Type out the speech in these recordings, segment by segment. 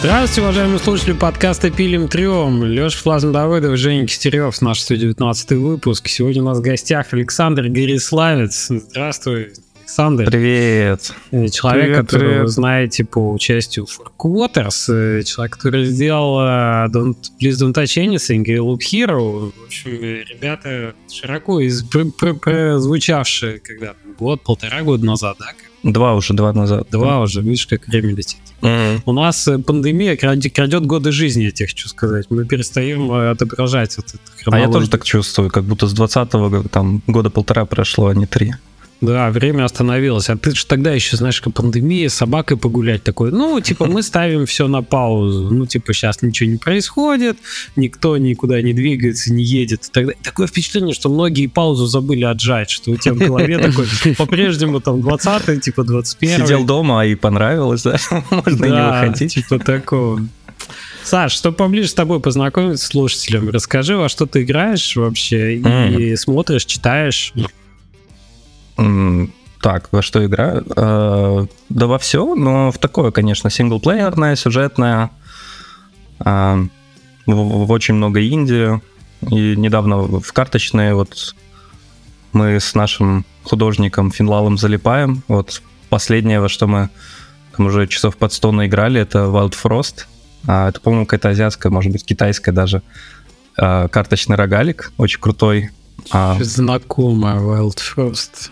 Здравствуйте, уважаемые слушатели подкаста «Пилим трем». Леша Флазм Давыдов, Женя Кистерев, наш 119 выпуск. Сегодня у нас в гостях Александр Гориславец. Здравствуй, Александр. Привет. Э, человек, привет, которого привет. вы знаете по участию в Quarters. Э, человек, который сделал uh, Don't, Please Don't Touch Anything и Loop Hero. В общем, ребята широко из, прозвучавшие когда год, полтора года назад, да? Два уже, два назад. Два да. уже, видишь, как время летит. Mm-hmm. У нас пандемия крадет, крадет годы жизни, я тебе хочу сказать. Мы перестаем отображать вот это А я тоже так чувствую, как будто с 20-го там года полтора прошло, а не три. Да, время остановилось. А ты же тогда еще, знаешь, как пандемия, с собакой погулять такой. Ну, типа, мы ставим все на паузу. Ну, типа, сейчас ничего не происходит, никто никуда не двигается, не едет. Тогда такое впечатление, что многие паузу забыли отжать, что у тебя в голове такой по-прежнему там 20 типа 21 Сидел дома и понравилось, да? Можно не выходить. типа такого. Саш, что поближе с тобой познакомиться с слушателем, расскажи, во что ты играешь вообще, и смотришь, читаешь. Так, во что играю? Э, да во все, но в такое, конечно, синглплеерное, сюжетное. Э, в, очень много инди. И недавно в карточные вот мы с нашим художником Финлалом залипаем. Вот последнее, во что мы там уже часов под 100 наиграли, это Wild Frost. А, это, по-моему, какая-то азиатская, может быть, китайская даже. А, карточный рогалик, очень крутой. А... Знакомая Wild Frost.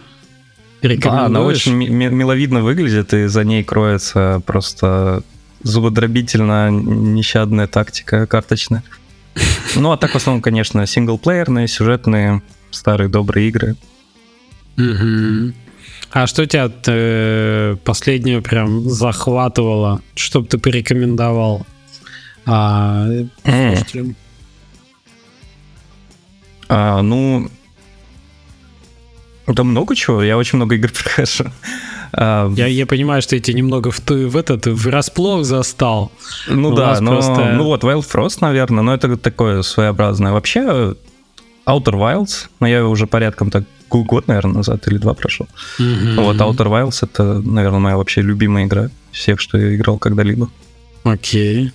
Да, она очень миловидно выглядит, и за ней кроется просто зубодробительно нещадная тактика карточная. Ну, а так в основном, конечно, синглплеерные, сюжетные, старые добрые игры. А что тебя э, последнее прям захватывало, чтобы ты порекомендовал? А, А, ну, да много чего, я очень много игр прохожу. А, я, я понимаю, что я тебя немного в, в этот врасплох застал. Ну да, но просто... ну вот Wild Frost, наверное, но это такое своеобразное. Вообще Outer Wilds, но я уже порядком так год, наверное, назад или два прошел. Mm-hmm. Вот Outer Wilds это, наверное, моя вообще любимая игра всех, что я играл когда-либо. Окей.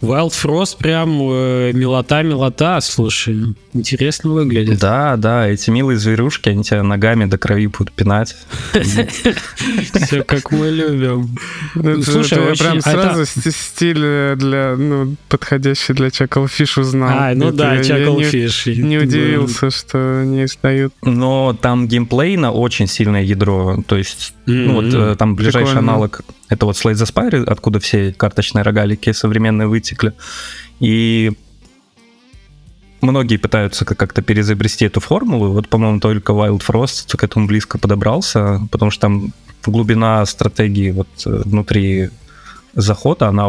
Wild Frost прям э, милота-милота, слушай, интересно выглядит. Да, да, эти милые зверюшки, они тебя ногами до крови будут пинать. Все как мы любим. Слушай, прям сразу стиль э, для, ну, подходящий для Чаклфиш узнал. А, ну да, Чаклфиш. Не удивился, что не издают. Но там геймплей на очень сильное ядро, то есть, ну вот э, там ближайший аналог это вот Slay the Spire, откуда все карточные рогалики современные вытекли. И многие пытаются как-то переизобрести эту формулу. Вот, по-моему, только Wild Frost к этому близко подобрался, потому что там глубина стратегии вот э, внутри захода, она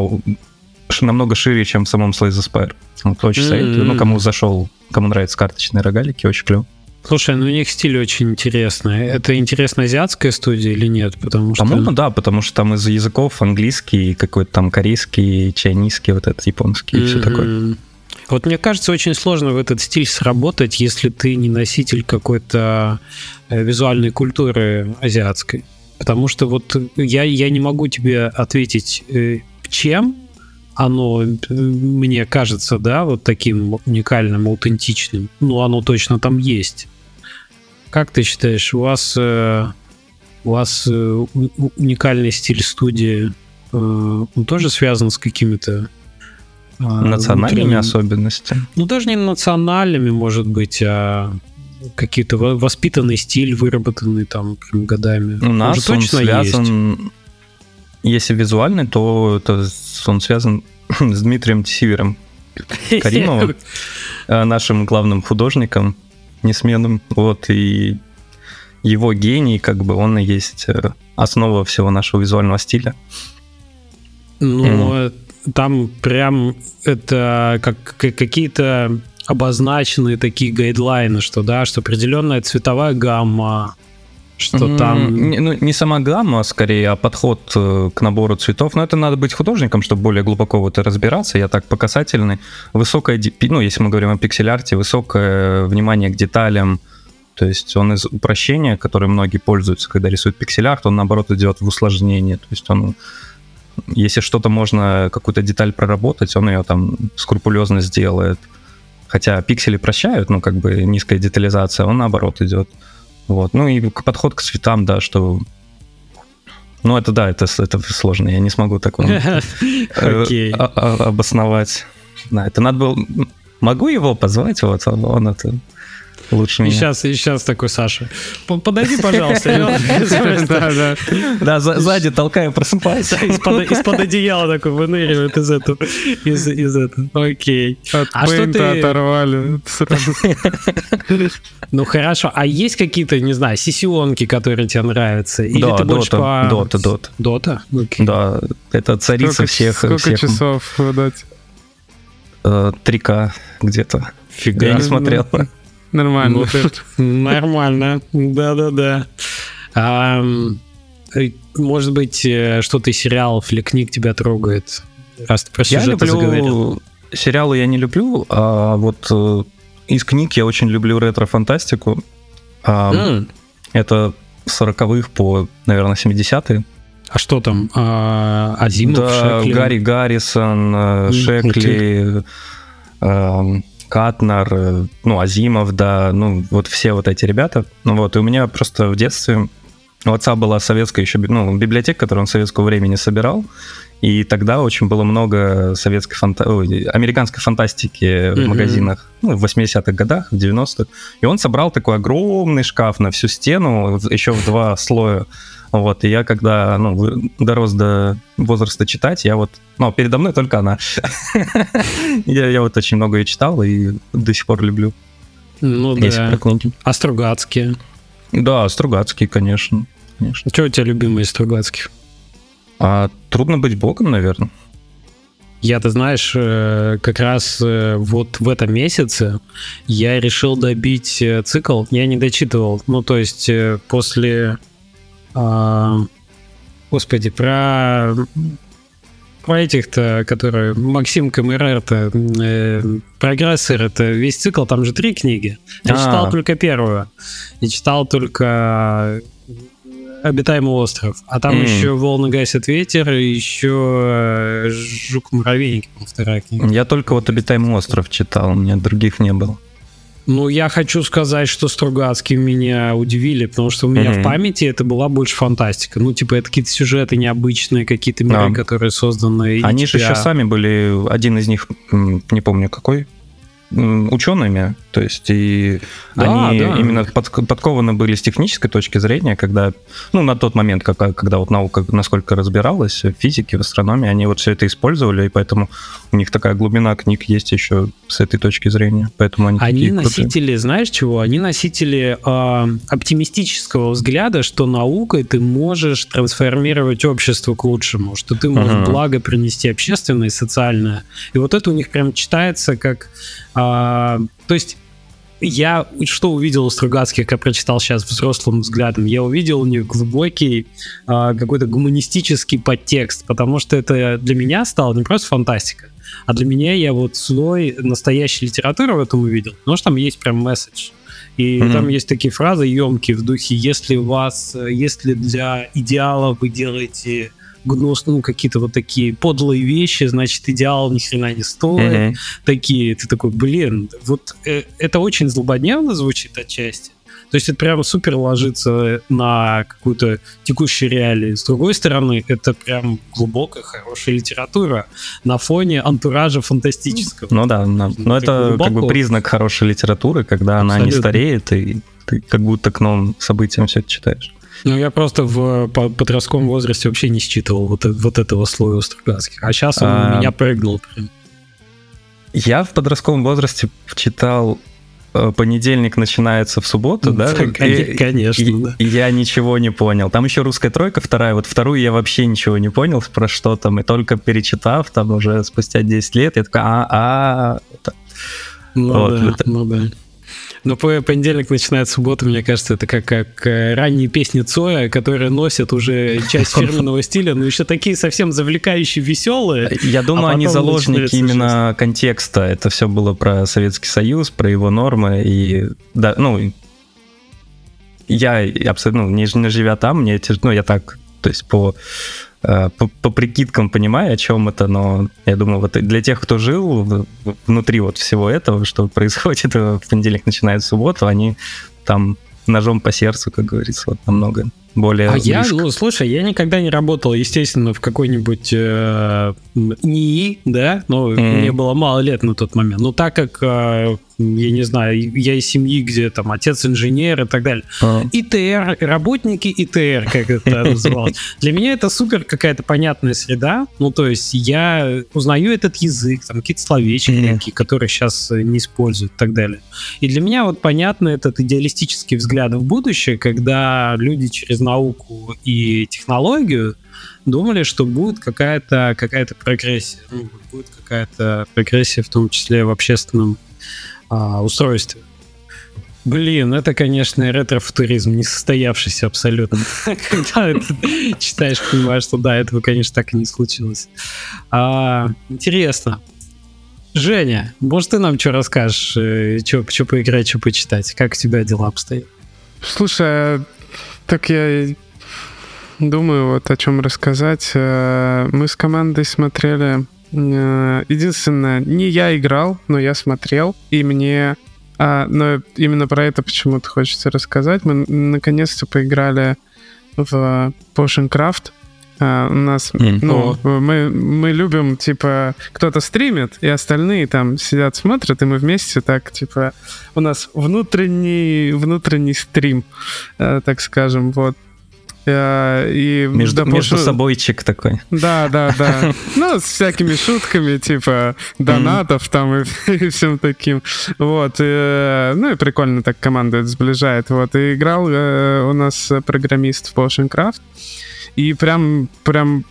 намного шире, чем в самом Slay the Spire. Вот очень mm-hmm. советую. Ну, кому зашел, кому нравятся карточные рогалики, очень клево. Слушай, ну у них стиль очень интересный. Это интересно азиатская студия или нет? Потому что... По-моему, да, потому что там из языков английский, какой-то там корейский, чайнийский, вот этот японский mm-hmm. и все такое. Вот мне кажется, очень сложно в этот стиль сработать, если ты не носитель какой-то э, визуальной культуры азиатской. Потому что вот я, я не могу тебе ответить, э, чем оно, э, мне кажется, да, вот таким уникальным, аутентичным. Ну, оно точно там есть. Как ты считаешь, у вас, э, у вас э, уникальный стиль студии, он тоже связан с какими-то национальными внутренними... особенностями? Ну, даже не национальными, может быть, а какие-то воспитанный стиль, выработанный там годами. У нас он точно связан есть. Если визуальный, то это он связан с Дмитрием Сивером Каримовым, э, нашим главным художником, несменным. Вот, и его гений, как бы, он и есть э, основа всего нашего визуального стиля. Ну, mm. там прям это как какие-то обозначенные такие гайдлайны, что да, что определенная цветовая гамма, что там... Ну, не сама гамма, скорее, а подход э, к набору цветов. Но это надо быть художником, чтобы более глубоко в это разбираться. Я так по Высокое, ну, если мы говорим о пиксель-арте, высокое внимание к деталям. То есть он из упрощения, которое многие пользуются, когда рисуют пиксель-арт, он, наоборот, идет в усложнение. То есть он если что-то можно, какую-то деталь проработать, он ее там скрупулезно сделает. Хотя пиксели прощают, ну, как бы низкая детализация, он наоборот идет. Вот. Ну и подход к цветам, да, что ну, это да, это, это сложно, я не смогу так вам э, обосновать. Да, это надо было... Могу его позвать, вот он это лучше меня. И сейчас, и сейчас такой Саша. Подойди, пожалуйста. Да, да. Да, сзади толкаю, просыпайся. Из-под одеяла такой выныривает из этого. Из этого. Окей. А что ты... оторвали. Ну хорошо, а есть какие-то, не знаю, сессионки, которые тебе нравятся? Или ты больше по... Дота, Дота. Дота? Да, это царица всех. Сколько часов Доте? 3К э, где-то. Фига. Я не смотрел. Нормально. Нормально, да-да-да. Может быть, э, что-то из сериалов или книг тебя трогает, раз ты про сюжеты заговорил? Сериалы я не люблю, а вот э, из книг я очень люблю ретро-фантастику. Это 40-х по, наверное, 70-е. А что там? А, Азимов, да, Шекли? Гарри Гаррисон, Шекли, э, Катнер, э, ну, Азимов, да, ну, вот все вот эти ребята. Ну, вот, и у меня просто в детстве у отца была советская еще, ну, библиотека, которую он советского времени собирал, и тогда очень было много советской фанта... Ой, американской фантастики mm-hmm. в магазинах, ну, в 80-х годах, в 90-х. И он собрал такой огромный шкаф на всю стену, еще в два слоя. Вот, и я когда, ну, дорос до возраста читать, я вот, ну, передо мной только она. я, я вот очень много ее читал и до сих пор люблю. Ну да. А Стругацкие? Да, Стругацкие, конечно. конечно. Что у тебя любимые из Стругацких? А, трудно быть богом, наверное. Я, ты знаешь, э, как раз э, вот в этом месяце я решил добить э, цикл. Я не дочитывал. Ну, то есть после а, господи, про про этих-то, которые Максим КМР-то, э, прогрессор, это весь цикл, там же три книги. Я А-а-а. читал только первую. Я читал только обитаемый остров. А там mm. еще волны гасят ветер, и еще э, жук муравейник, вторая книга. Я только вот обитаемый остров читал, у меня других не было. Ну, я хочу сказать, что Стругацкие меня удивили, потому что у меня mm-hmm. в памяти это была больше фантастика. Ну, типа, это какие-то сюжеты необычные, какие-то миры, да. которые созданы. Они же тебя... еще сами были, один из них, не помню какой, учеными, то есть и да, они да. именно под, подкованы были с технической точки зрения, когда, ну, на тот момент, как, когда вот наука насколько разбиралась в физике, в астрономии, они вот все это использовали, и поэтому у них такая глубина книг есть еще с этой точки зрения, поэтому они Они носители, крутые. знаешь чего? Они носители э, оптимистического взгляда, что наукой ты можешь трансформировать общество к лучшему, что ты можешь uh-huh. благо принести общественное и социальное. И вот это у них прям читается как а, то есть я что увидел у Стругацких, как прочитал сейчас взрослым взглядом, я увидел у них глубокий а, какой-то гуманистический подтекст, потому что это для меня стало не просто фантастика, а для меня я вот слой настоящей литературы в этом увидел, потому что там есть прям месседж. И mm-hmm. там есть такие фразы емкие в духе, если у вас, если для идеала вы делаете гнус, ну, какие-то вот такие подлые вещи, значит, идеал ни хрена не стоит. Mm-hmm. Такие, ты такой, блин, вот э, это очень злободневно звучит отчасти. То есть это прям супер ложится на какую-то текущую реалию. С другой стороны, это прям глубокая, хорошая литература на фоне антуража фантастического. Ну да, но, но это глубоко. как бы признак хорошей литературы, когда Абсолютно. она не стареет, и ты как будто к новым событиям все это читаешь. Ну, я просто в подростковом возрасте вообще не считывал вот, вот этого слоя Стругацких. А сейчас он а... меня прыгнул. Я в подростковом возрасте читал э, понедельник начинается в субботу, да? Конечно, и, да. Я ничего не понял. Там еще русская тройка вторая, вот вторую я вообще ничего не понял про что там, и только перечитав там уже спустя 10 лет, я такой, а, а, ну, вот, да, ну да. Но по понедельник начинает суббота, мне кажется, это как, как э, ранние песни Цоя, которые носят уже часть фирменного стиля, но еще такие совсем завлекающие, веселые. Я думаю, а они заложники именно контекста. Это все было про Советский Союз, про его нормы и да, ну я абсолютно ну, не, не живя там, мне ну я так То есть по по, по прикидкам понимаю, о чем это, но я думаю, вот для тех, кто жил внутри вот всего этого, что происходит в понедельник, начинает субботу, они там ножом по сердцу, как говорится, вот намного более. А близко. я, ну, слушай, я никогда не работал, естественно, в какой-нибудь э, НИИ, да, но mm-hmm. мне было мало лет на тот момент. Но так как э, я не знаю, я из семьи, где там отец инженер и так далее. А. ИТР, работники ИТР, как это называлось. Для меня это супер какая-то понятная среда. Ну, то есть я узнаю этот язык, там какие-то словечки, mm. которые сейчас не используют и так далее. И для меня вот понятно этот идеалистический взгляд в будущее, когда люди через науку и технологию думали, что будет какая-то какая прогрессия. Ну, будет какая-то прогрессия, в том числе в общественном а, устройстве. Блин, это, конечно, ретро-футуризм, не состоявшийся абсолютно. Когда это читаешь, понимаешь, что да, этого, конечно, так и не случилось. А, интересно. Женя, может, ты нам что расскажешь? Э, что поиграть, что почитать? Как у тебя дела обстоят? Слушай, так я думаю, вот о чем рассказать. Э, мы с командой смотрели Э, единственное, не я играл, но я смотрел, и мне... А, но именно про это почему-то хочется рассказать. Мы наконец-то поиграли в Potion Craft. А, у нас, mm. ну, мы, мы любим, типа, кто-то стримит, и остальные там сидят, смотрят, и мы вместе так, типа, у нас внутренний, внутренний стрим, э, так скажем, вот. Э, и между, да, между собойчик такой. Да, да, да. Ну, с всякими шутками, типа донатов там и, и всем таким. Вот. И, э, ну и прикольно так команда это сближает. Вот. И играл э, у нас программист в Potion Craft. И прям, прям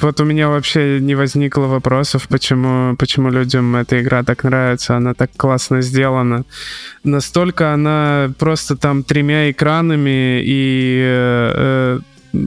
вот у меня вообще не возникло вопросов, почему, почему людям эта игра так нравится. Она так классно сделана. Настолько она просто там тремя экранами и э, э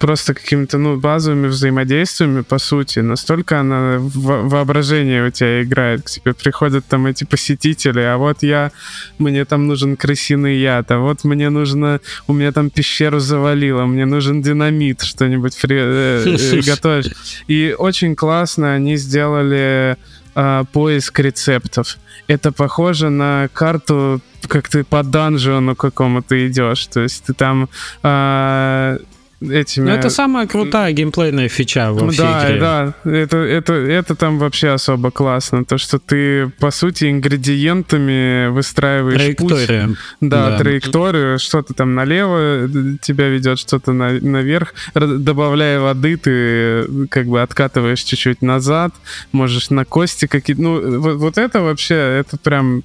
просто какими-то, ну, базовыми взаимодействиями, по сути. Настолько она в воображение у тебя играет. К тебе приходят там эти посетители, а вот я, мне там нужен крысиный яд, а вот мне нужно, у меня там пещеру завалило, мне нужен динамит, что-нибудь при, э, э, готовишь. И очень классно они сделали э, поиск рецептов. Это похоже на карту как ты по данжиону какому-то идешь. То есть ты там э, этими... Ну, это самая крутая геймплейная фича во всей да, игре. Да, это, это, это там вообще особо классно. То, что ты, по сути, ингредиентами выстраиваешь траекторию. путь. Да, да, траекторию. Что-то там налево тебя ведет, что-то на, наверх. Добавляя воды, ты как бы откатываешь чуть-чуть назад. Можешь на кости какие-то... Ну, вот, вот это вообще, это прям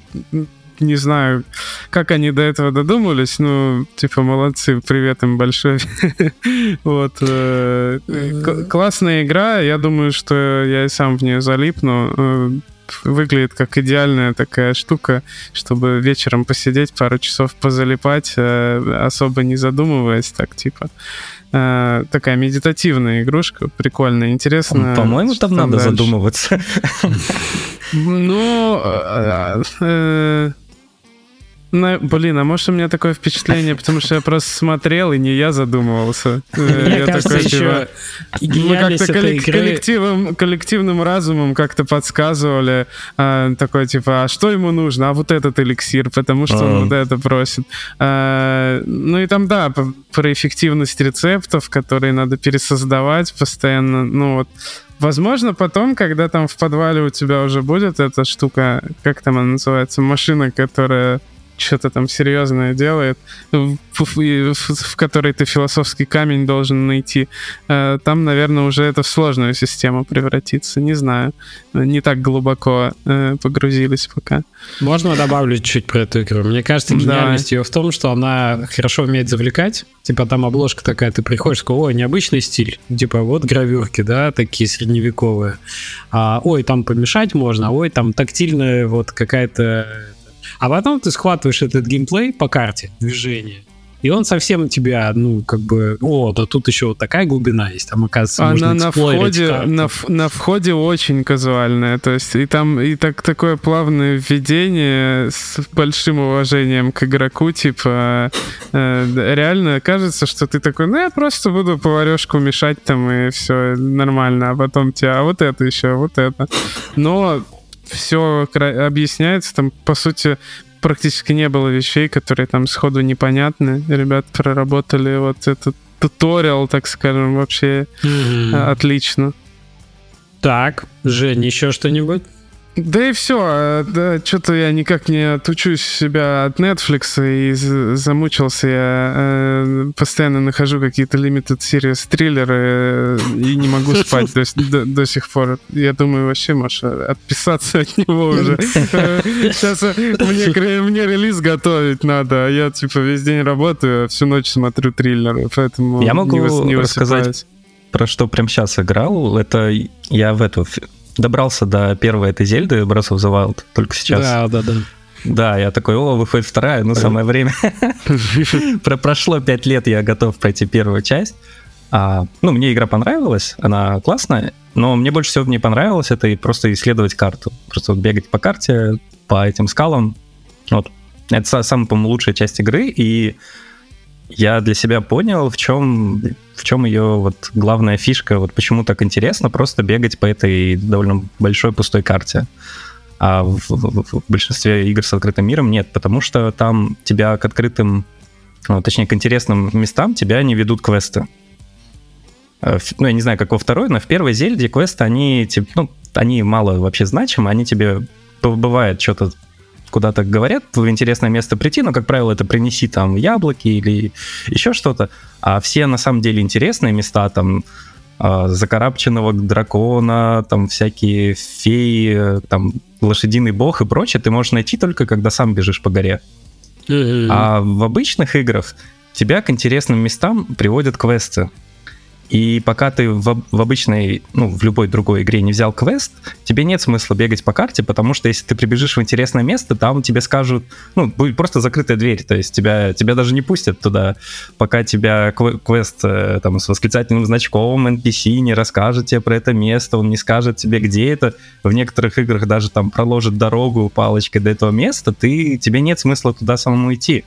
не знаю, как они до этого додумались, ну, типа, молодцы, привет им большой. Вот. Э, классная игра, я думаю, что я и сам в нее залипну. Э, выглядит как идеальная такая штука, чтобы вечером посидеть, пару часов позалипать, э, особо не задумываясь, так, типа такая медитативная игрушка, прикольная, интересная. По-моему, там надо дальше. задумываться. Ну, на, блин, а может у меня такое впечатление, потому что я просто смотрел, и не я задумывался. Мне я кажется, такой, еще типа, мы как-то коллективом, коллективным разумом как-то подсказывали, а, такой типа, а что ему нужно? А вот этот эликсир, потому что он вот это просит. А, ну и там, да, про эффективность рецептов, которые надо пересоздавать постоянно. Ну вот, Возможно, потом, когда там в подвале у тебя уже будет эта штука, как там она называется, машина, которая что-то там серьезное делает, в, в, в которой ты философский камень должен найти, э, там, наверное, уже это в сложную систему превратится. Не знаю. Не так глубоко э, погрузились пока. Можно добавлю чуть про эту игру? Мне кажется, гениальность да. ее в том, что она хорошо умеет завлекать. Типа там обложка такая, ты приходишь, такой, ой, необычный стиль. Типа вот гравюрки, да, такие средневековые. А, ой, там помешать можно, ой, там тактильная вот какая-то а потом ты схватываешь этот геймплей по карте, движение, и он совсем тебя, ну, как бы, о, да тут еще вот такая глубина есть, там, оказывается, Она на входе, на, на входе очень казуальная, то есть и там и так такое плавное введение с большим уважением к игроку, типа, э, реально кажется, что ты такой, ну, я просто буду поварешку мешать там, и все нормально, а потом тебя, а вот это еще, а вот это. Но все объясняется, там, по сути, практически не было вещей, которые там сходу непонятны. Ребят проработали вот этот туториал, так скажем, вообще mm-hmm. отлично. Так, Жень, еще что-нибудь? Да и все. А, да, что-то я никак не отучусь себя от Netflix и замучился. Я э, постоянно нахожу какие-то limited series триллеры э, и не могу спать до, до, до сих пор. Я думаю, вообще, Маша, отписаться от него уже. Сейчас э, мне, мне релиз готовить надо, а я типа весь день работаю, а всю ночь смотрю триллеры, поэтому Я могу не, не рассказать про что прям сейчас играл. Это я в эту добрался до первой этой Зельды, Breath of the Wild, только сейчас. Да, да, да. Да, я такой, о, выходит вторая, ну, самое время. Прошло пять лет, я готов пройти первую часть. А, ну, мне игра понравилась, она классная, но мне больше всего в ней понравилось это просто исследовать карту. Просто вот бегать по карте, по этим скалам. Вот. Это самая, по-моему, лучшая часть игры, и я для себя понял, в чем, в чем ее вот главная фишка, вот почему так интересно просто бегать по этой довольно большой пустой карте. А в, в, в большинстве игр с открытым миром нет, потому что там тебя к открытым, ну, точнее, к интересным местам тебя не ведут квесты. Э, ну, я не знаю, как во второй, но в первой Зельде квесты, они, ну, они мало вообще значимы, они тебе бывает что-то куда-то говорят в интересное место прийти, но, как правило, это принеси там яблоки или еще что-то. А все на самом деле интересные места, там, э, закарабченного дракона, там всякие феи, там лошадиный бог и прочее, ты можешь найти только, когда сам бежишь по горе. А в обычных играх тебя к интересным местам приводят квесты. И пока ты в, в обычной, ну, в любой другой игре не взял квест, тебе нет смысла бегать по карте, потому что если ты прибежишь в интересное место, там тебе скажут, ну, будет просто закрытая дверь, то есть тебя, тебя даже не пустят туда, пока тебя квест э, там с восклицательным значком NPC не расскажет тебе про это место, он не скажет тебе, где это. В некоторых играх даже там проложит дорогу палочкой до этого места, ты, тебе нет смысла туда самому идти.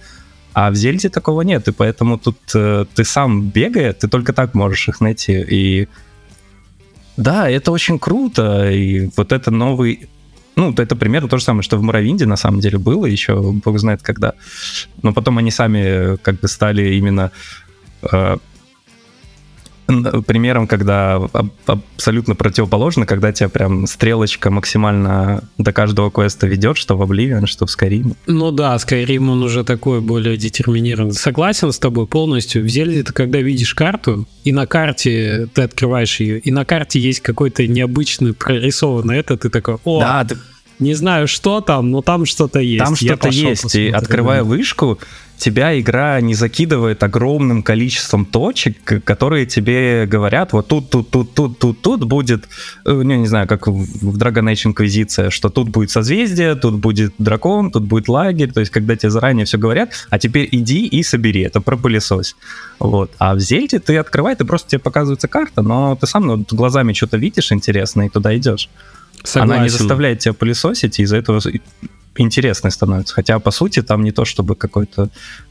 А в Зельде такого нет, и поэтому тут э, ты сам бегая, ты только так можешь их найти. И да, это очень круто, и вот это новый... Ну, это примерно то же самое, что в Муравинде на самом деле было еще, бог знает когда. Но потом они сами как бы стали именно э, примером, когда абсолютно противоположно, когда тебя прям стрелочка максимально до каждого квеста ведет, что в Oblivion, что в Skyrim. Ну да, Skyrim он уже такой более детерминированный. Согласен с тобой полностью. В Зельде ты когда видишь карту, и на карте ты открываешь ее, и на карте есть какой-то необычный прорисованный это, ты такой, о, да, ты не знаю, что там, но там что-то есть. Там что-то есть. И открывая вышку, тебя игра не закидывает огромным количеством точек, которые тебе говорят, вот тут, тут, тут, тут, тут, тут будет, ну, не знаю, как в Dragon Age Инквизиция, что тут будет созвездие, тут будет дракон, тут будет лагерь, то есть когда тебе заранее все говорят, а теперь иди и собери, это про пылесос. Вот. А в Зельде ты открывай, ты просто тебе показывается карта, но ты сам ну, глазами что-то видишь интересное и туда идешь. Согласен. Она не заставляет тебя пылесосить, и из-за этого интересной становится. Хотя, по сути, там не то чтобы какое-то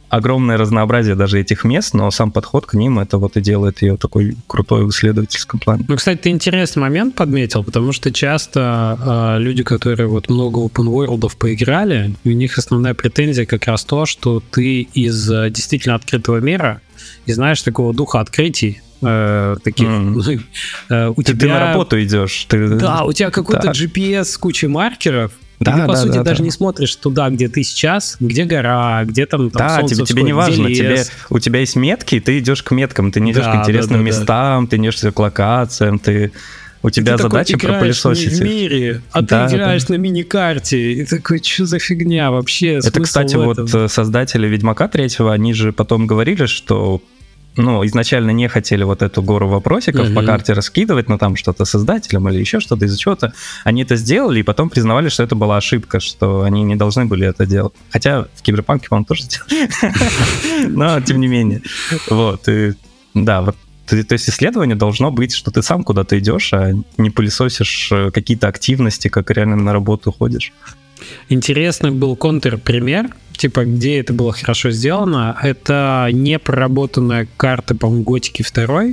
огромное разнообразие даже этих мест, но сам подход к ним это вот и делает ее такой крутой в исследовательском плане. Ну, кстати, ты интересный момент подметил, потому что часто э, люди, которые вот много open world поиграли, у них основная претензия как раз то, что ты из э, действительно открытого мира и знаешь такого духа открытий, э, таких. Mm. Э, у ты, тебя... ты на работу идешь. Ты... Да, у тебя какой-то да. GPS с кучей маркеров, да, ты, по да, сути, да, даже да. не смотришь туда, где ты сейчас, где гора, где там, там Да, тебе, тебе не важно, тебе, у тебя есть метки, ты идешь к меткам, ты не идешь да, к интересным да, да, местам, да. ты не идешь к локациям, ты... У тебя ты задача пропылесосить. в мире, а да, ты играешь да. на мини-карте, и такой, что за фигня вообще? Это, кстати, вот э, создатели Ведьмака третьего, они же потом говорили, что ну, изначально не хотели вот эту гору вопросиков mm-hmm. по карте раскидывать, но там что-то создателям или еще что-то из-за чего-то. Они это сделали и потом признавали, что это была ошибка, что они не должны были это делать. Хотя в Киберпанке, по-моему, тоже сделали. Но, тем не менее. Вот. И, да, вот то есть исследование должно быть, что ты сам куда-то идешь, а не пылесосишь э, какие-то активности, как реально на работу ходишь. Интересный был контрпример, типа, где это было хорошо сделано. Это не проработанная карта, по-моему, Готики 2,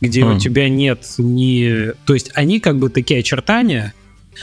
где mm. у тебя нет ни... То есть они как бы такие очертания,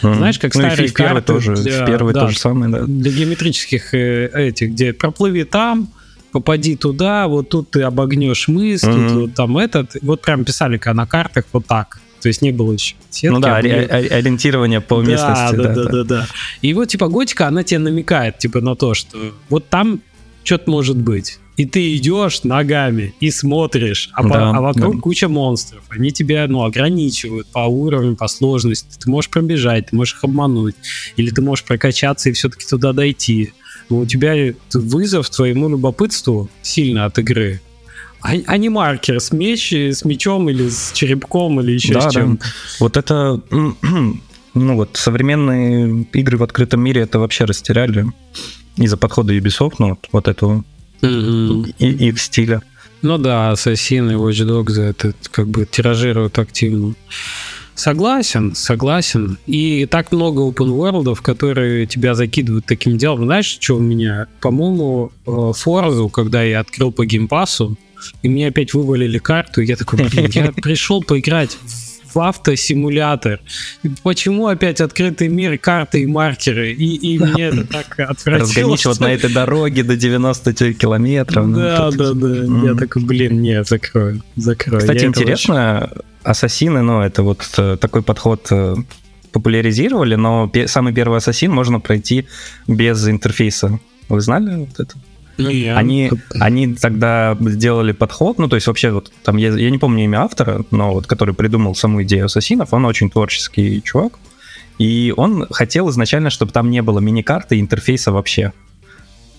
Mm. Знаешь, как ну, старые карты. тоже, для, в первой да, то же самое, да. Для геометрических э, этих, где проплыви там, попади туда, вот тут ты обогнешь мыс, mm-hmm. тут вот там этот. Вот прям писали на картах вот так. То есть не было еще сетки. Ну да, были... ориентирование по да, местности. Да, да, да, да, да. И вот типа готика, она тебе намекает типа на то, что вот там что-то может быть. И ты идешь ногами и смотришь, а, да, по, а вокруг да. куча монстров. Они тебя, ну, ограничивают по уровню, по сложности. Ты можешь пробежать, ты можешь их обмануть. Или ты можешь прокачаться и все-таки туда дойти. Но у тебя вызов твоему любопытству сильно от игры а, а не маркер с, меч, с мечом или с черепком или еще да, с чем. Да. Вот это, ну вот, современные игры в открытом мире это вообще растеряли из-за подхода Ubisoft, ну вот, вот этого mm-hmm. и, их стиля. Ну да, Assassin и Watch Dogs это как бы тиражируют активно. Согласен, согласен. И так много open world, которые тебя закидывают таким делом. Знаешь, что у меня? По-моему, Форзу, э, когда я открыл по геймпасу, и мне опять вывалили карту, я такой, блин, я пришел поиграть автосимулятор. Почему опять открытый мир, карты и маркеры? И, и мне это так отвратило. Разгонить вот на этой дороге до 90 километров. Да, да, да. Я такой, блин, нет, закрою, закрою. Кстати, интересно, ассасины, ну, это вот э, такой подход э, популяризировали, но самый первый ассасин можно пройти без интерфейса. Вы знали вот это? Ну, я... Они, они тогда сделали подход, ну, то есть вообще вот там, я, я не помню имя автора, но вот который придумал саму идею ассасинов, он очень творческий чувак, и он хотел изначально, чтобы там не было мини-карты интерфейса вообще.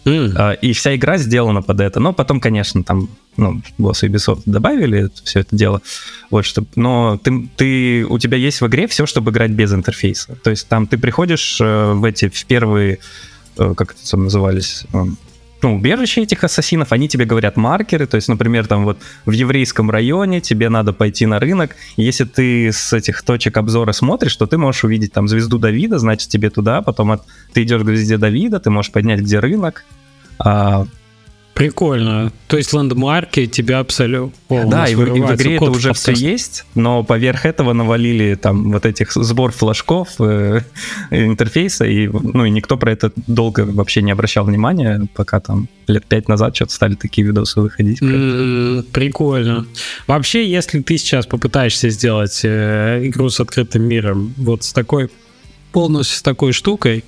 Mm. И вся игра сделана под это. Но потом, конечно, там, ну, боссы Ubisoft добавили все это дело. Вот, чтобы, но ты, ты, у тебя есть в игре все, чтобы играть без интерфейса. То есть там ты приходишь э, в эти, в первые, э, как это там назывались, ну, убежище этих ассасинов, они тебе говорят маркеры, то есть, например, там вот в еврейском районе тебе надо пойти на рынок, если ты с этих точек обзора смотришь, то ты можешь увидеть там звезду Давида, значит тебе туда, потом от, ты идешь к звезде Давида, ты можешь поднять где рынок, а, Прикольно. То есть ландмарки тебя абсолютно... да, и в, и в игре это уже все есть, но поверх этого навалили там вот этих сбор флажков, э, интерфейса, и, ну, и никто про это долго вообще не обращал внимания, пока там лет пять назад что-то стали такие видосы выходить. Mm, прикольно. Вообще, если ты сейчас попытаешься сделать э, игру с открытым миром вот с такой полностью с такой штукой,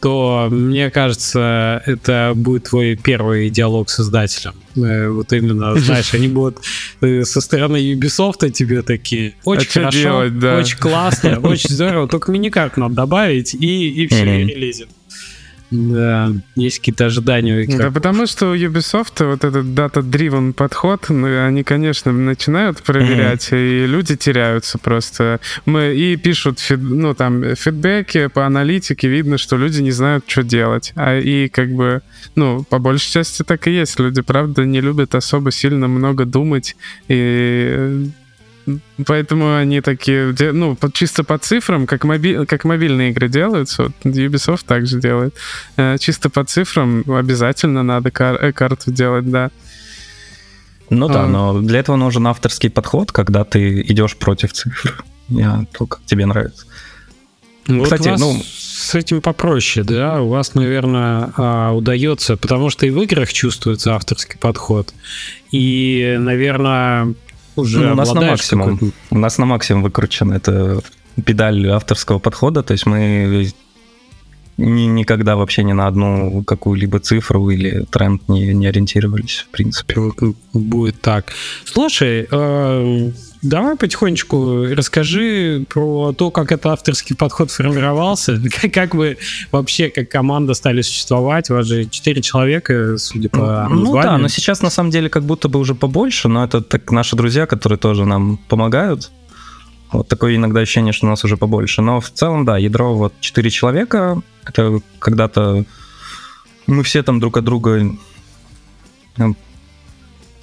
то мне кажется, это будет твой первый диалог с издателем. Э, вот именно, знаешь, они будут э, со стороны Ubisoft тебе такие, очень а хорошо, делать, да. очень классно, очень здорово, только миникарт надо добавить и, и все, и релизит. Да, есть какие-то ожидания. Да, потому что у Ubisoft вот этот data-driven подход, ну, они, конечно, начинают проверять, mm-hmm. и люди теряются просто. Мы и пишут, ну, там, фидбэки по аналитике, видно, что люди не знают, что делать. А и как бы, ну, по большей части так и есть. Люди, правда, не любят особо сильно много думать и Поэтому они такие, ну, чисто по цифрам, как, моби, как мобильные игры делаются, вот Ubisoft также делает. Э, чисто по цифрам обязательно надо кар- э, карту делать, да. Ну да, а... но для этого нужен авторский подход, когда ты идешь против цифр. Я то, как тебе нравится. Вот Кстати, вас ну с этим попроще, да, у вас, наверное, а, удается, потому что и в играх чувствуется авторский подход. И, наверное, уже ну, у нас на максимум. У нас на максимум выкручена эта педаль авторского подхода, то есть мы ни, никогда вообще ни на одну какую-либо цифру или тренд не, не ориентировались, в принципе. Будет так. Слушай, э, давай потихонечку расскажи про то, как этот авторский подход формировался, как, как вы вообще как команда стали существовать. У вас же четыре человека, судя по названию. Ну да, но сейчас на самом деле как будто бы уже побольше, но это так наши друзья, которые тоже нам помогают. Вот такое иногда ощущение, что у нас уже побольше. Но в целом, да, ядро вот 4 человека. Это когда-то мы все там друг от друга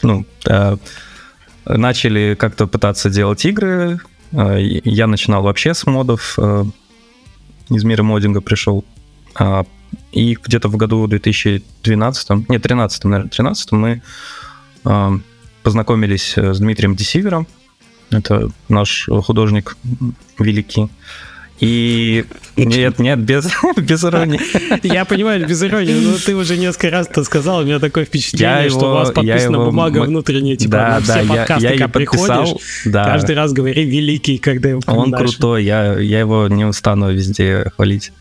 ну, э, начали как-то пытаться делать игры. Э, я начинал вообще с модов. Э, из мира моддинга пришел. Э, и где-то в году 2012, нет, 13, наверное, 13 мы э, познакомились с Дмитрием Десивером, это наш художник великий. И нет, нет, без, без иронии. Я понимаю, без иронии, но ты уже несколько раз это сказал, у меня такое впечатление, я что его, у вас подписана его, бумага внутренняя, типа да, на все да, подкасты, я, я когда приходишь, да. каждый раз говори великий, когда его Он крутой, я, я его не устану везде хвалить.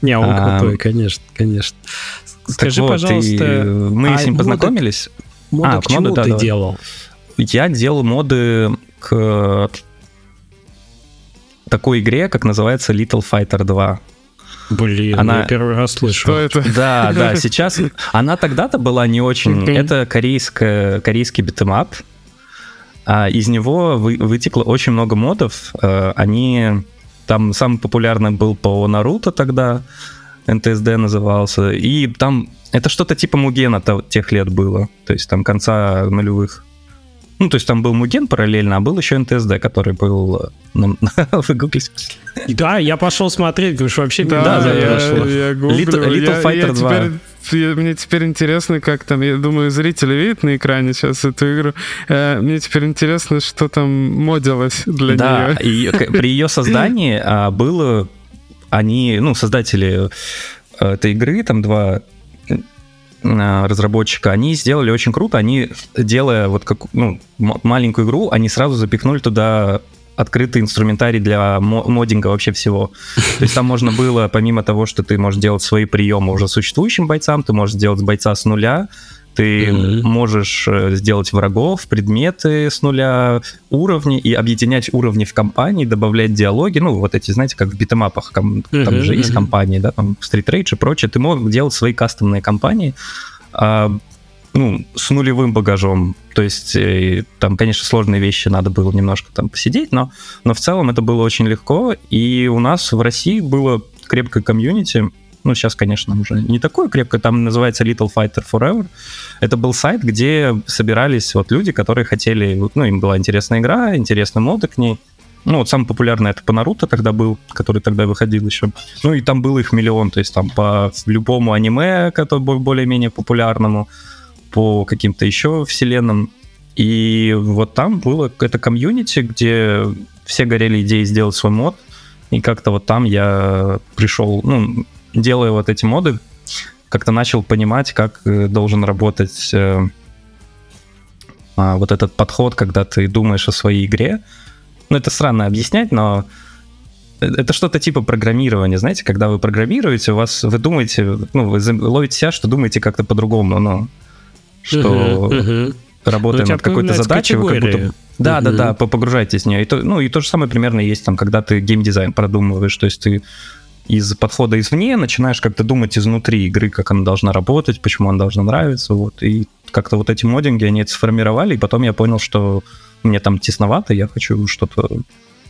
Не, он а, крутой, конечно, конечно. Скажи, вот, пожалуйста... Мы а с ним познакомились. Моды, а, к чему моды, ты да, делал? Я делал моды к такой игре, как называется Little Fighter 2. Блин, она... я первый раз слышу. Что это? Да, да, сейчас... Она тогда-то была не очень... Это корейская, корейский beat 'em up. А из него вы, вытекло очень много модов. Э, они... Там самый популярный был по Наруто тогда, НТСД назывался. И там... Это что-то типа Мугена тех лет было. То есть там конца нулевых. Ну, то есть там был Муген параллельно, а был еще НТСД, который был... Ну, вы гуглите? Да, я пошел смотреть, потому что вообще... Да, да, я, я гуглю. Little, Little Fighter я 2. Теперь, мне теперь интересно, как там, я думаю, зрители видят на экране сейчас эту игру. Э, мне теперь интересно, что там модилось для да, нее. Да, при ее создании а, было... Они, ну, создатели э, этой игры, там два Э, разработчика, они сделали очень круто. Они, делая вот как, ну, маленькую игру, они сразу запихнули туда открытый инструментарий для моддинга вообще всего. То есть там можно было, помимо того, что ты можешь делать свои приемы уже существующим бойцам, ты можешь сделать бойца с нуля, ты mm-hmm. можешь э, сделать врагов, предметы с нуля, уровни и объединять уровни в компании, добавлять диалоги. Ну, вот эти, знаете, как в битэмапах, там, mm-hmm, там же mm-hmm. есть компании, да, там Street Rage и прочее. Ты мог делать свои кастомные компании. А, ну, с нулевым багажом. То есть э, там, конечно, сложные вещи надо было немножко там посидеть, но, но в целом это было очень легко. И у нас в России было крепкое комьюнити, ну, сейчас, конечно, уже не такое крепкое, там называется Little Fighter Forever. Это был сайт, где собирались вот люди, которые хотели, ну, им была интересная игра, интересные моды к ней. Ну, вот самый популярный это по Наруто тогда был, который тогда выходил еще. Ну, и там было их миллион, то есть там по любому аниме, который более-менее популярному, по каким-то еще вселенным. И вот там было это комьюнити, где все горели идеей сделать свой мод, и как-то вот там я пришел, ну, делая вот эти моды, как-то начал понимать, как э, должен работать э, а, вот этот подход, когда ты думаешь о своей игре. Ну, это странно объяснять, но это что-то типа программирования, знаете, когда вы программируете, у вас, вы думаете, ну, вы ловите себя, что думаете как-то по-другому, но что uh-huh, uh-huh. работая ну, над какой-то задачей, вы как будто... Да, uh-huh. да, да, погружаетесь в нее. И то, ну, и то же самое примерно есть там, когда ты геймдизайн продумываешь, то есть ты из подхода извне начинаешь как-то думать изнутри игры, как она должна работать, почему она должна нравиться, вот, и как-то вот эти моддинги, они это сформировали, и потом я понял, что мне там тесновато, я хочу что-то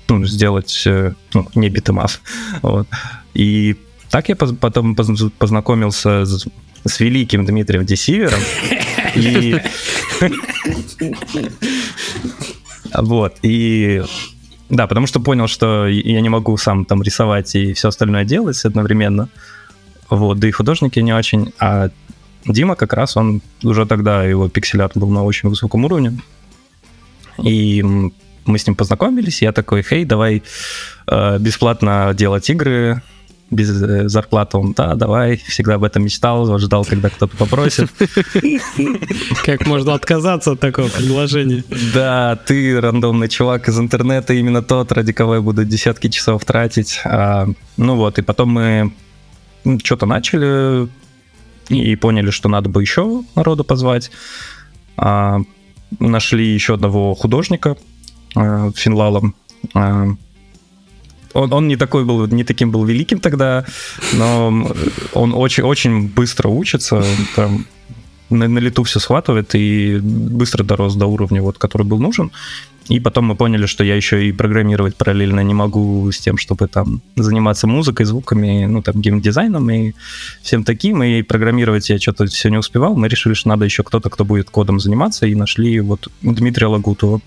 ну, сделать, э, ну, не beat 'em up, вот, и так я потом познакомился с, с великим Дмитрием Десивером, и... Вот, и да, потому что понял, что я не могу сам там рисовать и все остальное делать одновременно. Вот, да и художники не очень. А Дима как раз, он уже тогда, его пиксель-арт был на очень высоком уровне. И мы с ним познакомились, я такой, хей, давай э, бесплатно делать игры, без э, зарплаты. Он, да, давай, всегда об этом мечтал, ждал, когда кто-то попросит. Как можно отказаться от такого предложения? Да, ты рандомный чувак из интернета, именно тот, ради кого я буду десятки часов тратить. А, ну вот, и потом мы что-то начали и поняли, что надо бы еще народу позвать. А, нашли еще одного художника, а, Финлалом. Он, он не такой был, не таким был великим тогда, но он очень, очень быстро учится, там, на, на лету все схватывает и быстро дорос до уровня, вот, который был нужен. И потом мы поняли, что я еще и программировать параллельно не могу с тем, чтобы там заниматься музыкой, звуками, ну там геймдизайном и всем таким. И программировать я что-то все не успевал. Мы решили, что надо еще кто-то, кто будет кодом заниматься, и нашли вот Дмитрия Лагутова,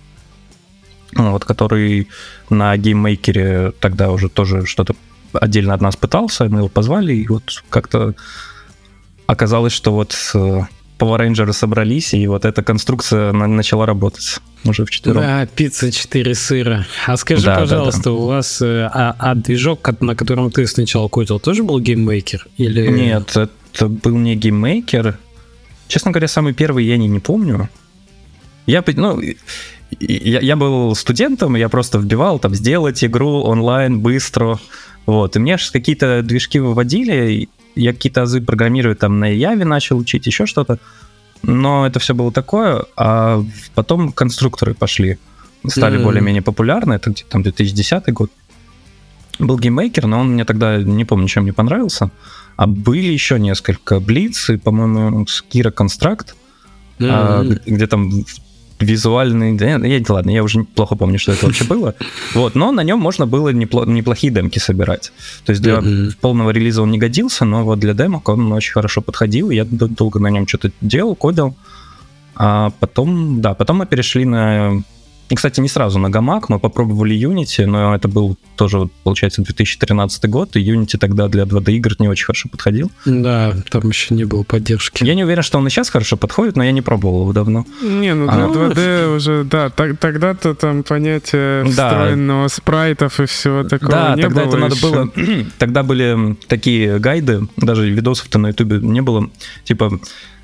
вот, который на GameMaker е тогда уже тоже что-то отдельно от нас пытался, мы его позвали, и вот как-то оказалось, что вот э, Power Rangers собрались, и вот эта конструкция начала работать уже вчетвером. Да, пицца 4 сыра. А скажи, да, пожалуйста, да, да. у вас э, а, а движок, на котором ты сначала кодил, тоже был GameMaker? Или... Нет, это был не GameMaker. Честно говоря, самый первый я не, не помню. Я, ну, я, я был студентом, я просто вбивал там сделать игру онлайн быстро. Вот, и мне какие-то движки выводили, я какие-то азы программирую там на Java начал учить, еще что-то. Но это все было такое, а потом конструкторы пошли, стали mm-hmm. более-менее популярны, это где-то там 2010 год. Был GameMaker, но он мне тогда, не помню, чем не понравился. А были еще несколько Blitz и, по-моему, Scirra Construct, mm-hmm. а, где там визуальный... Да, я, ладно, я уже плохо помню, что это вообще было. Вот, но на нем можно было непло, неплохие демки собирать. То есть для mm-hmm. полного релиза он не годился, но вот для демок он очень хорошо подходил. Я долго на нем что-то делал, кодил. А потом, да, потом мы перешли на и, кстати, не сразу на гамак, мы попробовали Unity, но это был тоже, получается, 2013 год, и Unity тогда для 2D игр не очень хорошо подходил. Да, там еще не было поддержки. Я не уверен, что он и сейчас хорошо подходит, но я не пробовал его давно. Не, ну для а, 2D ну, уже, да, так, тогда-то там понятие встроенного да. спрайтов и всего такого да, не тогда было это надо было... тогда были такие гайды, даже видосов-то на ютубе не было, типа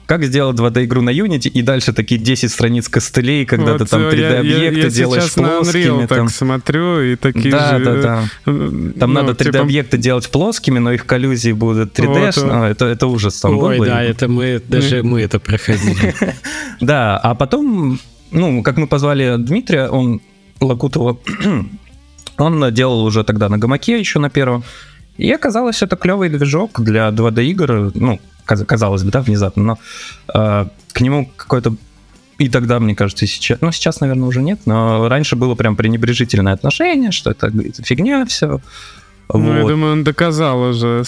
как сделать 2D-игру на Unity, и дальше такие 10 страниц костылей, когда вот, ты там 3D-объекты я, я, делаешь сейчас плоскими. Unreal там... так смотрю, и такие да, же... Да, да, да. Там ну, надо 3D-объекты типа... делать плоскими, но их коллюзии будут 3D. Вот, ну, это, это ужас там Ой, был. да, это мы, даже мы это проходили. Да, а потом, ну, как мы позвали Дмитрия, он Лакутова, он делал уже тогда на гамаке еще на первом, и оказалось, это клевый движок для 2D игр, ну, казалось бы, да, внезапно, но э, к нему какой-то и тогда, мне кажется, и сейчас, ну, сейчас, наверное, уже нет, но раньше было прям пренебрежительное отношение, что это, это фигня все. Ну, вот. я думаю, он доказал уже.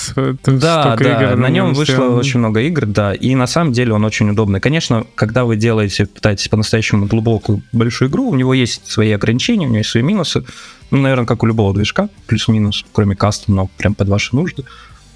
Да, да, игр на, нем вышло сделано. очень много игр, да, и на самом деле он очень удобный. Конечно, когда вы делаете, пытаетесь по-настоящему глубокую большую игру, у него есть свои ограничения, у него есть свои минусы, ну, наверное, как у любого движка, плюс-минус, кроме кастомного прям под ваши нужды.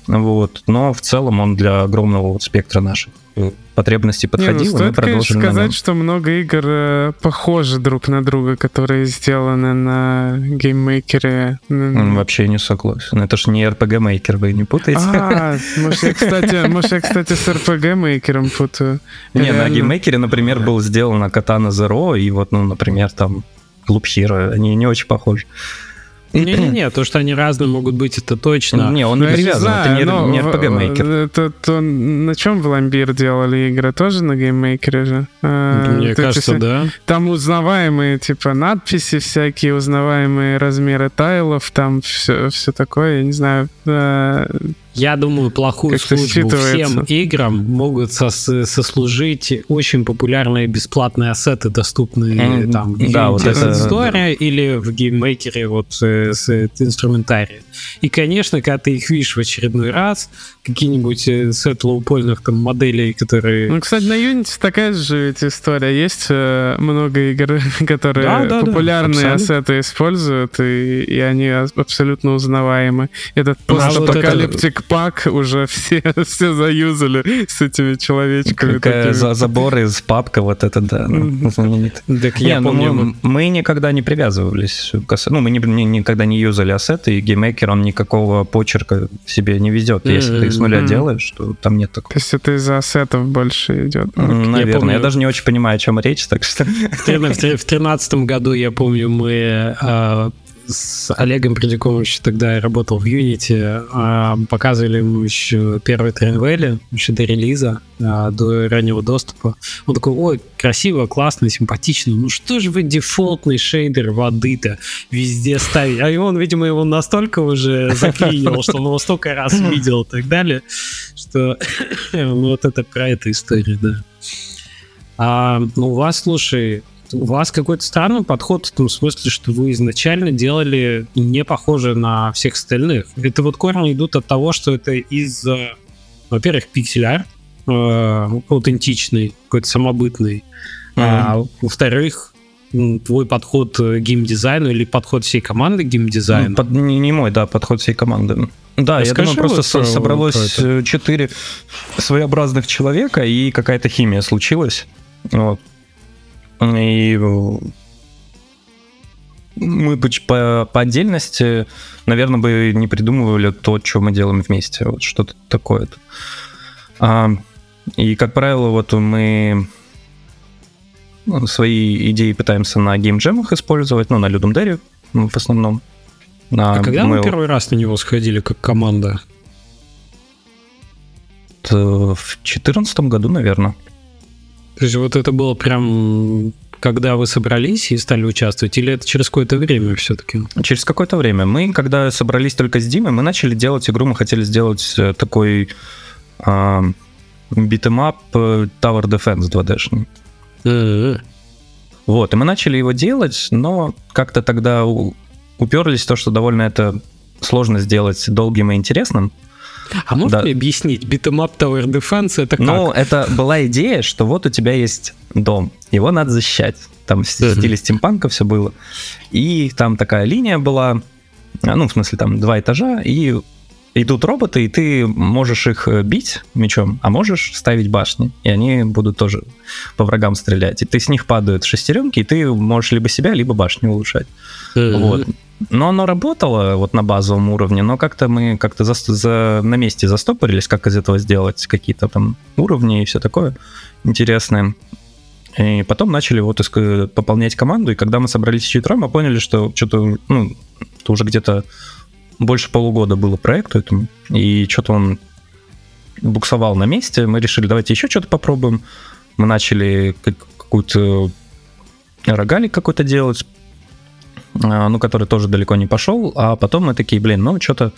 Вот. Но в целом он для огромного вот спектра наших э, потребностей подходил. Не, ну, стоит, конечно, сказать, что много игр э, похожи друг на друга, которые сделаны на GameMaker е. Вообще не согласен. Это ж не RPG Maker, вы не путаете? А, может, я, кстати, может, я, кстати, с RPG Maker ом путаю. Не, на GameMaker е, например, был сделан Katana Zero, и вот, ну, например, там Loop Hero, они не очень похожи. Не-не-не, то, что они разные могут быть, это точно. Не, он не привязан, это не, не RPG Maker. Это, то, на чем Vlambeer делали игры? Тоже на GameMaker е же? А, Мне кажется, есть, да. Там узнаваемые, типа, надписи всякие, узнаваемые размеры тайлов, там все, все такое, я не знаю. Я думаю, плохую службу всем играм могут сос сослужить очень популярные бесплатные ассеты, доступные mm, там в да, вот это, Store да. или в GameMaker е вот с, с инструментарием. И, конечно, когда ты их видишь в очередной раз, какие-нибудь э, сет лоупольных там моделей, которые... Ну, кстати, на Unity такая же ведь история. Есть э, много игр, которые да, да, популярные да, ассеты используют, и, и они абсолютно узнаваемы. Этот постапокалиптик пак уже все, все заюзали с этими человечками. Какая за, забор из папка вот это, да, ну. Так я ну, помню, мы, никогда не привязывались к. Ну, мы никогда не юзали ассеты, и GameMaker, он никакого почерка себе не ведет. Если ты с нуля делаешь, то там нет такого. То есть это из-за ассетов больше идет? Наверное. Я, помню, я даже не очень понимаю, о чем речь, так что... В 2013 году, я помню, мы а, с Олегом Придюковым еще тогда я работал в Unity, а, показывали ему еще первые Train Valley, еще до релиза, а, до раннего доступа. Он такой, ой, красиво, классно, симпатично. Ну что же вы дефолтный шейдер воды-то везде ставите? А он, видимо, его настолько уже заклинил, что он его столько раз видел и так далее, что вот это про эту историю, да. А, ну, у вас, слушай, у вас какой-то странный подход в том смысле, что вы изначально делали не похоже на всех остальных. Это вот корни идут от того, что это из, во-первых, пиксель-арт, э, аутентичный, какой-то самобытный, mm-hmm. а во-вторых, твой подход к геймдизайну или подход всей команды к геймдизайну? Ну, под, не, не мой, да, подход всей команды. Да, Расскажи я думаю, просто со- собралось четыре своеобразных человека, и какая-то химия случилась. Вот. И мы по, по отдельности, наверное, бы не придумывали то, что мы делаем вместе. Вот что-то такое. А, и, как правило, вот мы свои идеи пытаемся на геймджемах использовать, ну, на Людом Дерри в основном. А, а когда мы... вы первый раз на него сходили как команда? В 2014 году, наверное. То есть вот это было прям когда вы собрались и стали участвовать, или это через какое-то время все-таки? Через какое-то время. Мы, когда собрались только с Димой, мы начали делать игру, мы хотели сделать э, такой э, beat 'em up Tower Defense 2D. Uh-huh. Вот, и мы начали его делать, но как-то тогда уперлись в то, что довольно это сложно сделать долгим и интересным. А можно да. мне объяснить, beat 'em Tower Defense это как? Ну, это была идея, что вот у тебя есть дом, его надо защищать. Там в стиле стимпанка все было. И там такая линия была, ну, в смысле, там два этажа, и идут роботы, и ты можешь их э, бить мечом, а можешь ставить башни, и они будут тоже по врагам стрелять. И ты с них падают шестеренки, и ты можешь либо себя, либо башню улучшать. Вот. Но оно работало вот на базовом уровне, но как-то мы как-то за, за, на месте застопорились, как из этого сделать какие-то там уровни и все такое интересное. И потом начали вот пополнять команду, и когда мы собрались четвером, мы поняли, что что-то, ну, это уже где-то больше полугода было проекту этому, и что-то он буксовал на месте. Мы решили, давайте еще что-то попробуем. Мы начали какую-то рогалик какой-то делать, ну, который тоже далеко не пошел, а потом мы такие, блин, ну, что-то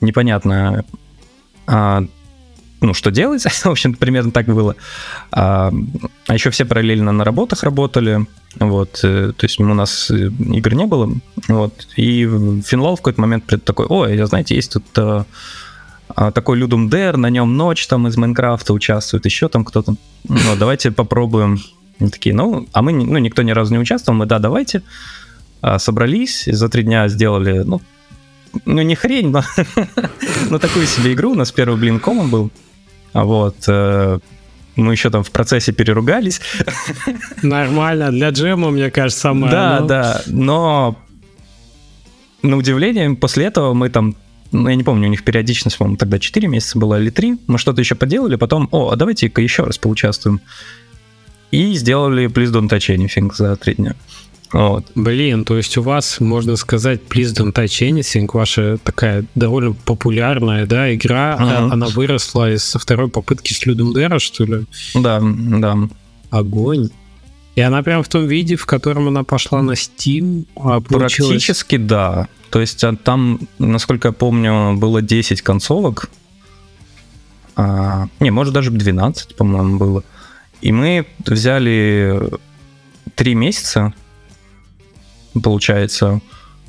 непонятно, а, ну, что делать, в общем примерно так было. А, а еще все параллельно на работах работали, вот, э, то есть у нас э, игр не было, вот, и Финлал в какой-то момент такой, ой, я, знаете, есть тут а, а, такой Людум Дэр, на нем ночь там из Майнкрафта участвует, еще там кто-то, ну, давайте попробуем. Такие, ну, а мы, ну, никто ни разу не участвовал, мы, да, давайте. А, собрались, за три дня сделали, ну, ну не хрень, но, но такую себе игру. У нас первый блин комом был. А вот э, мы еще там в процессе переругались. Нормально, для джема, мне кажется, самое. Да, но... да, но на удивление, после этого мы там ну, я не помню, у них периодичность, по-моему, тогда 4 месяца была или 3. Мы что-то еще поделали, потом, о, а давайте-ка еще раз поучаствуем. И сделали Please Don't Touch Anything за 3 дня. Вот. Блин, то есть у вас, можно сказать, Please Don't Touch Anything, ваша такая довольно популярная, да, игра, uh-huh. она выросла из со второй попытки с Людом Дера, что ли? Да, да. Огонь. И она прям в том виде, в котором она пошла на Steam, а получилось... Практически да. То есть а, там, насколько я помню, было 10 концовок. А, не, может даже 12, по-моему, было. И мы взяли три месяца получается,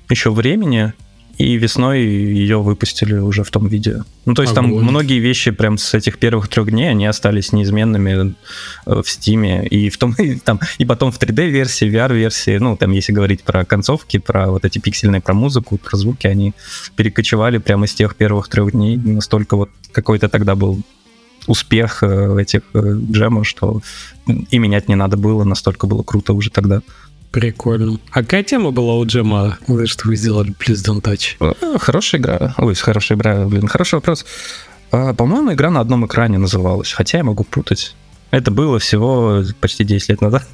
еще времени, и весной ее выпустили уже в том виде. Ну, то есть Огонь. там многие вещи прям с этих первых трех дней, они остались неизменными э, в Стиме, и в том, и, там, и потом в 3D-версии, VR-версии, ну, там, если говорить про концовки, про вот эти пиксельные, про музыку, про звуки, они перекочевали прямо из тех первых трех дней. Настолько вот какой-то тогда был успех э, этих э, джемов, что и менять не надо было, настолько было круто уже тогда. Прикольно. А какая тема была у Джема, что вы сделали Please Don't Touch? А, хорошая игра. Ой, хорошая игра, блин, хороший вопрос. А, по-моему, игра на одном экране называлась, хотя я могу путать. Это было всего почти 10 лет назад.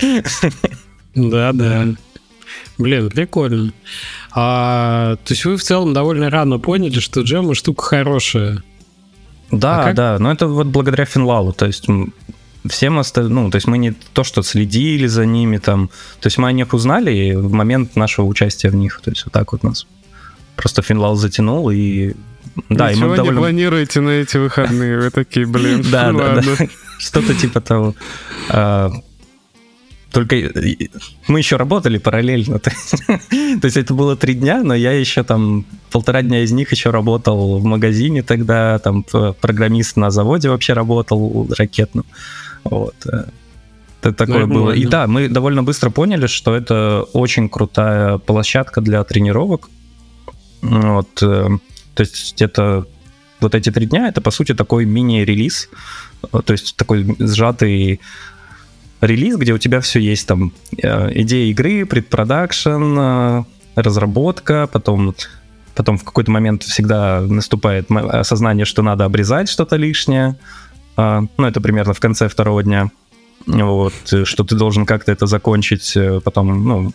Да, да. Блин, прикольно. А, то есть вы в целом довольно рано поняли, что джема штука хорошая. Да, а да, но это вот благодаря Финлалу, то есть всем остальным, ну, то есть мы не то, что следили за ними там, то есть мы о них узнали в момент нашего участия в них, то есть вот так вот нас просто Финлал затянул и да, Ничего и мы довольно... не планируете на эти выходные, вы такие, блин, да, да, да, что-то типа того. А, только мы еще работали параллельно. То есть это было три дня, но я еще там полтора дня из них еще работал в магазине тогда, там программист на заводе вообще работал ракетным. Вот. Э, это такое ну, было. И да, мы довольно быстро поняли, что это очень крутая площадка для тренировок. Вот. Э, то есть это вот эти три дня, это по сути такой мини-релиз, то есть такой сжатый релиз, где у тебя все есть, там э, идея игры, предпродакшн, э, разработка, потом, потом в какой-то момент всегда наступает осознание, что надо обрезать что-то лишнее, э, ну, это примерно в конце второго дня, вот, что ты должен как-то это закончить, потом, ну,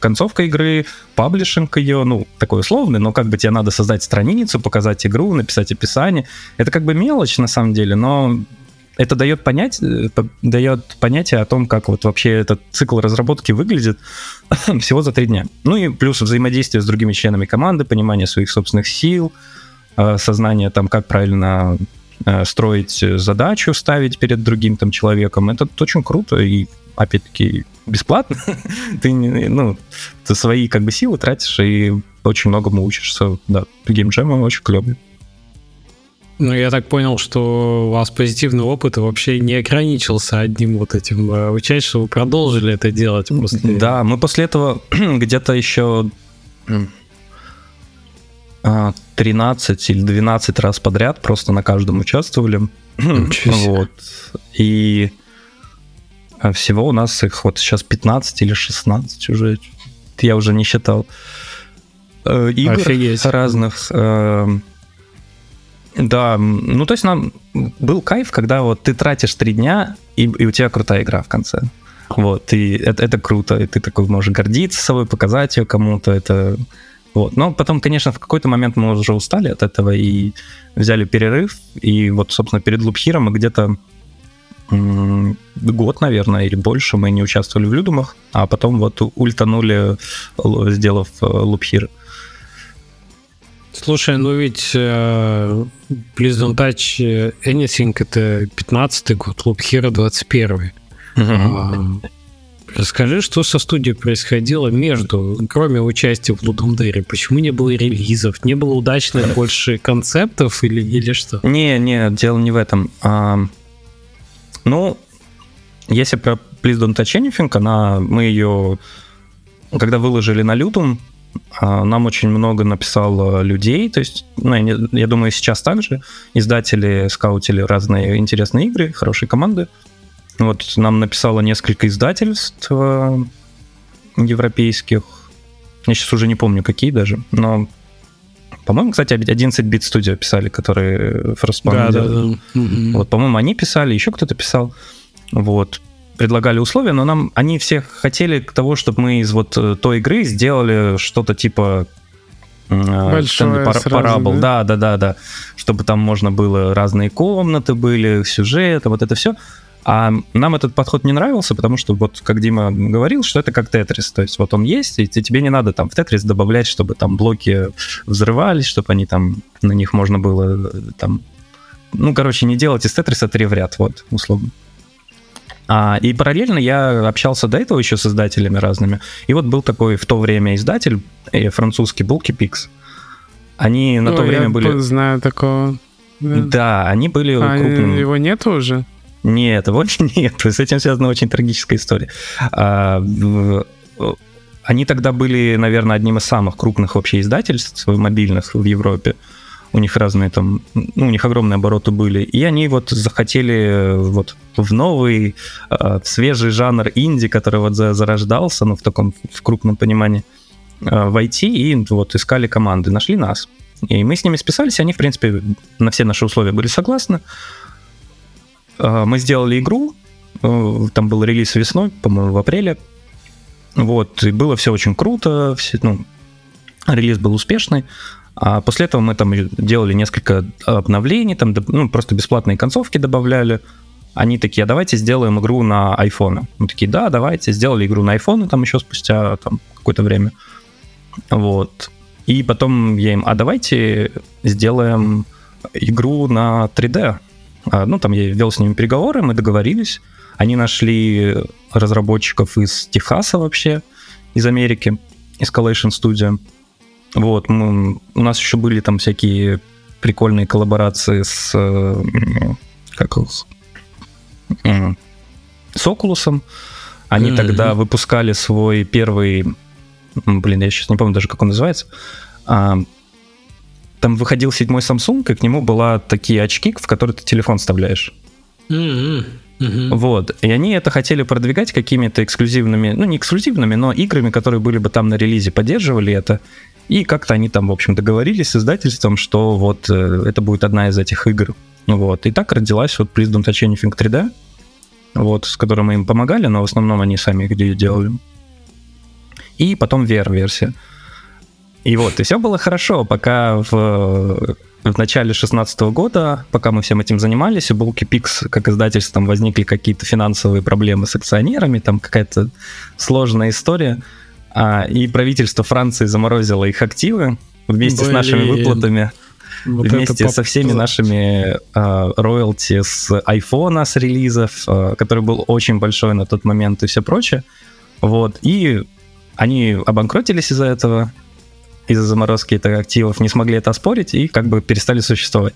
концовка игры, паблишинг ее, ну, такой условный, но как бы тебе надо создать страницу, показать игру, написать описание. Это как бы мелочь на самом деле, но это дает, понять, э, дает понятие о том, как вот вообще этот цикл разработки выглядит всего за три дня. Ну и плюс взаимодействие с другими членами команды, понимание своих собственных сил, э, сознание там, как правильно э, строить задачу, ставить перед другим там человеком. Это очень круто и опять-таки бесплатно. ты, ну, ты свои как бы силы тратишь и очень многому учишься. Да, геймджем очень клевый. Ну, я так понял, что у вас позитивный опыт вообще не ограничился одним вот этим э, участием, что вы продолжили это делать после... Да, мы после этого где-то еще 13 или 12 раз подряд просто на каждом участвовали. вот. И а, всего у нас их вот сейчас 15 или 16 уже. Я уже не считал. Э, игр Офигеть. разных. Эм, да, ну то есть нам был кайф, когда вот ты тратишь три дня, и, и у тебя крутая игра в конце. Вот, и это, это круто, и ты такой можешь гордиться собой, показать ее кому-то, это... Вот. Но потом, конечно, в какой-то момент мы уже устали от этого и взяли перерыв, и вот, собственно, перед Лупхиром мы где-то год, наверное, или больше мы не участвовали в Людумах, а потом вот ультанули, сделав Лупхир. Uh, Слушай, ну ведь э, Please Don't Touch Anything это 15-й год, Loop Hero 21 а, Расскажи, что со студией происходило между, кроме участия в Dare? Почему не было релизов? Не было удачных больше концептов или, или что? Не, не, дело не в этом. А, ну, если про Please Don't Touch Anything, она, мы ее, когда выложили на Людум, а, нам очень много написало людей, то есть, ну, я, я думаю, сейчас также издатели скаутили разные интересные игры, хорошие команды. Вот нам написало несколько издательств э, европейских. Я сейчас уже не помню, какие даже, но по-моему, кстати, 11 бит студия писали, которые Frostpunk да, делали. Да, да. Вот, по-моему, они писали, еще кто-то писал. Вот предлагали условия, но нам они все хотели к того, чтобы мы из вот э, той игры сделали что-то типа э, Большое парабол, да? да, да, да, да, чтобы там можно было разные комнаты были, сюжеты, вот это все. А нам этот подход не нравился, потому что вот, как Дима говорил, что это как Тетрис, то есть вот он есть, и тебе не надо там в Тетрис добавлять, чтобы там блоки взрывались, чтобы они там, на них можно было э, там, ну, короче, не делать из Тетриса три в ряд, вот, условно. А, и параллельно я общался до этого еще с издателями разными. И вот был такой в то время издатель, э, французский Bulky Pix. Они на О, то время я были... знаю такого. Да, да они были а крупным... его нет уже? Нет, его нет. С этим связана очень трагическая история. А, они тогда были, наверное, одним из самых крупных вообще издательств мобильных в Европе у них разные там, ну, у них огромные обороты были, и они вот захотели э, вот в новый, э, свежий жанр инди, который вот зарождался, ну, в таком, в крупном понимании, э, войти, и вот искали команды, нашли нас. И мы с ними списались, они, в принципе, на все наши условия были согласны. Э, мы сделали игру, э, там был релиз весной, по-моему, в апреле, Вот, и было все очень круто, все, ну, релиз был успешный. А после этого мы там делали несколько обновлений, там ну, просто бесплатные концовки добавляли. Они такие, а давайте сделаем игру на iPhone. Мы такие, да, давайте. Сделали игру на iPhone там еще спустя там, какое-то время. Вот. И потом я им, а давайте сделаем игру на 3D. А, ну, там я вел с ними переговоры, мы договорились. Они нашли разработчиков из Техаса вообще, из Америки, Escalation Studio. Вот, мы, у нас еще были там всякие прикольные коллаборации с, э, как с Oculus. Они mm-hmm. тогда выпускали свой первый, блин, я сейчас не помню даже, как он называется. Там выходил седьмой Samsung, и к нему была такие очки, в которые ты телефон вставляешь. Mm-hmm. Mm-hmm. Вот. И они это хотели продвигать какими-то эксклюзивными, ну не эксклюзивными, но играми, которые были бы там на релизе, поддерживали это. И как-то они там, в общем, договорились с издательством, что вот э, это будет одна из этих игр. Вот. И так родилась вот Please Don't Touch Anything 3D, вот, с которой мы им помогали, но в основном они сами ее делали. И потом VR-версия. И вот, и все было хорошо, пока в, в начале 2016 года, пока мы всем этим занимались, у Bulky Pix, как издательством, возникли какие-то финансовые проблемы с акционерами, там какая-то сложная история. А, и правительство Франции заморозило их активы вместе Блин. с нашими выплатами. Вот вместе со всеми нашими а, роялти с айфона, с релизов, а, который был очень большой на тот момент и все прочее. Вот. И они обанкротились из-за этого, из-за заморозки этих активов не смогли это оспорить и как бы перестали существовать.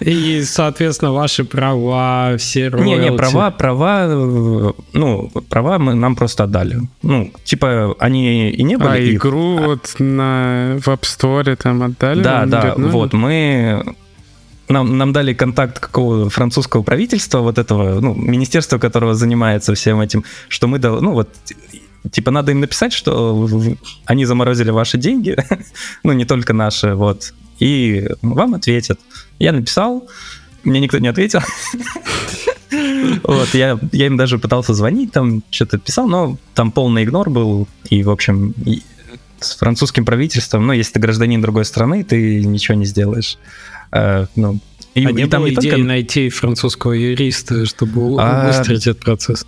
И, соответственно, ваши права, все роялти... Не, не, права, права, ну, права мы нам просто отдали. Ну, типа, они и не были А их. игру вот на, в App Store там отдали? Да, да, вернули? вот, мы нам, нам дали контакт какого французского правительства, вот этого, ну, министерства, которого занимается всем этим, что мы, ну, вот Типа надо им написать, что они заморозили ваши деньги, ну не только наши, вот, и вам ответят. Я написал, мне никто не ответил. Вот, я, я им даже пытался звонить, там что-то писал, но там полный игнор был, и, в общем, и с французским правительством, ну, если ты гражданин другой страны, ты ничего не сделаешь. Uh, ну, и, а не и там было не идеи только... найти французского юриста, чтобы а... убыстрить этот процесс?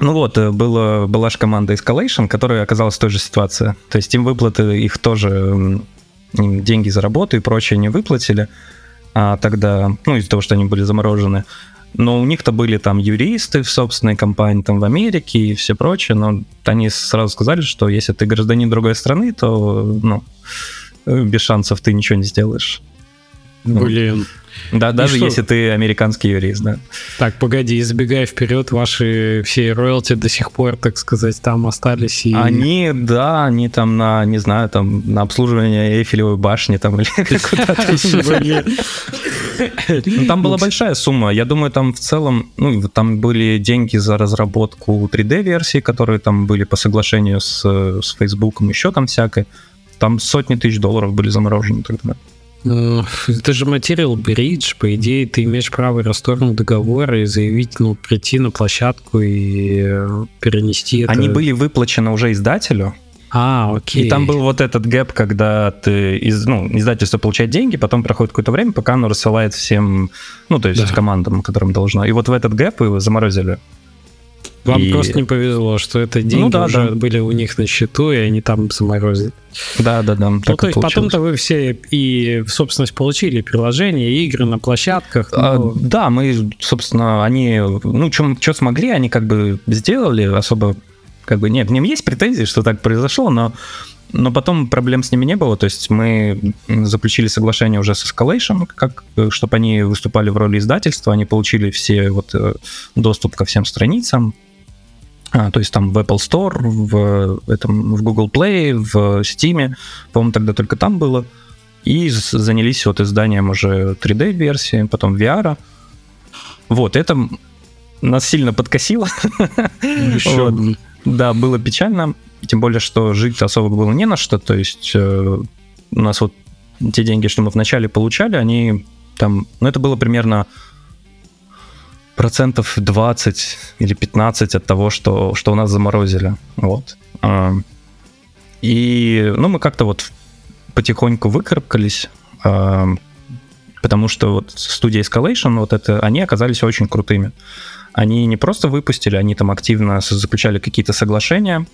Ну вот, э, было, была же команда Escalation, которая оказалась в той же ситуации. То есть им выплаты, их тоже им деньги за работу и прочее не выплатили. А тогда, ну, из-за того, что они были заморожены. Но у них-то были там юристы в собственной компании, там в Америке и все прочее, но они сразу сказали, что если ты гражданин другой страны, то, ну, э, без шансов ты ничего не сделаешь. Блин. Да, даже если ты американский юрист, да. Так, погоди, забегая вперед, ваши все роялти до сих пор, так сказать, там остались и... Они, да, они там на, не знаю, там на обслуживание Эйфелевой башни там или куда-то еще. Ну, там была большая сумма. Я думаю, там в целом, ну, там были деньги за разработку 3D-версии, которые там были по соглашению с, с Facebook, еще там всякое. Там сотни тысяч долларов были заморожены тогда. Ну, это же material breach, по идее, ты имеешь право расторгнуть договор и заявить, ну, прийти на площадку и э, перенести это. Они были выплачены уже издателю. А, окей. И там был вот этот gap, когда ты, из, ну, издательство получает деньги, потом проходит какое-то время, пока оно рассылает всем, ну, то есть да. командам, которым должно. И вот в этот gap его заморозили. Вам и... просто не повезло, что это деньги ну, да, уже да. были у них на счету, и они там заморозили. Да, да, да. Ну, то есть потом-то вы все и в собственность получили приложения, игры на площадках. А, но... А, да, мы, собственно, они, ну, что смогли, они как бы сделали, особо, как бы, нет, к ним есть претензии, что так произошло, но но потом проблем с ними не было, то есть мы заключили соглашение уже с Escalation, как, чтобы они выступали в роли издательства, они получили все вот э, доступ ко всем страницам, то есть там в Apple Store, в, этом, в Google Play, в Steam, по-моему, тогда только там было. И занялись вот изданием уже 3D-версии, потом VR. Вот, это нас сильно подкосило. Еще. вот. Да, было печально, тем более, что жить особо было не на что, то есть э, у нас вот те деньги, что мы вначале получали, они там, ну это было примерно процентов 20 или 15 от того, что, что у нас заморозили. Вот. А, и, ну, мы как-то вот потихоньку выкарабкались, а, потому что вот студия Escalation, вот это, они оказались очень крутыми. Они не просто выпустили, они там активно заключали какие-то соглашения,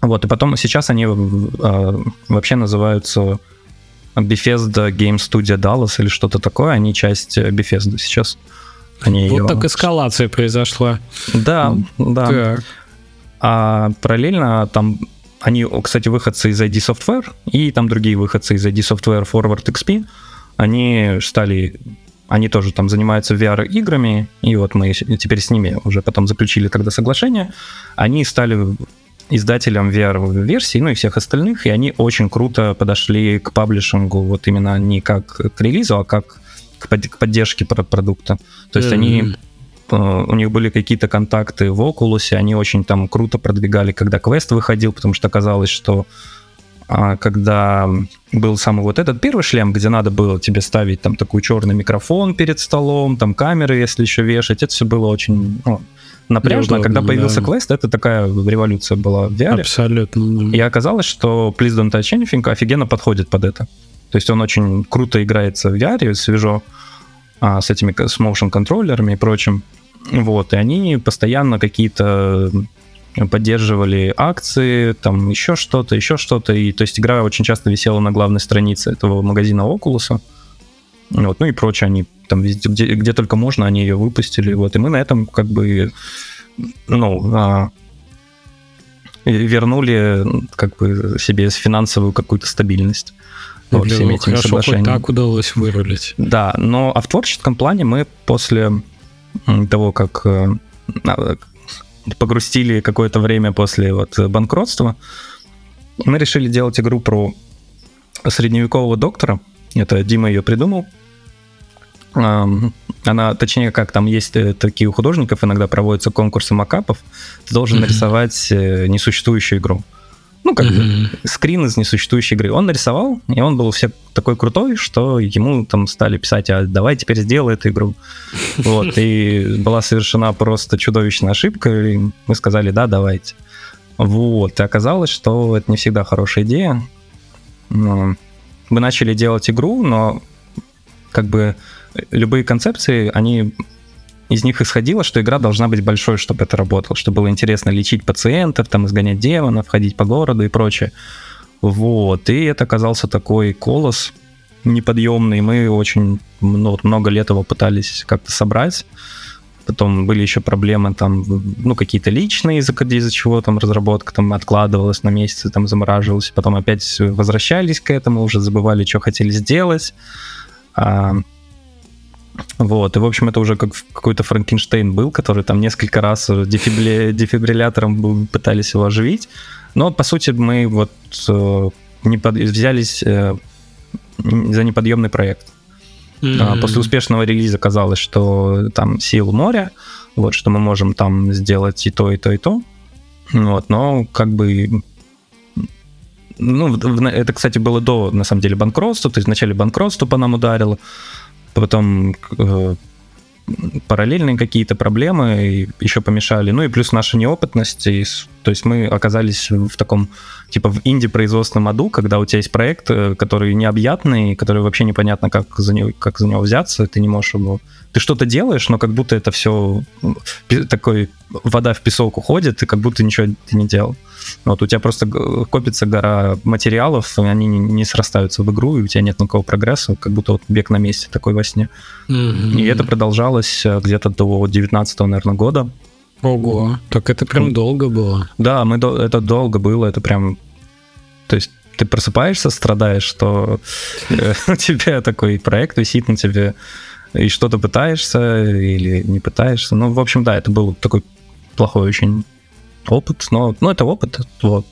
вот, и потом сейчас они э, вообще называются Bethesda Game Studio Dallas или что-то такое, они часть Bethesda сейчас. Они вот ее... так эскалация произошла. Да, да. Так. А параллельно там они, кстати, выходцы из ID Software и там другие выходцы из ID Software Forward XP, они стали, они тоже там занимаются VR-играми, и вот мы теперь с ними уже потом заключили тогда соглашение, они стали издателем VR-версий, ну и всех остальных, и они очень круто подошли к паблишингу, вот именно не как к релизу, а как к, под, к поддержке продукта. То есть mm-hmm. они э, у них были какие-то контакты в Oculus, они очень там круто продвигали, когда квест выходил, потому что казалось, что а, когда был самый вот этот первый шлем, где надо было тебе ставить там такой черный микрофон перед столом, там камеры, если еще вешать, это все было очень ну, напряжно. Неудобно, Когда появился да. Quest, это такая революция была в VR. Абсолютно. И оказалось, что Please Don't Touch Anything офигенно подходит под это. То есть он очень круто играется в VR, свежо, а, с этими с motion контроллерами и прочим. Вот, и они постоянно какие-то поддерживали акции, там еще что-то, еще что-то. И то есть игра очень часто висела на главной странице этого магазина Oculus. Вот, ну и прочее, они там где, где только можно, они ее выпустили. Вот, и мы на этом как бы, ну, а, вернули как бы себе финансовую какую-то стабильность. Вот, Блин, всеми ну, этими хорошо, хоть так удалось вырулить. Да, но а в творческом плане мы после того, как э, а, погрустили какое-то время после вот банкротства, мы решили делать игру про средневекового доктора. Это Дима ее придумал. Она, точнее, как там есть э, такие у художников, иногда проводятся конкурсы макапов, ты должен mm-hmm. нарисовать э, несуществующую игру. Ну, как mm-hmm. бы скрин из несуществующей игры. Он нарисовал, и он был все такой крутой, что ему там стали писать, а давай теперь сделай эту игру. Вот, и была совершена просто чудовищная ошибка, и мы сказали, да, давайте. Вот, и оказалось, что это не всегда хорошая идея. Мы начали делать игру, но как бы любые концепции, они из них исходило, что игра должна быть большой, чтобы это работало, чтобы было интересно лечить пациентов, там изгонять демонов, ходить по городу и прочее. Вот, и это оказался такой колос неподъемный. Мы очень ну, вот много лет его пытались как-то собрать. Потом были еще проблемы там, ну, какие-то личные, из-за, из чего там разработка там откладывалась на месяцы, там замораживалась. Потом опять возвращались к этому, уже забывали, что хотели сделать. А, вот, и, в общем, это уже как какой-то Франкенштейн был, который там несколько раз дефибри... дефибриллятором пытались его оживить. Но, по сути, мы вот э, не под... взялись э, за неподъемный проект. Mm-hmm. После успешного релиза казалось, что там сил моря, вот, что мы можем там сделать и то, и то, и то. Вот, но как бы ну, это, кстати, было до, на самом деле, банкротства, то есть вначале банкротство по нам ударило, потом э, параллельные какие-то проблемы еще помешали. Ну и плюс наша неопытность. И, то есть мы оказались в таком, типа, в инди-производственном аду, когда у тебя есть проект, э, который необъятный, который вообще непонятно, как за него, как за него взяться, ты не можешь его... Ты что-то делаешь, но как будто это все такой вода в песок уходит, и как будто ничего ты не делал. Вот у тебя просто копится гора материалов, и они не срастаются в игру, и у тебя нет никакого прогресса, как будто вот бег на месте такой во сне. Mm-hmm. И это продолжалось э, где-то до 19 наверное, года. Ого, так это прям долго было. Да, мы до, это долго было, это прям... То есть ты просыпаешься, страдаешь, что э, у тебя такой проект висит на тебе, и что-то пытаешься или не пытаешься. Ну, в общем, да, это был такой плохой очень опыт, но ну, это опыт, вот.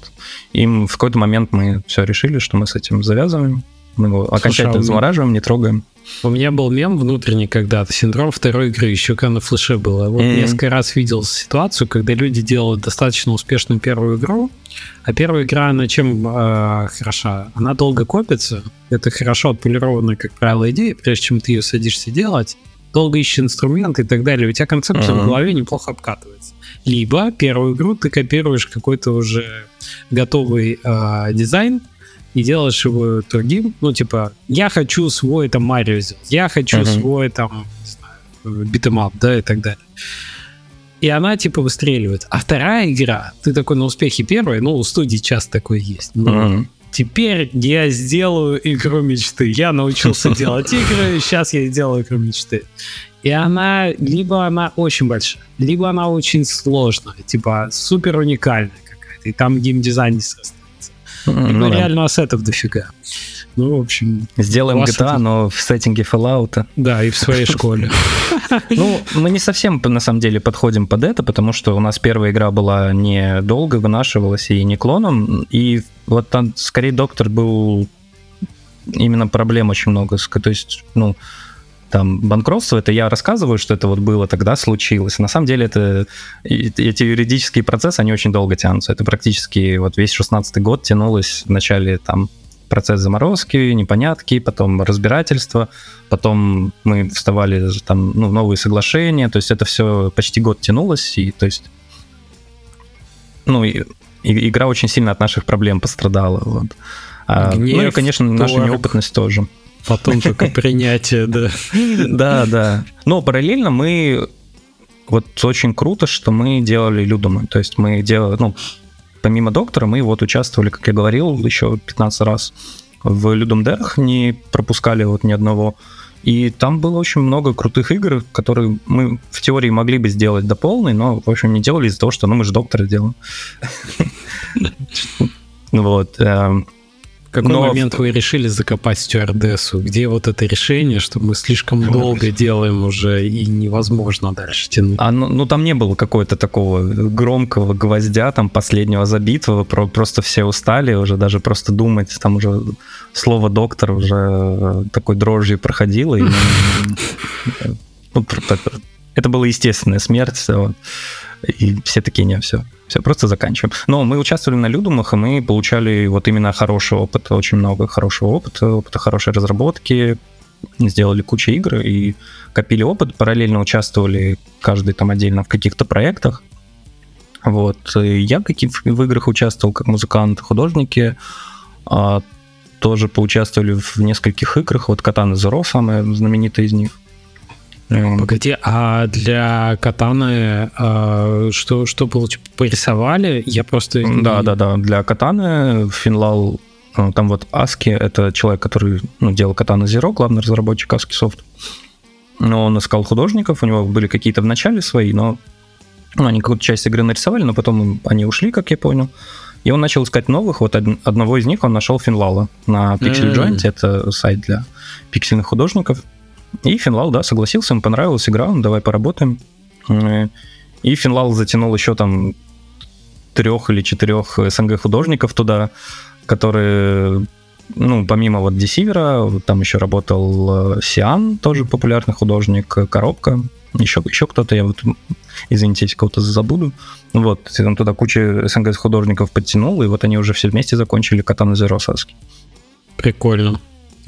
И в какой-то момент мы все решили, что мы с этим завязываем, мы его окончательно Слушай, замораживаем, не трогаем. У меня был мем внутренний когда-то, синдром второй игры, еще когда на флеше было. Вот mm-hmm. несколько раз видел ситуацию, когда люди делают достаточно успешную первую игру, а первая игра, она чем э, хороша? Она долго копится, это хорошо отполированная, как правило, идея, прежде чем ты ее садишься делать, долго ищешь инструменты и так далее, у тебя концепция uh-huh. в голове неплохо обкатывается. Либо первую игру ты копируешь какой-то уже готовый э, дизайн, и делаешь его другим, ну, типа, я хочу свой там Марио сделать, я хочу uh-huh. свой там, не знаю, beat 'em up, да, и так далее. И она, типа, выстреливает. А вторая игра, ты такой на успехе первой, ну, у студии часто такое есть. Ну, uh-huh. Теперь я сделаю игру мечты. Я научился делать игры, сейчас я сделаю игру мечты. И она, либо она очень большая, либо она очень сложная, типа супер уникальная какая-то, и там геймдизайн не состав ну, реально ассетов дофига. Ну, в общем... Сделаем GTA, это... но в сеттинге Fallout. Да, и в своей школе. Ну, мы не совсем, на самом деле, подходим под это, потому что у нас первая игра была не долго вынашивалась и не клоном, и вот там, скорее, Доктор был именно проблем очень много. То есть, ну, там банкротство, это я рассказываю, что это вот было тогда случилось. На самом деле это эти юридические процессы, они очень долго тянутся. Это практически вот весь 16 год тянулось вначале там процесс заморозки, непонятки, потом разбирательство, потом мы вставали там ну, новые соглашения, то есть это все почти год тянулось, и то есть ну и, и игра очень сильно от наших проблем пострадала, вот. А, Гнев, ну и, конечно, наша неопытность тоже. Потом только принятие, да. Да, да. Но параллельно мы... Вот очень круто, что мы делали Людумы. То есть мы делали... Ну, помимо доктора, мы вот участвовали, как я говорил, еще 15 раз в Людум Дерх, не пропускали вот ни одного. И там было очень много крутых игр, которые мы в теории могли бы сделать до полной, но, в общем, не делали из-за того, что ну, мы же доктора делаем. Вот. В какой Но... момент вы решили закопать стюардессу? Где вот это решение, что мы слишком долго делаем уже и невозможно дальше тянуть? А, ну, ну там не было какого-то такого громкого гвоздя, там последнего забитого, про, просто все устали уже даже просто думать, там уже слово доктор уже э, такой дрожью проходило. И, ну, это была естественная смерть, и все такие, не, все, все, просто заканчиваем. Но мы участвовали на Людумах, и мы получали вот именно хороший опыт, очень много хорошего опыта, опыта хорошей разработки, сделали кучу игр и копили опыт, параллельно участвовали каждый там отдельно в каких-то проектах. Вот. И я в играх участвовал как музыкант, художники, а, тоже поучаствовали в нескольких играх. Вот Катана Zero самая знаменитая из них. Погоди, а для катаны а, что, что получилось? Порисовали? Я просто... Да, да, да. Для катаны Финлал, э, там вот Аски, это человек, который ну, делал катана Zero, главный разработчик Аски Soft. Но он искал художников, у него были какие-то в начале свои, но ну, они какую-то часть игры нарисовали, но потом они ушли, как я понял. И он начал искать новых. Вот одного из них он нашел Финлала на Pixel Joint. Mm-hmm. Это сайт для пиксельных художников. И Финлал, да, согласился, ему понравилась игра, ну, давай поработаем. Э, и Финлал затянул еще там трех или четырех СНГ художников туда, которые, ну, помимо вот Десивера, там еще работал э, Сиан, тоже популярный художник, Коробка, еще, еще кто-то, я вот, извините, если кого-то забуду. Вот, там туда куча СНГ художников подтянул, и вот они уже все вместе закончили Катана Зеро Саски. Прикольно.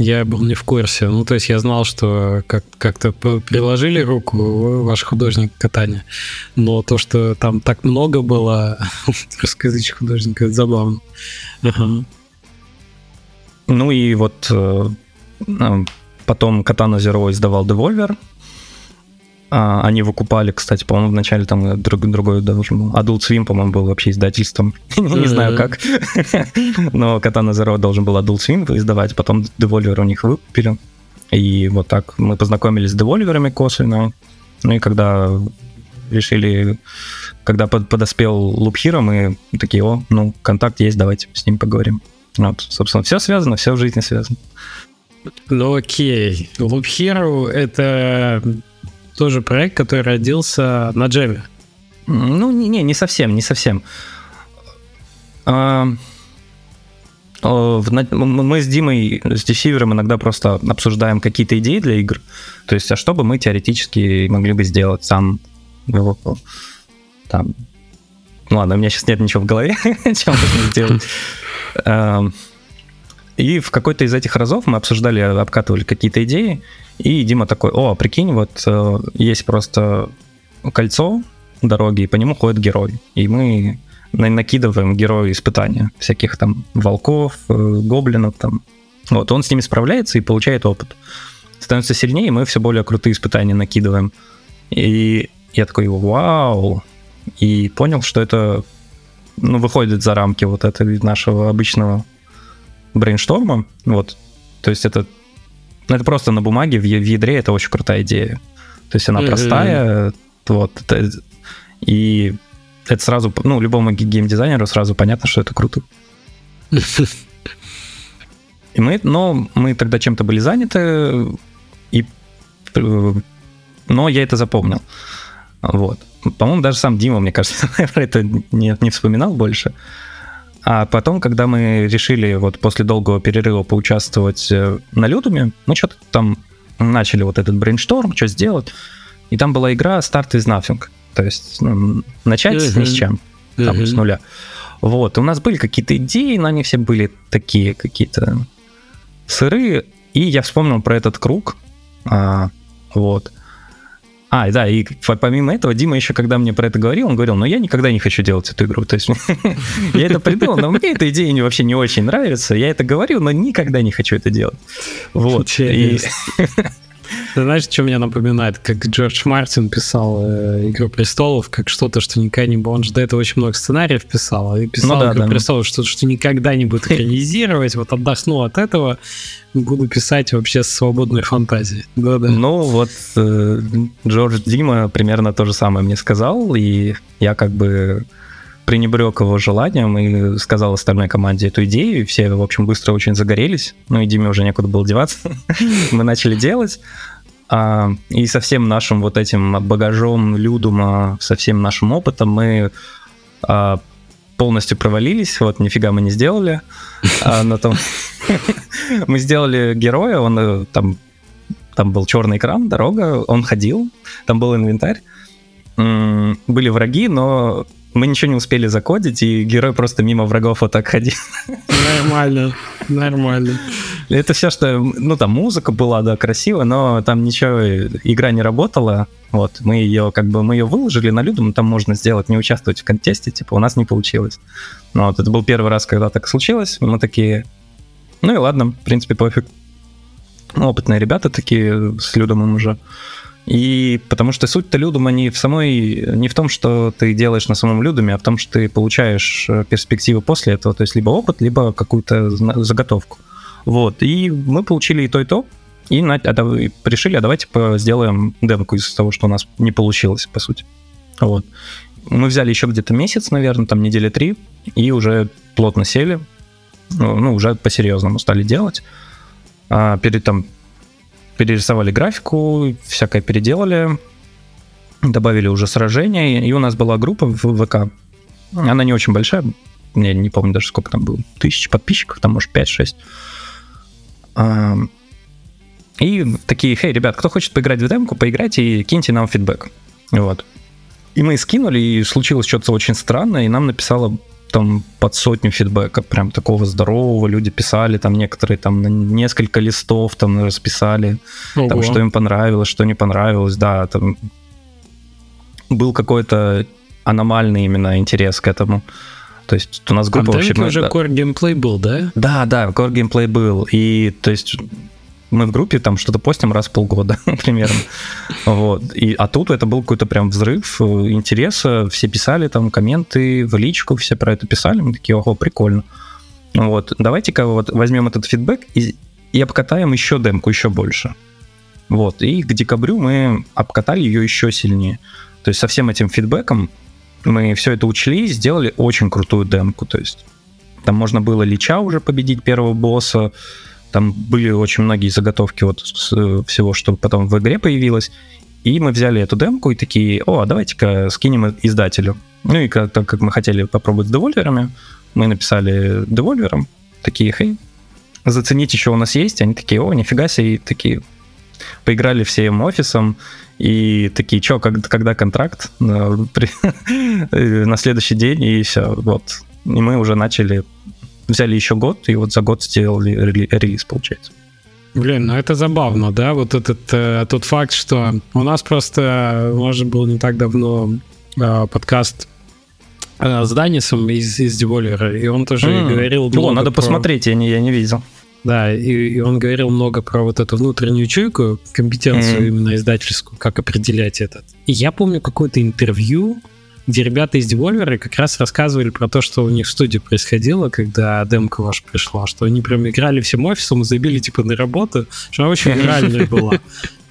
Я был не в курсе. Ну, то есть я знал, что как- как-то приложили руку ваш художник катания. Но то, что там так много было русскоязычных художников, это забавно. Ага. Ну и вот э, потом Катана Zero издавал Devolver, а, они выкупали, кстати, по-моему, вначале там друг, другой должен был. Adult Swim, по-моему, был вообще издательством. Не знаю как. Но Katana Zero должен был Adult Swim издавать, потом Devolver у них выкупили. И вот так мы познакомились с девольверами косвенно. Ну и когда решили, когда подоспел Loop Hero, мы такие, о, ну, контакт есть, давайте с ним поговорим. Вот, собственно, все связано, все в жизни связано. Ну окей. Loop Hero — это тоже проект, который родился на Java. Ну, не, не совсем, не совсем. А, мы с Димой, с Десивером иногда просто обсуждаем какие-то идеи для игр. То есть, а что бы мы теоретически могли бы сделать сам там. Ну ладно, у меня сейчас нет ничего в голове, чем можно сделать. И в какой-то из этих разов мы обсуждали, обкатывали какие-то идеи, и Дима такой, о, прикинь, вот э, есть просто кольцо дороги, и по нему ходит герой. И мы накидываем герою испытания, всяких там волков, э, гоблинов там. Вот, он с ними справляется и получает опыт. Становится сильнее, и мы все более крутые испытания накидываем. И я такой, вау! И понял, что это ну, выходит за рамки вот этого нашего обычного брейншторма. Вот. То есть это, ну, это просто на бумаге, в, в ядре это очень крутая идея. То есть она mm-hmm. простая, вот. Это, и это сразу, ну, любому геймдизайнеру сразу понятно, что это круто. И мы, но мы тогда чем-то были заняты, и, но я это запомнил. Вот. По-моему, даже сам Дима, мне кажется, про это не, не вспоминал больше. А потом, когда мы решили вот после долгого перерыва поучаствовать э, на Лютуме, мы что-то там начали вот этот брейншторм, что сделать. И там была игра Start with Nothing. То есть ну, начать uh-huh. ни с чем, там, uh-huh. с нуля. Вот, у нас были какие-то идеи, но они все были такие какие-то сырые. И я вспомнил про этот круг. А, вот. А, да, и помимо этого, Дима еще, когда мне про это говорил, он говорил, ну я никогда не хочу делать эту игру. То есть я это придумал, но мне эта идея вообще не очень нравится. Я это говорю, но никогда не хочу это делать. Вот. Ты знаешь, что меня напоминает? Как Джордж Мартин писал э, «Игру престолов», как что-то, что никогда не будет. Он же до этого очень много сценариев писал, и писал ну, да, «Игру да. престолов», что-то, что никогда не будет экранизировать. Вот отдохну от этого, буду писать вообще с свободной фантазией. Да-да. Ну, вот э, Джордж Дима примерно то же самое мне сказал, и я как бы пренебрег его желанием и сказал остальной команде эту идею, и все, в общем, быстро очень загорелись. Ну и Диме уже некуда было деваться. Мы начали делать. А, и со всем нашим вот этим багажом Людума, со всем нашим опытом мы а, полностью провалились, вот нифига мы не сделали. А, том... мы сделали героя, он э, там, там был черный экран, дорога, он ходил, там был инвентарь. Были враги, но мы ничего не успели закодить, и герой просто мимо врагов вот так ходил. Нормально, нормально. Это все, что... Ну, там музыка была, да, красиво, но там ничего, игра не работала. Вот, мы ее, как бы, мы ее выложили на Людум, там можно сделать, не участвовать в контесте, типа, у нас не получилось. Ну, вот, это был первый раз, когда так случилось, мы такие... Ну и ладно, в принципе, пофиг. Ну, опытные ребята такие с Людумом уже. И потому что суть-то Людума не в самой, не в том, что ты делаешь на самом Людуме, а в том, что ты получаешь э, перспективы после этого, то есть либо опыт, либо какую-то заготовку. Вот, и мы получили и то, и то, и, на, а, решили, а давайте сделаем демку из того, что у нас не получилось, по сути. Вот. Мы взяли еще где-то месяц, наверное, там недели три, и уже плотно сели, ну, ну уже по-серьезному стали делать. А перед там перерисовали графику, всякое переделали, добавили уже сражения, и у нас была группа в ВК. Она не очень большая, я не помню даже сколько там было, тысяч подписчиков, там может 5-6. А, и такие, хей, ребят, кто хочет поиграть в демку, поиграйте и киньте нам фидбэк. Вот. И мы скинули, и случилось что-то очень странное, и нам написала там под сотню фидбэка, прям такого здорового, люди писали, там некоторые там на несколько листов там расписали, там, что им понравилось, что не понравилось, да, там был какой-то аномальный именно интерес к этому. То есть у нас группа а вообще... уже core геймплей был, да? Да, да, core геймплей был. И то есть мы в группе там что-то постим раз в полгода примерно. Вот. И, а тут это был какой-то прям взрыв э, интереса. Все писали там комменты в личку, все про это писали. Мы такие, ого, прикольно. Вот. Давайте-ка вот возьмем этот фидбэк и, и обкатаем еще демку, еще больше. Вот. И к декабрю мы обкатали ее еще сильнее. То есть со всем этим фидбэком мы все это учли и сделали очень крутую демку. То есть там можно было Лича уже победить первого босса, там были очень многие заготовки вот с всего, что потом в игре появилось. И мы взяли эту демку и такие, о, а давайте-ка скинем издателю. Ну и как, так как мы хотели попробовать с девольверами, мы написали девольверам, такие, хей, зацените, что у нас есть. Они такие, о, нифига себе, и такие поиграли всем офисом, и такие, что, когда, когда контракт? На следующий день, и все, вот. И мы уже начали взяли еще год, и вот за год сделали релиз, получается. Блин, ну это забавно, да, вот этот э, тот факт, что у нас просто, же был не так давно э, подкаст э, с Данисом из, из Деволера, и он тоже mm. говорил... О, надо про... посмотреть, я не, я не видел. Да, и, и он говорил много про вот эту внутреннюю чуйку, компетенцию mm. именно издательскую, как определять этот. И я помню какое-то интервью, где ребята из Devolver как раз рассказывали про то, что у них в студии происходило, когда демка ваша пришла, что они прям играли всем офисом, забили типа на работу, что она очень реальная была.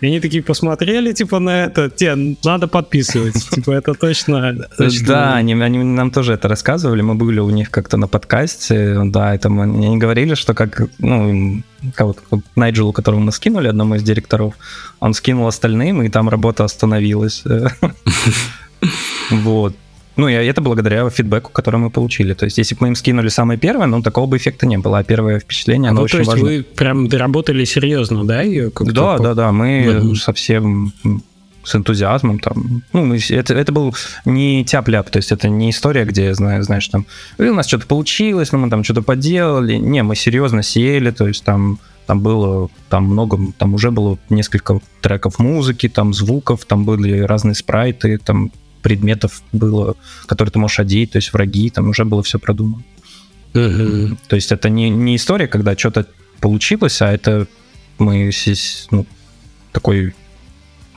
И они такие посмотрели, типа, на это, те, надо подписывать, типа, это точно... точно... Да, они, они нам тоже это рассказывали, мы были у них как-то на подкасте, да, это мы, они говорили, что как, ну, кого-то, Найджелу, которого мы скинули, одному из директоров, он скинул остальным, и там работа остановилась. Вот. Ну, и это благодаря фидбэку, который мы получили. То есть, если бы мы им скинули самое первое, ну, такого бы эффекта не было. А первое впечатление, оно ну, очень то есть важно. вы прям доработали серьезно, да, ее? Да, да, да. Мы mm совсем с энтузиазмом там. Ну, это, это был не тяп-ляп, то есть это не история, где, знаешь, знаешь там, у нас что-то получилось, ну, мы там что-то поделали. Не, мы серьезно сели, то есть там там было там много, там уже было несколько треков музыки, там звуков, там были разные спрайты, там предметов было, которые ты можешь одеть, то есть враги, там уже было все продумано. То есть это не, не история, когда что-то получилось, а это мы здесь, ну, такой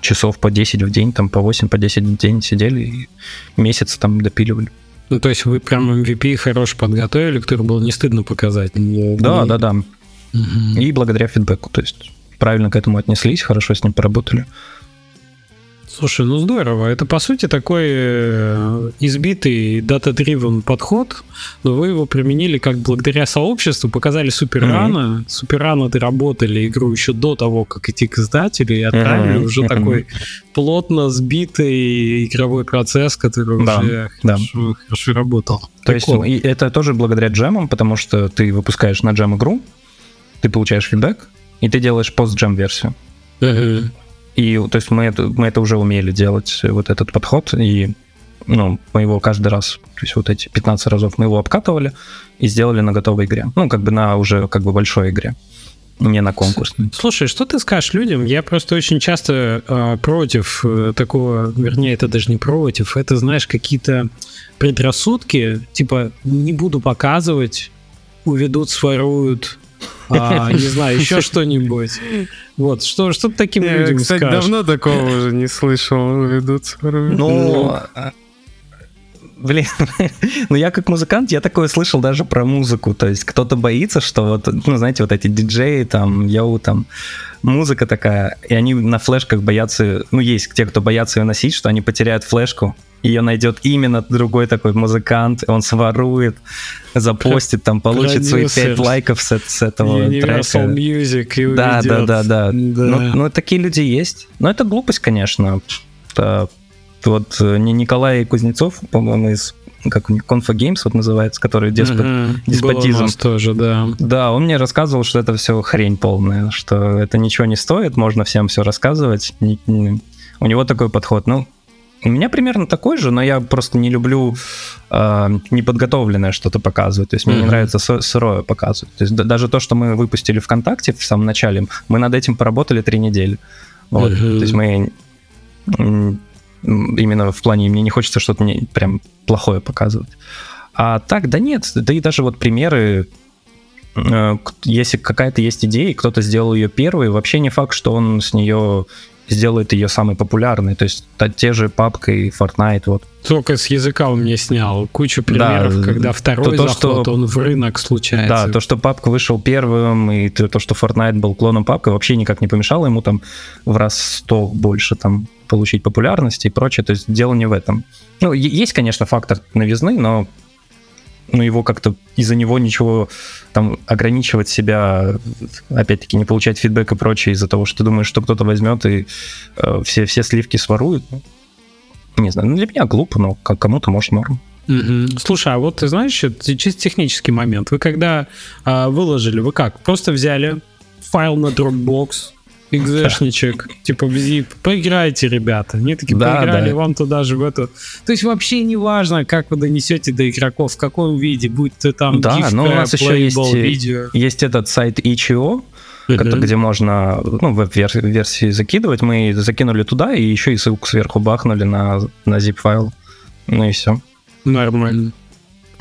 часов по 10 в день, там по 8, по 10 в день сидели и месяц там допиливали. Ну, то есть вы прям MVP хорошо подготовили, который было не стыдно показать. Не, да, не... да, да. Угу. И благодаря фидбэку, то есть правильно к этому отнеслись, хорошо с ним поработали. Слушай, ну здорово. Это, по сути, такой э, избитый data-driven подход, но вы его применили как благодаря сообществу, показали супер рано. Mm-hmm. Супер рано доработали игру еще до того, как идти к издателю, и отправили mm-hmm. уже mm-hmm. такой плотно сбитый игровой процесс, который да, уже да. Хорошо, хорошо работал. То Прикол. есть это тоже благодаря джемам, потому что ты выпускаешь на джем игру, ты получаешь фидбэк, и ты делаешь пост-джем версию. Uh-huh. И, то есть, мы это, мы это уже умели делать, вот этот подход, и ну, мы его каждый раз, то есть вот эти 15 разов мы его обкатывали и сделали на готовой игре. Ну, как бы на уже как бы большой игре не на конкурсной. Слушай, что ты скажешь людям? Я просто очень часто э, против такого, вернее, это даже не против, это, знаешь, какие-то предрассудки, типа, не буду показывать, уведут, своруют, а, не знаю, еще что-нибудь. Вот, что, что ты таким Я, людям кстати, скажешь? давно такого уже не слышал. Ведут Ну, Блин, ну я как музыкант, я такое слышал даже про музыку. То есть кто-то боится, что вот, ну знаете, вот эти диджеи, там, йоу, там, музыка такая, и они на флешках боятся, ну есть те, кто боятся ее носить, что они потеряют флешку, ее найдет именно другой такой музыкант, он сворует, запостит, там получит свои 5 лайков с, с этого Universal трека. Music и да, да, да, да, да. Ну, ну, такие люди есть. Но это глупость, конечно. Вот э, не Николай Кузнецов, по-моему, из как у Confa Games вот называется, который деспот, uh-huh. деспотизм. Было тоже, да. Да, он мне рассказывал, что это все хрень полная, что это ничего не стоит, можно всем все рассказывать. У него такой подход. Ну, у меня примерно такой же, но я просто не люблю э, неподготовленное что-то показывать. То есть мне mm-hmm. не нравится сырое показывать. То есть даже то, что мы выпустили ВКонтакте в самом начале, мы над этим поработали три недели. Вот. Mm-hmm. То есть мы именно в плане мне не хочется что-то не, прям плохое показывать. А так, да нет, да и даже вот примеры, э, если какая-то есть идея, кто-то сделал ее первый, вообще не факт, что он с нее сделает ее самой популярной. То есть те же папка и Fortnite. Вот. Только с языка он мне снял кучу примеров, да, когда второй то, заход, что, он в рынок случается. Да, то, что папка вышел первым, и то, что Fortnite был клоном папка, вообще никак не помешало ему там в раз сто больше там получить популярности и прочее. То есть дело не в этом. Ну, есть, конечно, фактор новизны, но ну, его как-то из-за него ничего там ограничивать себя, опять-таки, не получать фидбэк и прочее из-за того, что ты думаешь, что кто-то возьмет и э, все, все сливки сворует. Ну, не знаю, ну, для меня глупо, но как кому-то может норм. Слушай, а вот ты знаешь, чисто технический момент. Вы когда а, выложили, вы как? Просто взяли файл на Dropbox, экзешничек, типа, поиграйте, ребята. Они такие, да, поиграли да. вам туда же в эту. То есть вообще не важно, как вы донесете до игроков, в каком виде, будь то там Да, GIF, но у нас еще есть, видео. есть этот сайт itch.io, uh-huh. где можно ну, веб-версии закидывать. Мы закинули туда и еще и ссылку сверху бахнули на, на zip-файл. Ну и все. Нормально.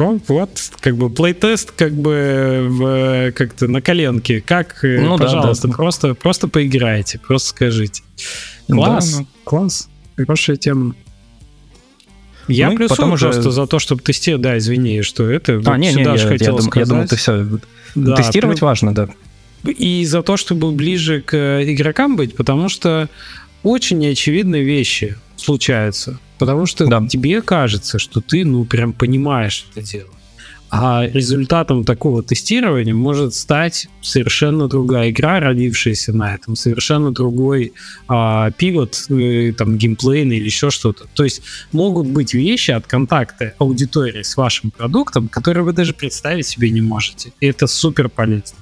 Ну, вот, как бы плейтест, как бы как-то на коленке. Как, э, ну, пожалуйста, да, да. просто просто поиграйте, просто скажите. Класс, да, ну. класс, хорошая тема. Я ну, плюсую потому просто что... за то, чтобы тестировать, да, извини, что это. А, не, не, я, хотел я, сказать. я думал, ты все. Да, Тестировать плюс... важно, да. И за то, чтобы ближе к игрокам быть, потому что очень неочевидные вещи случаются. Потому что да. тебе кажется, что ты, ну, прям понимаешь это дело. А результатом такого тестирования может стать совершенно другая игра, родившаяся на этом, совершенно другой а, пивот, э, там, геймплейный или еще что-то. То есть могут быть вещи от контакта аудитории с вашим продуктом, которые вы даже представить себе не можете. И это супер полезно.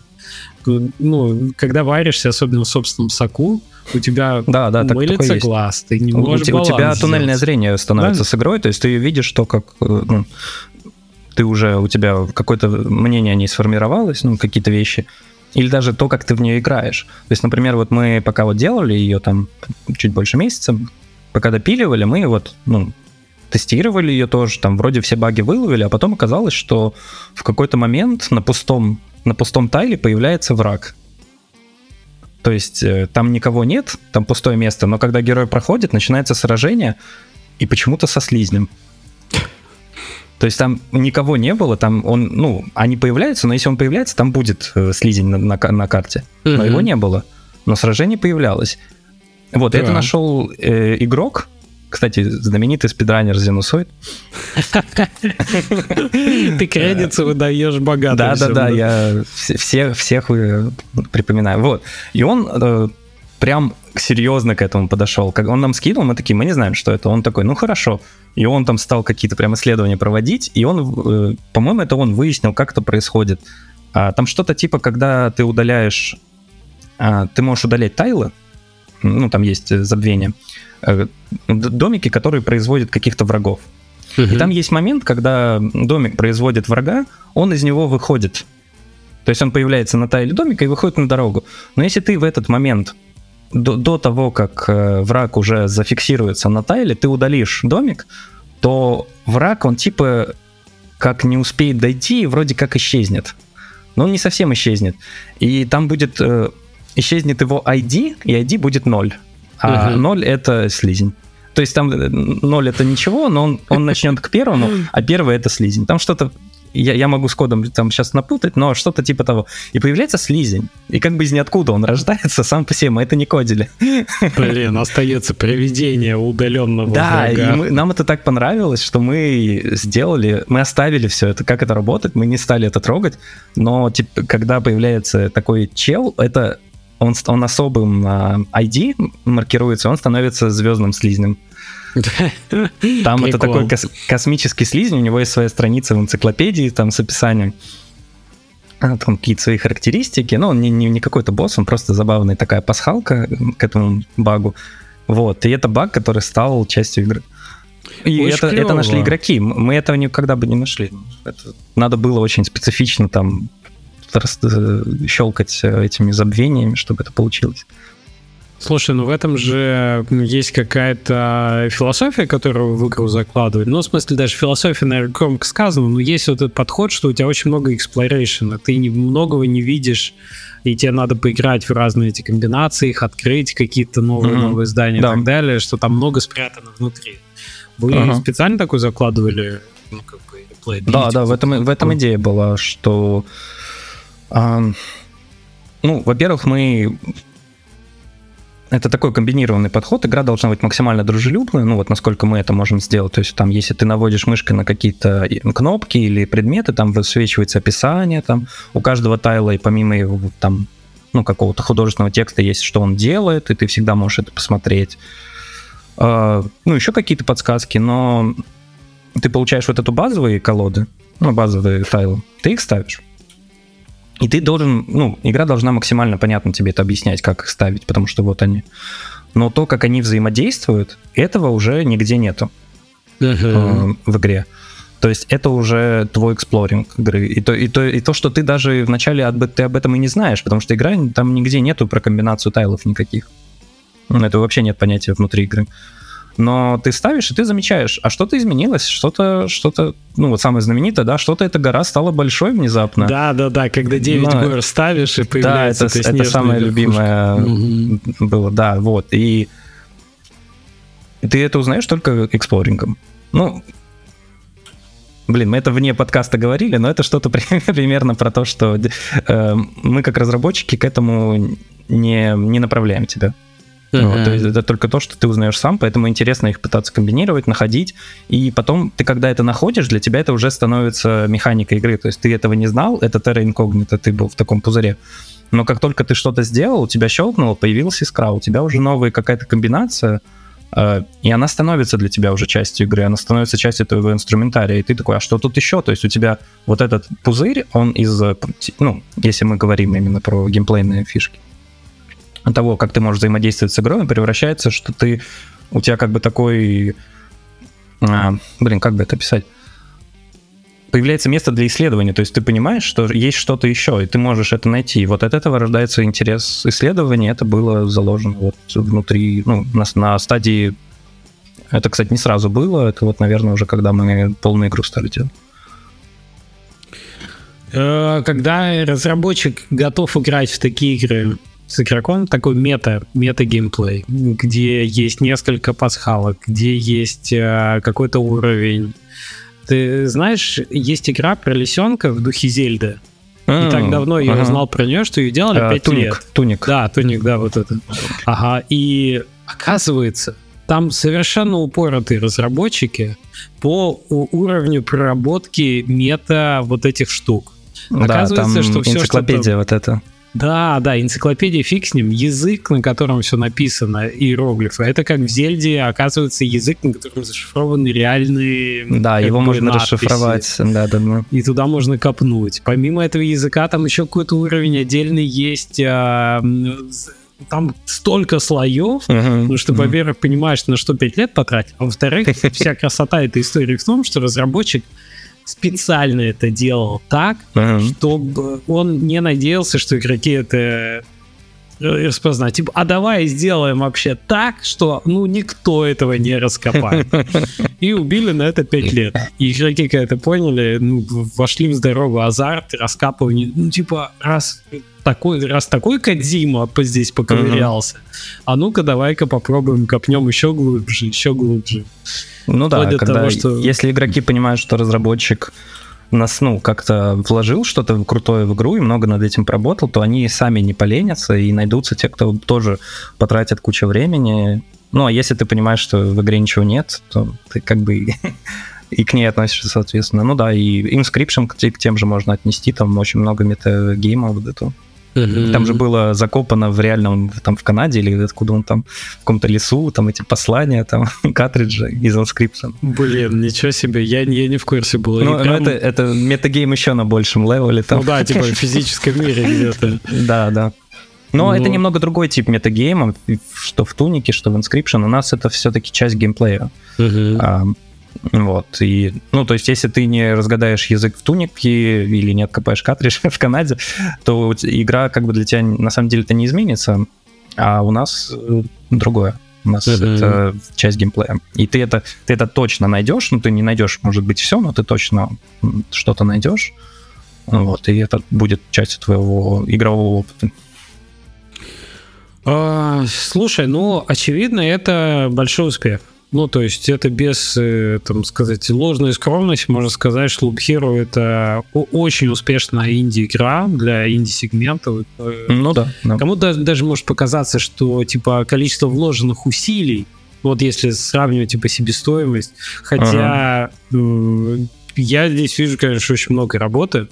Ну, когда варишься, особенно в собственном соку, у тебя да, да, мылится так, глаз, ты не можешь У, у тебя туннельное зрение становится да? с игрой, то есть ты видишь то, как э, ну, ты уже, у тебя какое-то мнение о ней сформировалось, ну, какие-то вещи, или даже то, как ты в нее играешь. То есть, например, вот мы пока вот делали ее там чуть больше месяца, пока допиливали, мы вот, ну, тестировали ее тоже, там вроде все баги выловили, а потом оказалось, что в какой-то момент на пустом, на пустом тайле появляется враг. То есть э, там никого нет, там пустое место, но когда герой проходит, начинается сражение, и почему-то со слизнем. То есть там никого не было, там он, ну, они появляются, но если он появляется, там будет э, слизень на, на, на карте. Но угу. его не было. Но сражение появлялось. Вот, да. это нашел э, игрок, кстати, знаменитый спидранер Зенусоид. Ты кредиты выдаешь богато. Да-да-да, я всех, всех припоминаю. Вот. И он э, прям серьезно к этому подошел. Как он нам скинул, мы такие, мы не знаем, что это. Он такой, ну хорошо. И он там стал какие-то прям исследования проводить, и он, э, по-моему, это он выяснил, как это происходит. А, там что-то типа, когда ты удаляешь, а, ты можешь удалять тайлы, ну, там есть забвение, Э, домики, которые производят каких-то врагов. Угу. И там есть момент, когда домик производит врага, он из него выходит. То есть он появляется на тайле домика и выходит на дорогу. Но если ты в этот момент, до, до того, как э, враг уже зафиксируется на тайле, ты удалишь домик, то враг, он типа как не успеет дойти, вроде как исчезнет. Но он не совсем исчезнет. И там будет... Э, исчезнет его ID, и ID будет 0 а угу. 0 это слизень. То есть там 0 э, это ничего, но он, он начнет к первому, а первый это слизень. Там что-то я, я могу с кодом там сейчас напутать, но что-то типа того. И появляется слизень. И как бы из ниоткуда он рождается сам по себе, мы это не кодили. Блин, остается привидение удаленного Да, врага. и мы, нам это так понравилось, что мы сделали, мы оставили все это, как это работает, мы не стали это трогать, но типа, когда появляется такой чел, это он, он особым uh, а, ID маркируется, он становится звездным слизнем. Там это такой кос- космический слизень, у него есть своя страница в энциклопедии, там с описанием а, там какие-то свои характеристики, но он не, не, не какой-то босс, он просто забавная такая пасхалка к этому багу. Вот, и это баг, который стал частью игры. И это, это нашли игроки. Мы этого никогда бы не нашли. Это надо было очень специфично там щелкать э, этими забвениями, чтобы это получилось. Слушай, ну в этом же есть какая-то философия, которую в игру закладывают. Ну, в смысле, даже философия, наверное, громко сказано, но есть вот этот подход, что у тебя очень много exploration а, ты многого не видишь, и тебе надо поиграть в разные эти комбинации, их открыть, какие-то новые, mm-hmm. новые здания да. и так далее, что там много спрятано внутри. Вы uh-huh. специально такой закладывали, ну, как бы, Да, да, в этом, в этом идея была, что а, ну, во-первых, мы это такой комбинированный подход. Игра должна быть максимально дружелюбной, ну вот насколько мы это можем сделать. То есть там, если ты наводишь мышкой на какие-то кнопки или предметы, там высвечивается описание, там у каждого тайла и помимо его там ну какого-то художественного текста есть, что он делает, и ты всегда можешь это посмотреть. Uh, ну еще какие-то подсказки, но ты получаешь вот эту базовые колоды, ну базовые тайлы, ты их ставишь. И ты должен, ну, игра должна максимально понятно тебе это объяснять, как их ставить, потому что вот они. Но то, как они взаимодействуют, этого уже нигде нету uh-huh. в игре. То есть это уже твой эксплоринг игры. И то, и, то, и то, что ты даже вначале об, ты об этом и не знаешь, потому что игра, там нигде нету про комбинацию тайлов никаких. Это вообще нет понятия внутри игры. Но ты ставишь, и ты замечаешь, а что-то изменилось, что-то, что-то, ну вот самое знаменитое, да, что-то эта гора стала большой внезапно. Да, да, да, когда 9 Но... гор ставишь, и появляется Да, это, это самое любимое угу. было, да, вот. И ты это узнаешь только эксплорингом. Ну, Блин, мы это вне подкаста говорили, но это что-то примерно про то, что э, мы как разработчики к этому не, не направляем тебя. Uh-huh. Вот, то есть это только то, что ты узнаешь сам, поэтому интересно их пытаться комбинировать, находить, и потом ты, когда это находишь, для тебя это уже становится механикой игры, то есть ты этого не знал, это Terra Incognita, ты был в таком пузыре, но как только ты что-то сделал, у тебя щелкнуло, появилась искра, у тебя уже новая какая-то комбинация, Э, и она становится для тебя уже частью игры, она становится частью твоего инструментария, и ты такой, а что тут еще? То есть у тебя вот этот пузырь, он из, э, ну, если мы говорим именно про геймплейные фишки, того, как ты можешь взаимодействовать с игрой, превращается, что ты, у тебя как бы такой, а, блин, как бы это описать? появляется место для исследования, то есть ты понимаешь, что есть что-то еще, и ты можешь это найти. Вот от этого рождается интерес исследования, это было заложено вот внутри, ну, на, на стадии... Это, кстати, не сразу было, это вот, наверное, уже когда мы полную игру стали делать. Э, когда разработчик готов играть в такие игры с игроком, такой мета, мета-геймплей, где есть несколько пасхалок, где есть э, какой-то уровень, ты знаешь, есть игра про лисенка в духе Зельды. Mm, и так давно я ага. узнал про нее, что ее делали а, 5 туник, лет. Туник. Да, туник, да, вот это. Ага, и оказывается, там совершенно упоротые разработчики по уровню проработки мета вот этих штук. Оказывается, да, там что все, энциклопедия что вот это. Да, да, энциклопедия фиг с ним, язык, на котором все написано, иероглифы. Это как в Зельде, оказывается, язык, на котором зашифрованы реальные... Да, его можно надписи. расшифровать, да, да, да. И туда можно копнуть. Помимо этого языка, там еще какой-то уровень отдельный есть, а, там столько слоев, uh-huh, ну, что, uh-huh. во-первых, понимаешь, на что 5 лет потратить, а во-вторых, вся красота этой истории в том, что разработчик специально это делал так, ага. чтобы он не надеялся, что игроки это распознать. Типа, а давай сделаем вообще так, что ну никто этого не раскопает. И убили на это 5 лет. И игроки, когда это поняли, ну, вошли в здоровый азарт, раскапывание. Ну, типа, раз такой, раз такой Кадзима здесь поковырялся, uh-huh. а ну-ка давай-ка попробуем копнем еще глубже, еще глубже. Ну да, когда, того, что... если игроки понимают, что разработчик нас, ну, как-то вложил что-то крутое в игру и много над этим поработал, то они сами не поленятся и найдутся те, кто тоже потратит кучу времени. Ну, а если ты понимаешь, что в игре ничего нет, то ты как бы и к ней относишься, соответственно. Ну да, и Inscription к тем же можно отнести, там очень много метагеймов вот этого. Mm-hmm. Там же было закопано в реальном, там в Канаде или откуда он там, в каком-то лесу, там эти послания, там картриджи из Inscription. Блин, ничего себе, я, я не в курсе был. Ну, прям... это, это metagame еще на большем level е. Там. Ну да, типа в физическом мире где-то. Да, да. Но, Но это немного другой тип metagame а, что в Tunic е, что в Inscription. У нас это все-таки часть геймплея. Uh-huh. Вот, и, ну, то есть, если ты не разгадаешь язык в Tunic е или не откопаешь картридж в Канаде, то игра как бы для тебя на самом деле это не изменится, а у нас э, другое. У нас mm-hmm. это часть геймплея. И ты это, ты это точно найдешь, ну, ты не найдешь, может быть, все, но ты точно что-то найдешь. Вот, и это будет частью твоего игрового опыта. А, слушай, ну, очевидно, это большой успех. Ну, то есть это без, э, там сказать, ложной скромности, можно сказать, что Loop Hero это очень успешная инди-игра для инди-сегмента. Ну да. да. Кому-то даже может показаться, что типа количество вложенных усилий, вот если сравнивать типа себестоимость, хотя ага. Я здесь вижу, конечно, очень много работы,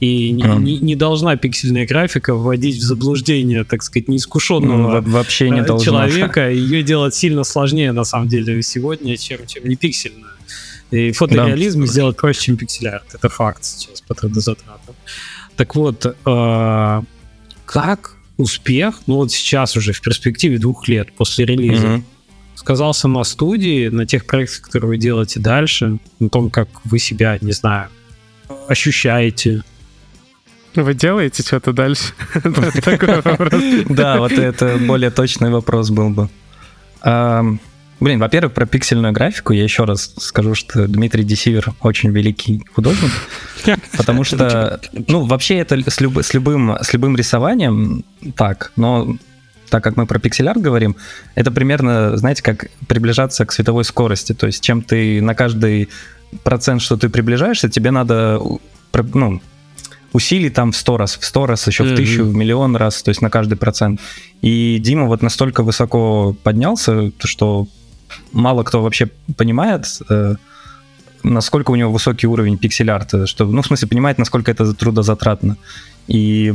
и mm. не, не должна пиксельная графика вводить в заблуждение, так сказать, неискушенного mm, вообще не э, человека. Ее делать сильно сложнее, на самом деле, сегодня, чем, чем не пиксельная. И фотореализм да. сделать проще, чем пиксель-арт. Это факт сейчас по 3D-затратам. Так вот, э, как успех, ну вот сейчас уже в перспективе двух лет после релиза, mm-hmm. Сказался на студии, на тех проектах, которые вы делаете дальше, на том, как вы себя, не знаю, ощущаете? Вы делаете что-то дальше? Да, вот это более точный вопрос был бы. Блин, во-первых, про пиксельную графику я еще раз скажу, что Дмитрий Десивер очень великий художник, потому что, ну, вообще это с, люб, с, любым, с любым рисованием так, но так как мы про пиксель-арт говорим, это примерно, знаете, как приближаться к световой скорости, то есть чем ты на каждый процент, что ты приближаешься, тебе надо, ну, усилий там в сто раз, в сто раз, еще в тысячу, в миллион раз, то есть на каждый процент. И Дима вот настолько высоко поднялся, что мало кто вообще понимает, э, насколько у него высокий уровень пиксель-арта, что, ну, в смысле, понимает, насколько это трудозатратно. И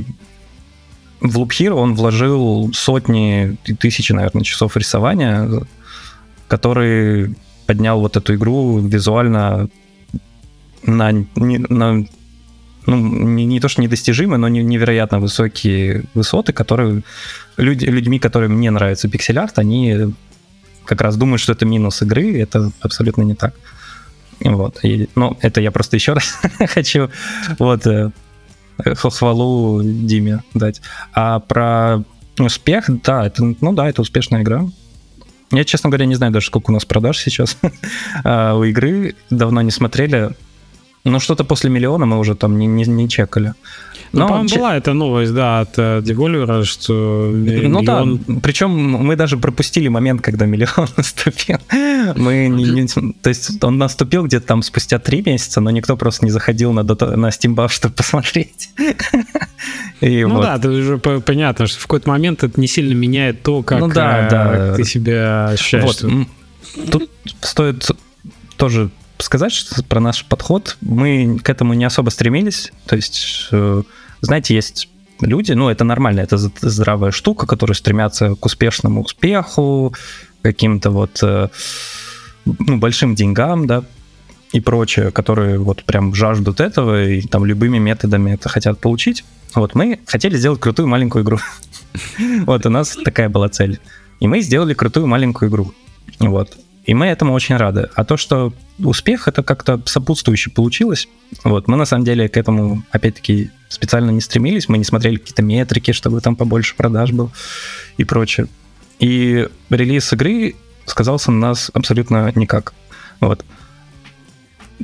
в Loop Hero он вложил сотни, тысячи, наверное, часов рисования, который поднял вот эту игру визуально на, на ну, не, не то, что недостижимые, но невероятно высокие высоты, которые люди, людьми, которым не нравится пиксель-арт, они как раз думают, что это минус игры, это абсолютно не так. Вот. И, ну, это я просто еще раз хочу вот э, хвалу Диме дать. А про успех, да, это, ну да, это успешная игра. Я, честно говоря, не знаю даже, сколько у нас продаж сейчас а, у игры. Давно не смотрели. Но что-то после миллиона мы уже там не, не, не чекали. Ну, Но, по-моему, че... была эта новость, да, от э, девольвера, что миллион... Ну да, причем мы даже пропустили момент, когда миллион наступил. Мы не, не... То есть он наступил где-то там спустя три месяца, но никто просто не заходил на, на Steam чтобы посмотреть. И ну вот. да, это уже понятно, что в какой-то момент это не сильно меняет то, как ну, да, да. ты себя ощущаешь. Вот. Тут стоит тоже сказать про наш подход. Мы к этому не особо стремились. То есть э, знаете, есть люди, ну, это нормально, это здравая штука, которые стремятся к успешному успеху, каким-то вот э, ну, большим деньгам, да, и прочее, которые вот прям жаждут этого и там любыми методами это хотят получить. Вот мы хотели сделать крутую маленькую игру. Вот у нас такая была цель. И мы сделали крутую маленькую игру. Вот. И мы этому очень рады. А то, что успех, это как-то сопутствующе получилось. Вот, мы на самом деле к этому, опять-таки, специально не стремились, мы не смотрели какие-то метрики, чтобы там побольше продаж был и прочее. И релиз игры сказался на нас абсолютно никак. Вот.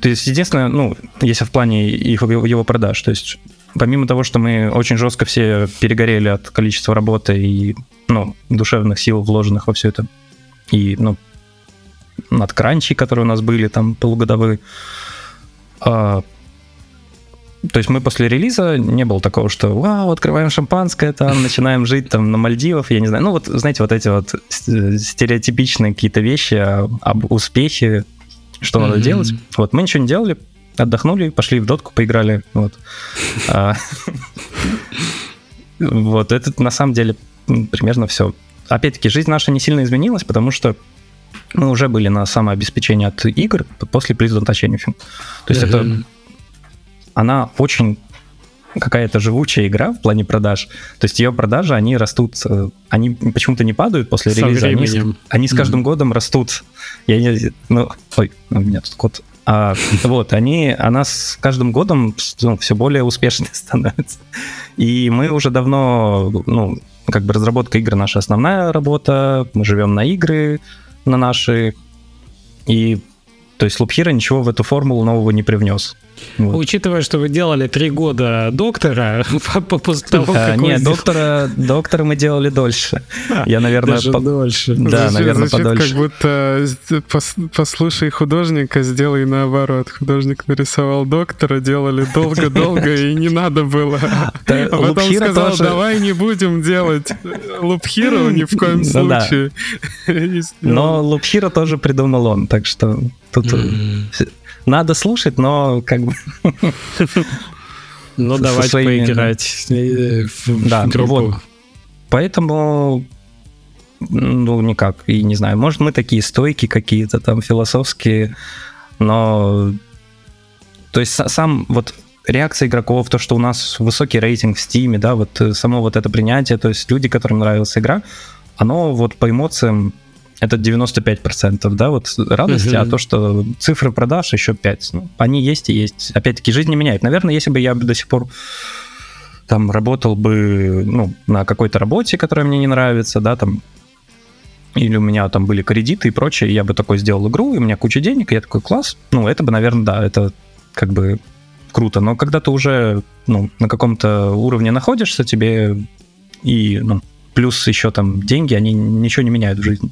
То есть, единственное, ну, если в плане его, его продаж, то есть, помимо того, что мы очень жестко все перегорели от количества работы и, ну, душевных сил, вложенных во все это, и, ну, над кранчи, которые у нас были там полугодовые. А, то есть мы после релиза не было такого, что вау, открываем шампанское, там, начинаем жить там на Мальдивах, я не знаю. Ну вот, знаете, вот эти вот стереотипичные какие-то вещи об успехе, что mm-hmm. надо делать. Вот мы ничего не делали, отдохнули, пошли в дотку, поиграли. Вот. А, вот, это на самом деле примерно все. Опять-таки, жизнь наша не сильно изменилась, потому что мы уже были на самообеспечении от игр после Please Don't То есть это... Она очень какая-то живучая игра в плане продаж. То есть ее продажи, они растут, э, они почему-то не падают после Со релиза, они, они с каждым mm. годом растут. Я не, ну, ой, у меня тут код. А, вот, они, она с каждым годом ну, все более успешной становится. И мы уже давно, ну, как бы разработка игр наша основная работа, мы живем на игры, на наши. И то есть Лупхира ничего в эту формулу нового не привнес. Вот. Учитывая, что вы делали три года доктора после того, как Нет, доктора, доктора мы делали дольше. Я, наверное... Даже по... дольше. Да, звучит, наверное, звучит подольше. как будто послушай художника, сделай наоборот. Художник нарисовал доктора, делали долго-долго, и не надо было. А потом сказал, давай не будем делать Лупхиру ни в коем ну случае. Но Лупхира тоже придумал он, так что тут надо слушать, но как бы... Ну, давайте своими... поиграть э, в да, группу. Вот. Поэтому, ну, никак, и не знаю, может, мы такие стойки какие-то там философские, но... То есть сам вот реакция игроков, то, что у нас высокий рейтинг в Steam, да, вот э, само вот это принятие, то есть люди, которым нравилась игра, оно вот по эмоциям это 95%, да, вот радости, uh-huh. а то, что цифры продаж еще 5, ну, они есть и есть. Опять-таки, жизнь не меняет. Наверное, если бы я до сих пор там работал бы, ну, на какой-то работе, которая мне не нравится, да, там, или у меня там были кредиты и прочее, я бы такой сделал игру, и у меня куча денег, и я такой, класс, ну, это бы, наверное, да, это как бы круто, но когда ты уже, ну, на каком-то уровне находишься, тебе и, ну, плюс еще там деньги, они ничего не меняют в жизни.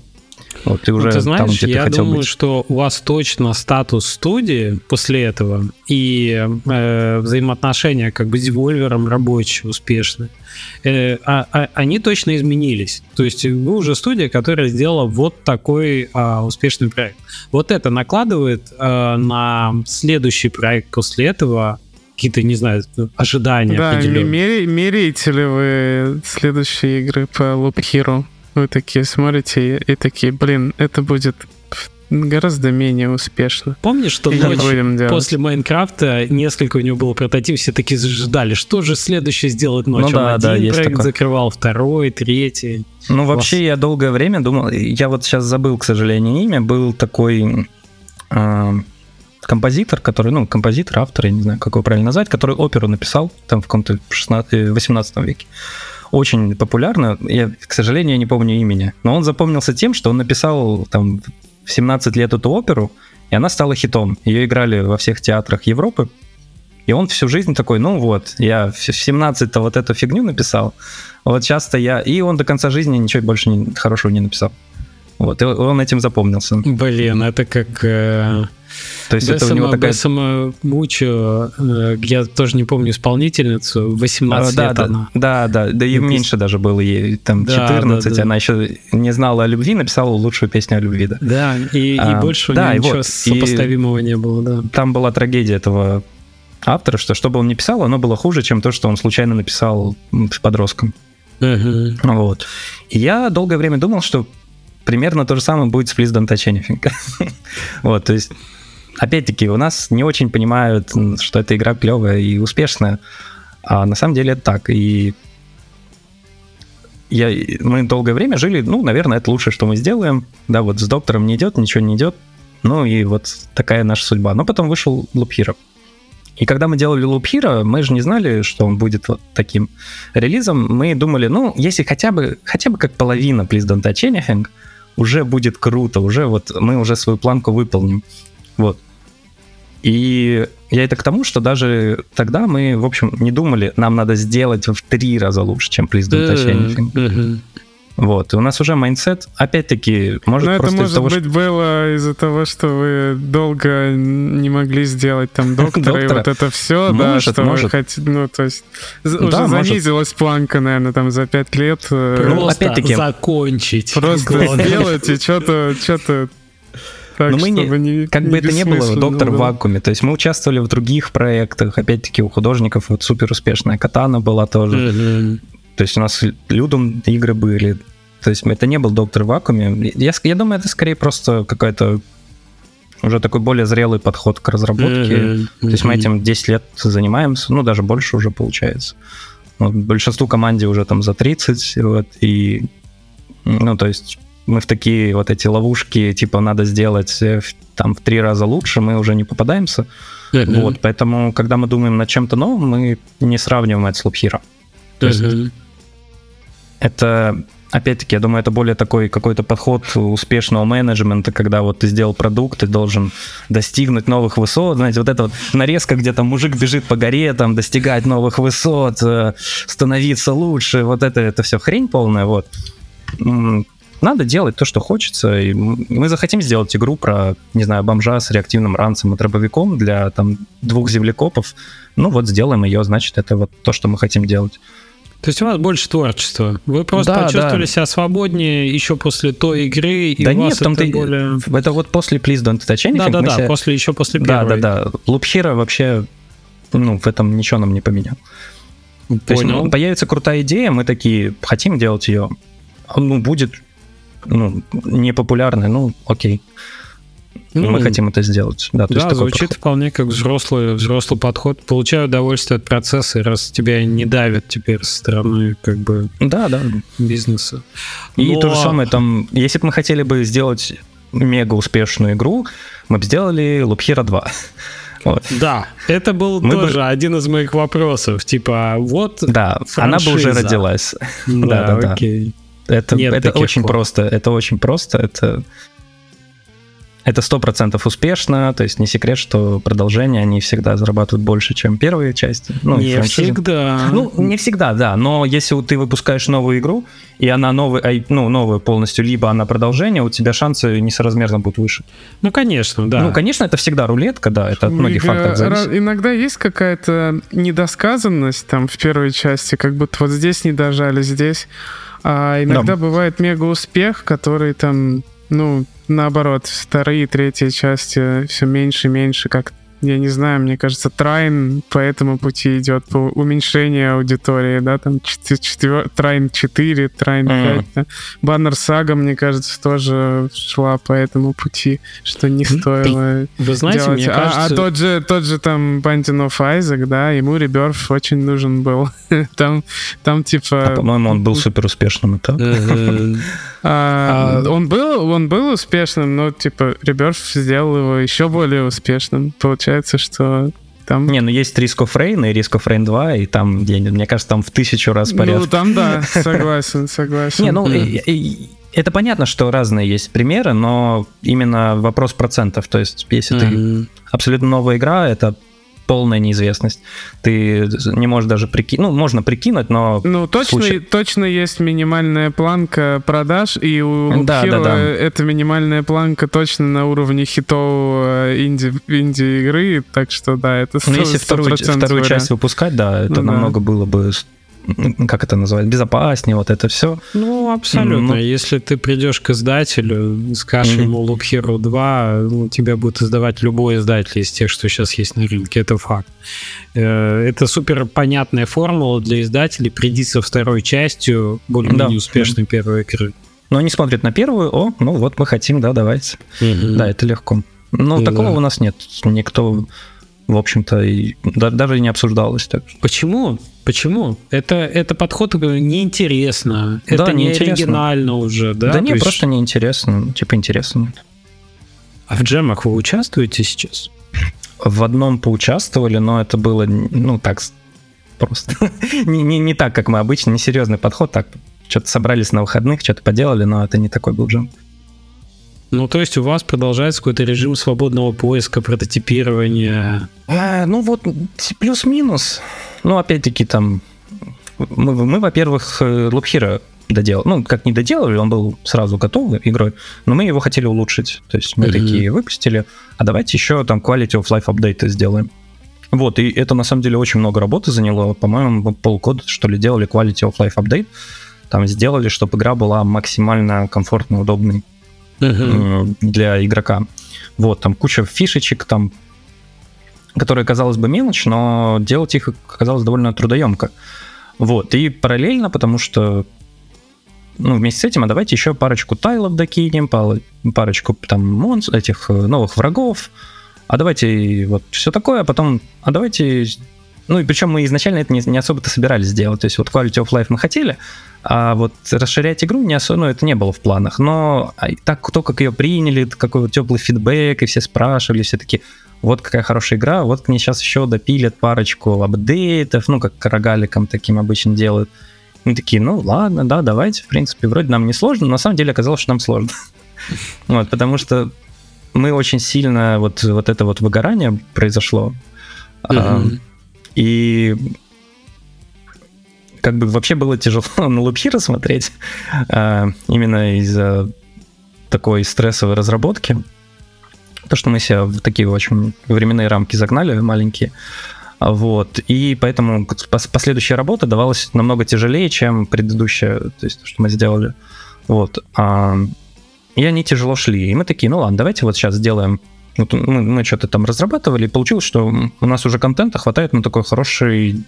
Вот ты уже ну, ты знаешь, там, где я ты думаю, быть. что у вас точно статус студии после этого и э, взаимоотношения как бы с девольвером рабочие, успешные, э, а, а, они точно изменились. То есть вы уже студия, которая сделала вот такой а, успешный проект. Вот это накладывает а, на следующий проект после этого какие-то, не знаю, ожидания да, определенные. меряете ли вы следующие игры по Loop Hero? Вы такие смотрите и, и такие, блин, это будет гораздо менее успешно. Помнишь, что ночь после Майнкрафта несколько у него было прототип, все такие ждали, что же следующее сделать ночью. Ну, да, один да, проект такое. закрывал, второй, третий. Ну, Класс. вообще, я долгое время думал, я вот сейчас забыл, к сожалению, имя, был такой э, композитор, который, ну, композитор, автор, я не знаю, как его правильно назвать, который оперу написал там в каком-то 16, 18 веке очень популярно. Я, к сожалению, не помню имени. Но он запомнился тем, что он написал там в 17 лет эту оперу, и она стала хитом. Ее играли во всех театрах Европы. И он всю жизнь такой, ну вот, я в 17-то вот эту фигню написал, вот часто я... И он до конца жизни ничего больше не, хорошего не написал. Вот, и он этим запомнился. Блин, это как... Э, то есть Бессама, это у него такая... Бессама Мучо, э, я тоже не помню исполнительницу, 18 а, лет да, она. Да, да, да, и меньше даже было ей, там да, 14, да, да. она еще не знала о любви, написала лучшую песню о любви, да. Да, и, а, и больше да, у нее ничего вот, сопоставимого не было, да. Там была трагедия этого автора, что что бы он ни писал, оно было хуже, чем то, что он случайно написал подросткам. Uh-huh. Вот. И я долгое время думал, что примерно то же самое будет с Please Don't Touch Anything. вот, то есть, опять-таки, у нас не очень понимают, что эта игра клевая и успешная, а на самом деле это так. И я, мы долгое время жили, ну, наверное, это лучшее, что мы сделаем. Да, вот с доктором не идет, ничего не идет. Ну и вот такая наша судьба. Но потом вышел Loop Hero. И когда мы делали Loop Hero, мы же не знали, что он будет вот таким релизом. Мы думали, ну, если хотя бы, хотя бы как половина Please Don't Touch Anything, уже будет круто, уже вот мы уже свою планку выполним. Вот. И я это к тому, что даже тогда мы, в общем, не думали, нам надо сделать в три раза лучше, чем Please Don't Touch Anything. Вот, и у нас уже mindset, опять-таки, может Но просто это, может того, быть, что... было из-за того, что вы долго не могли сделать там доктора, и вот это все, да, может, что может. вы хотите, ну, то есть да, уже занизилась может. планка, наверное, там за пять лет. Э, просто ну, опять-таки, закончить. Просто сделать и что-то, что-то так, Но мы не, не, как не бы это ни было, доктор в вакууме. То есть мы участвовали в других проектах. Опять-таки у художников вот супер успешная Katana была тоже. Mm-hmm. То есть у нас людям игры были. То есть это не был доктор в вакууме. Я, я думаю, это скорее просто какая-то уже такой более зрелый подход к разработке. Mm-hmm. То есть мы этим 10 лет занимаемся, ну даже больше уже получается. Вот, большинству команде уже там за 30, вот, и, ну, то есть мы в такие вот эти ловушки, типа, надо сделать э, там в три раза лучше, мы уже не попадаемся. Mm-hmm. Вот, поэтому, когда мы думаем над чем-то новым, мы не сравниваем это с Hero. То mm-hmm. есть это опять-таки, я думаю, это более такой какой-то подход успешного менеджмента, когда вот ты сделал продукт, ты должен достигнуть новых высот, знаете, вот эта вот нарезка, где там мужик бежит по горе, там, достигать новых высот, э, становиться лучше, вот это, это все хрень полная, вот. Надо делать то, что хочется, и мы захотим сделать игру про, не знаю, бомжа с реактивным ранцем и дробовиком для, там, двух землекопов, ну вот сделаем ее, значит, это вот то, что мы хотим делать. То есть у вас больше творчества. Вы просто да, почувствовали да. себя свободнее еще после той игры, и да у нет, вас это ты, более... Это вот после Please Don't Touch Anything. Да, да, да, себя... после, еще после первой. Да, да, да. Loop Hero вообще, ну, в этом ничего нам не поменял. Понял. То есть, ну, появится крутая идея, мы такие, хотим делать ее, ну, будет ну, непопулярной, ну, окей. Ну, мы хотим это сделать. Да, то да есть звучит подход. вполне как взрослый, взрослый подход. Получаю удовольствие от процесса, раз тебя не давят теперь со стороны как бы да, да. бизнеса. И Но... то же самое там, если бы мы хотели бы сделать мега успешную игру, мы бы сделали Hero 2. Вот. Да, это был мы тоже бы... один из моих вопросов. Типа, вот Да, франшиза. она бы уже родилась. Да, да, да. Окей. Это, Нет это очень просто. Это очень просто. Это это сто процентов успешно, то есть не секрет, что продолжения, они всегда зарабатывают больше, чем первые части. Ну, не всегда. Ну, не всегда, да, но если ты выпускаешь новую игру, и она новая, ну, новая полностью, либо она продолжение, у тебя шансы несоразмерно будут выше. Ну, конечно, да. Ну, конечно, это всегда рулетка, да, это от многих Игра, факторов зависит. Иногда есть какая-то недосказанность там в первой части, как будто вот здесь не дожали, здесь. А иногда да. бывает мега успех, который там, ну, наоборот, вторые третьи части все меньше и меньше как я не знаю, мне кажется, Трайн по этому пути идет, по уменьшению аудитории, да, там четвер... Трайн 4, Трайн 5, mm. да. Баннер Сага, мне кажется, тоже шла по этому пути, что не стоило Вы знаете, делать. мне кажется... А, а тот же, тот же там Binding of Isaac, да, ему Реберф очень нужен был. там, там типа... А, по-моему, он был супер успешным, это. А, а, он был, он был успешным, но типа Реберф сделал его еще более успешным. Получается получается, что там... Не, ну есть Risk of Rain и Risk of Rain 2, и там, я, мне кажется, там в тысячу раз порядка. Ну, там да, согласен, согласен. Не, ну, это понятно, что разные есть примеры, но именно вопрос процентов. То есть, если ты абсолютно новая игра, это полная неизвестность. Ты не можешь даже прикинуть, ну, можно прикинуть, но... Ну, точно, случае... точно есть минимальная планка продаж, и у да, Hero да, да. эта минимальная планка точно на уровне хитов э, инди, инди-игры, так что, да, это 100%, Ну, если вторую, вторую часть выпускать, да, это ну, намного да. было бы как это называть, безопаснее, вот это все. Ну, абсолютно. Ну, Если ты придешь к издателю, скажешь mm-hmm. ему Look Hero 2, ну, тебя будет издавать любой издатель из тех, что сейчас есть на рынке, это факт. Э, это супер понятная формула для издателей, приди со второй частью более-менее да. успешной mm-hmm. первой игры. Но они смотрят на первую, о, ну вот мы хотим, да, давайте. Mm-hmm. Да, это легко. Но да. такого у нас нет. Никто в общем-то, и даже не обсуждалось. Так. Почему? Почему? Это, это подход неинтересно. Да, это не оригинально уже, да? Да нет, просто неинтересно. Типа интересно. А в джемах вы участвуете сейчас? В одном поучаствовали, но это было, ну, так, просто не, не, не так, как мы обычно, не серьезный подход, так, что-то собрались на выходных, что-то поделали, но это не такой был джем. Ну, то есть у вас продолжается какой-то режим свободного поиска, прототипирования? А, ну вот, плюс-минус. Ну, опять-таки, там, мы, мы во-первых, Loop доделали. Ну, как не доделали, он был сразу готов игрой, но мы его хотели улучшить. То есть мы mm-hmm. такие выпустили, а давайте еще там quality of life апдейты сделаем. Вот, и это на самом деле очень много работы заняло. По-моему, полгода, что ли, делали quality of life update. Там сделали, чтобы игра была максимально комфортной, удобной uh-huh. для игрока. Вот, там куча фишечек, там, которые, казалось бы, мелочь, но делать их оказалось довольно трудоемко. Вот, и параллельно, потому что ну, вместе с этим, а давайте еще парочку тайлов докинем, парочку там монс, этих э, новых врагов, а давайте вот все такое, а потом, а давайте ну и причем мы изначально это не, не особо-то собирались сделать. То есть вот Quality of Life мы хотели, а вот расширять игру не особо, ну, это не было в планах. Но а, так то, как ее приняли, какой вот теплый фидбэк, и все спрашивали, все таки вот какая хорошая игра, вот мне сейчас еще допилят парочку апдейтов, ну, как рогаликам таким обычно делают. Мы такие, ну ладно, да, давайте, в принципе, вроде нам не сложно, но на самом деле оказалось, что нам сложно. Вот, потому что мы очень сильно, вот, вот это вот выгорание произошло. И как бы вообще было тяжело на Loop смотреть, а, именно из-за такой стрессовой разработки. То, что мы себя в такие очень временные рамки загнали, маленькие. Вот. И поэтому последующая работа давалась намного тяжелее, чем предыдущая, то есть то, что мы сделали. Вот. А, и они тяжело шли. И мы такие, ну ладно, давайте вот сейчас сделаем вот мы, мы что-то там разрабатывали, и получилось, что у нас уже контента хватает на такой хороший,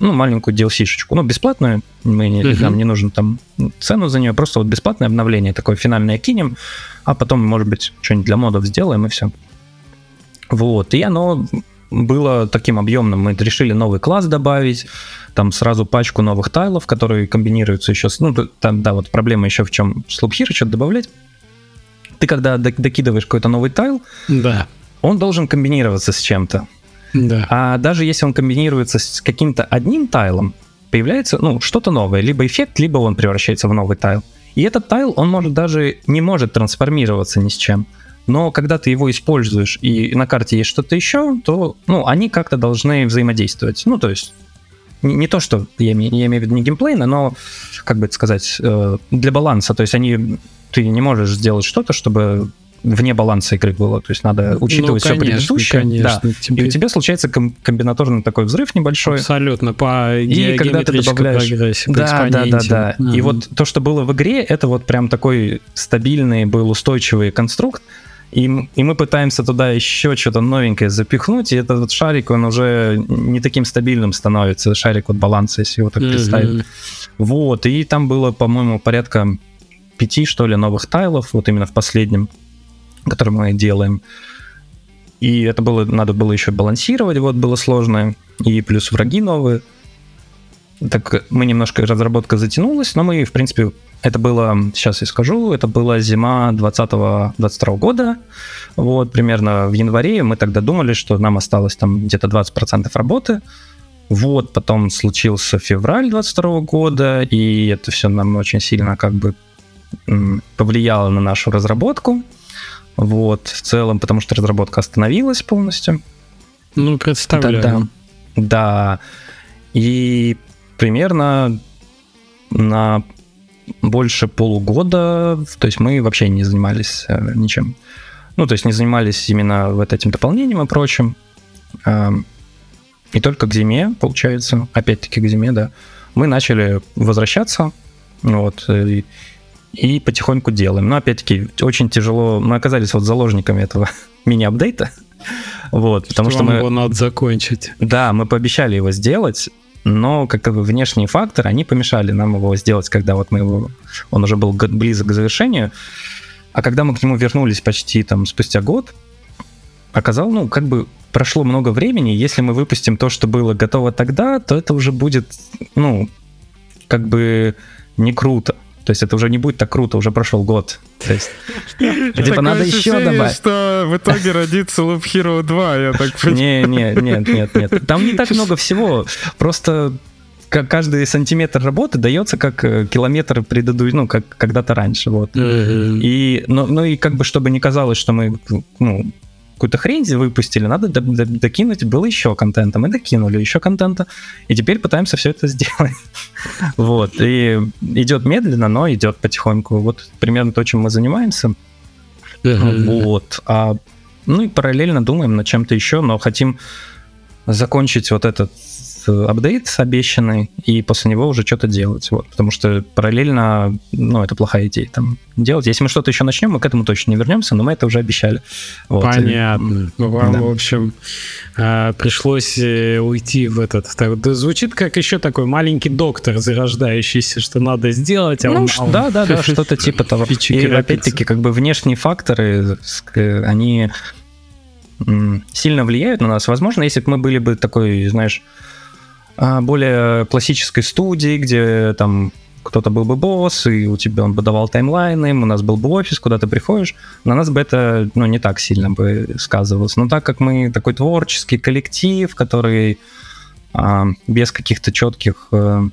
ну, маленькую DLC-шечку. Ну, бесплатную, мы не, uh-huh. нам не нужно там цену за нее, просто вот бесплатное обновление такое финальное кинем, а потом, может быть, что-нибудь для модов сделаем, и все. Вот, и оно было таким объемным. Мы решили новый класс добавить, там сразу пачку новых тайлов, которые комбинируются еще с... Ну, там, да, вот проблема еще в чем с Loop Hero что-то добавлять. Ты когда докидываешь какой-то новый тайл, да. он должен комбинироваться с чем-то. Да. А даже если он комбинируется с каким-то одним тайлом, появляется ну, что-то новое, либо эффект, либо он превращается в новый тайл. И этот тайл, он может даже не может трансформироваться ни с чем. Но когда ты его используешь и на карте есть что-то еще, то ну, они как-то должны взаимодействовать. Ну, то есть не, не то, что я имею, я имею в виду не геймплейно, но, как бы это сказать, э, для баланса. То есть они, ты не можешь сделать что-то, чтобы вне баланса игры было. То есть надо учитывать ну, конечно, все предыдущее. Конечно, да. тебе... И у тебя случается ком- комбинаторный такой взрыв небольшой. Абсолютно, по И когда ты добавляешь... Да, да, да, да. Угу. И вот то, что было в игре, это вот прям такой стабильный был устойчивый конструкт. И, и мы пытаемся туда еще что-то новенькое запихнуть, и этот вот шарик, он уже не таким стабильным становится, шарик вот баланса, если его так mm-hmm. представить. Вот, и там было, по-моему, порядка пяти, что ли, новых тайлов, вот именно в последнем который мы делаем. И это было, надо было еще балансировать, вот было сложно. И плюс враги новые. Так мы немножко, разработка затянулась, но мы, в принципе, это было, сейчас я скажу, это была зима 20-22 года, вот, примерно в январе мы тогда думали, что нам осталось там где-то 20% работы, вот, потом случился февраль 22 года, и это все нам очень сильно как бы повлияло на нашу разработку, вот, в целом, потому что разработка остановилась полностью. Ну, представляю. Да, да. И примерно на больше полугода, то есть мы вообще не занимались э, ничем. Ну, то есть не занимались именно вот этим дополнением и прочим. Э, и только к зиме, получается, опять-таки к зиме, да, мы начали возвращаться, вот, и, и потихоньку делаем. Но опять-таки очень тяжело, мы оказались вот заложниками этого мини-апдейта, вот, потому что, что мы... его надо закончить. Да, мы пообещали его сделать, но как бы внешние факторы, они помешали нам его сделать, когда вот мы его... Он уже был близок к завершению, а когда мы к нему вернулись почти там спустя год, оказалось, ну, как бы прошло много времени, если мы выпустим то, что было готово тогда, то это уже будет, ну, как бы не круто. То есть это уже не будет так круто, уже прошел год. То есть, типа, надо еще добавить. что в итоге родится Loop Hero 2, я так понимаю. Не, не, нет, нет, нет. Там не так много всего. Просто каждый сантиметр работы дается как э, километр предыдущий, ну, как когда-то раньше, вот. И, ну, ну и как бы, чтобы не казалось, что мы, ну, какую-то хрень выпустили, надо докинуть, было еще контента, мы докинули еще контента, и теперь пытаемся все это сделать. вот, и идет медленно, но идет потихоньку. Вот примерно то, чем мы занимаемся. вот, а, ну и параллельно думаем над чем-то еще, но хотим закончить вот этот апдейт обещанный, и после него уже что-то делать. Вот, потому что параллельно, ну, это плохая идея там делать. Если мы что-то еще начнем, мы к этому точно не вернемся, но мы это уже обещали. Вот. Понятно. Ну, вам, да. в общем, а, пришлось э, уйти в этот... звучит как еще такой маленький доктор зарождающийся, что надо сделать. А ну, он, да, да, да, что-то типа того. И опять-таки, как бы внешние факторы, они сильно влияют на нас. Возможно, если бы мы были бы такой, знаешь, более классической студии, где там кто-то был бы босс, и у тебя он бы давал таймлайны, у нас был бы офис, куда ты приходишь, на нас бы это ну, не так сильно бы сказывалось. Но так как мы такой творческий коллектив, который а, без каких-то четких а,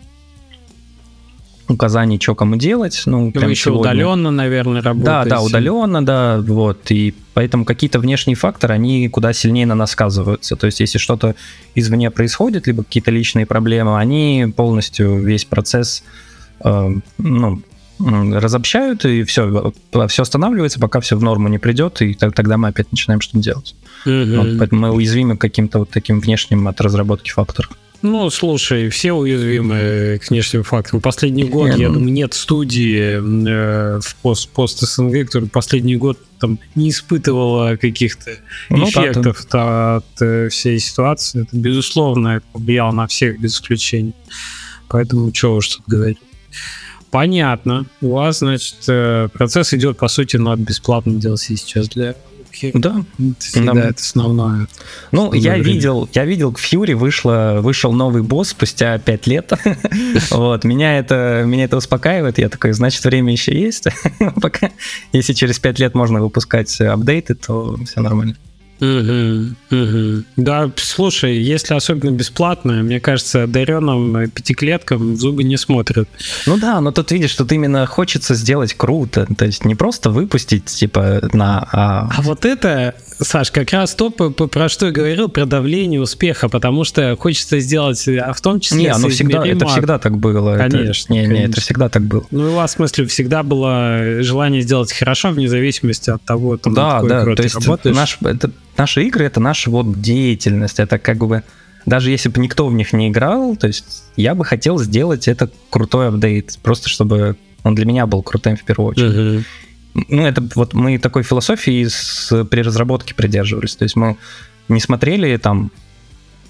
указаний, что кому делать. Ну, прям еще сегодня. удаленно, наверное, работаете. Да, да, удаленно, да, вот. И поэтому какие-то внешние факторы, они куда сильнее на нас сказываются. То есть, если что-то извне происходит, либо какие-то личные проблемы, они полностью весь процесс э, ну, разобщают, и все, все останавливается, пока все в норму не придет, и тогда мы опять начинаем что-то делать. Mm-hmm. Вот, поэтому мы уязвимы к каким-то вот таким внешним от разработки факторам. Ну, слушай, все уязвимы к внешним факторам. Последний год, я ну. думаю, нет студии э, в пост, пост СНГ, которая последний год там не испытывала каких-то ну, эффектов да, от, от э, всей ситуации. Это, безусловно, это повлияло на всех без исключения. Поэтому чего уж тут говорить. Понятно. У вас, значит, э, процесс идет, по сути, над бесплатным DLC сейчас для да. Всегда да. это основное. Ну, я время. видел, я видел, к Фьюри вышло, вышел новый босс спустя 5 лет. вот, меня это, меня это успокаивает. Я такой, значит, время еще есть. Пока, если через 5 лет можно выпускать апдейты, то все нормально. Угу, угу. Да, слушай, если особенно бесплатно, мне кажется, одаренным пятиклеткам в зубы не смотрят. Ну да, но тут видишь, что именно хочется сделать круто, то есть не просто выпустить, типа, на... А, а вот это, Саш, как раз то, про что я говорил, про давление успеха, потому что хочется сделать, а в том числе... Не, оно всегда, это всегда так было. Конечно. Это, не, конечно. не, это всегда так было. Ну, у вас, в смысле, всегда было желание сделать хорошо, вне зависимости от того, там, да, да, то есть работаешь. Наш, это, наши игры это наша вот деятельность, это как бы даже если бы никто в них не играл, то есть я бы хотел сделать это крутой апдейт, просто чтобы он для меня был крутым в первую очередь. Uh-huh. Ну, это вот мы такой философии с, при разработке придерживались, то есть мы не смотрели там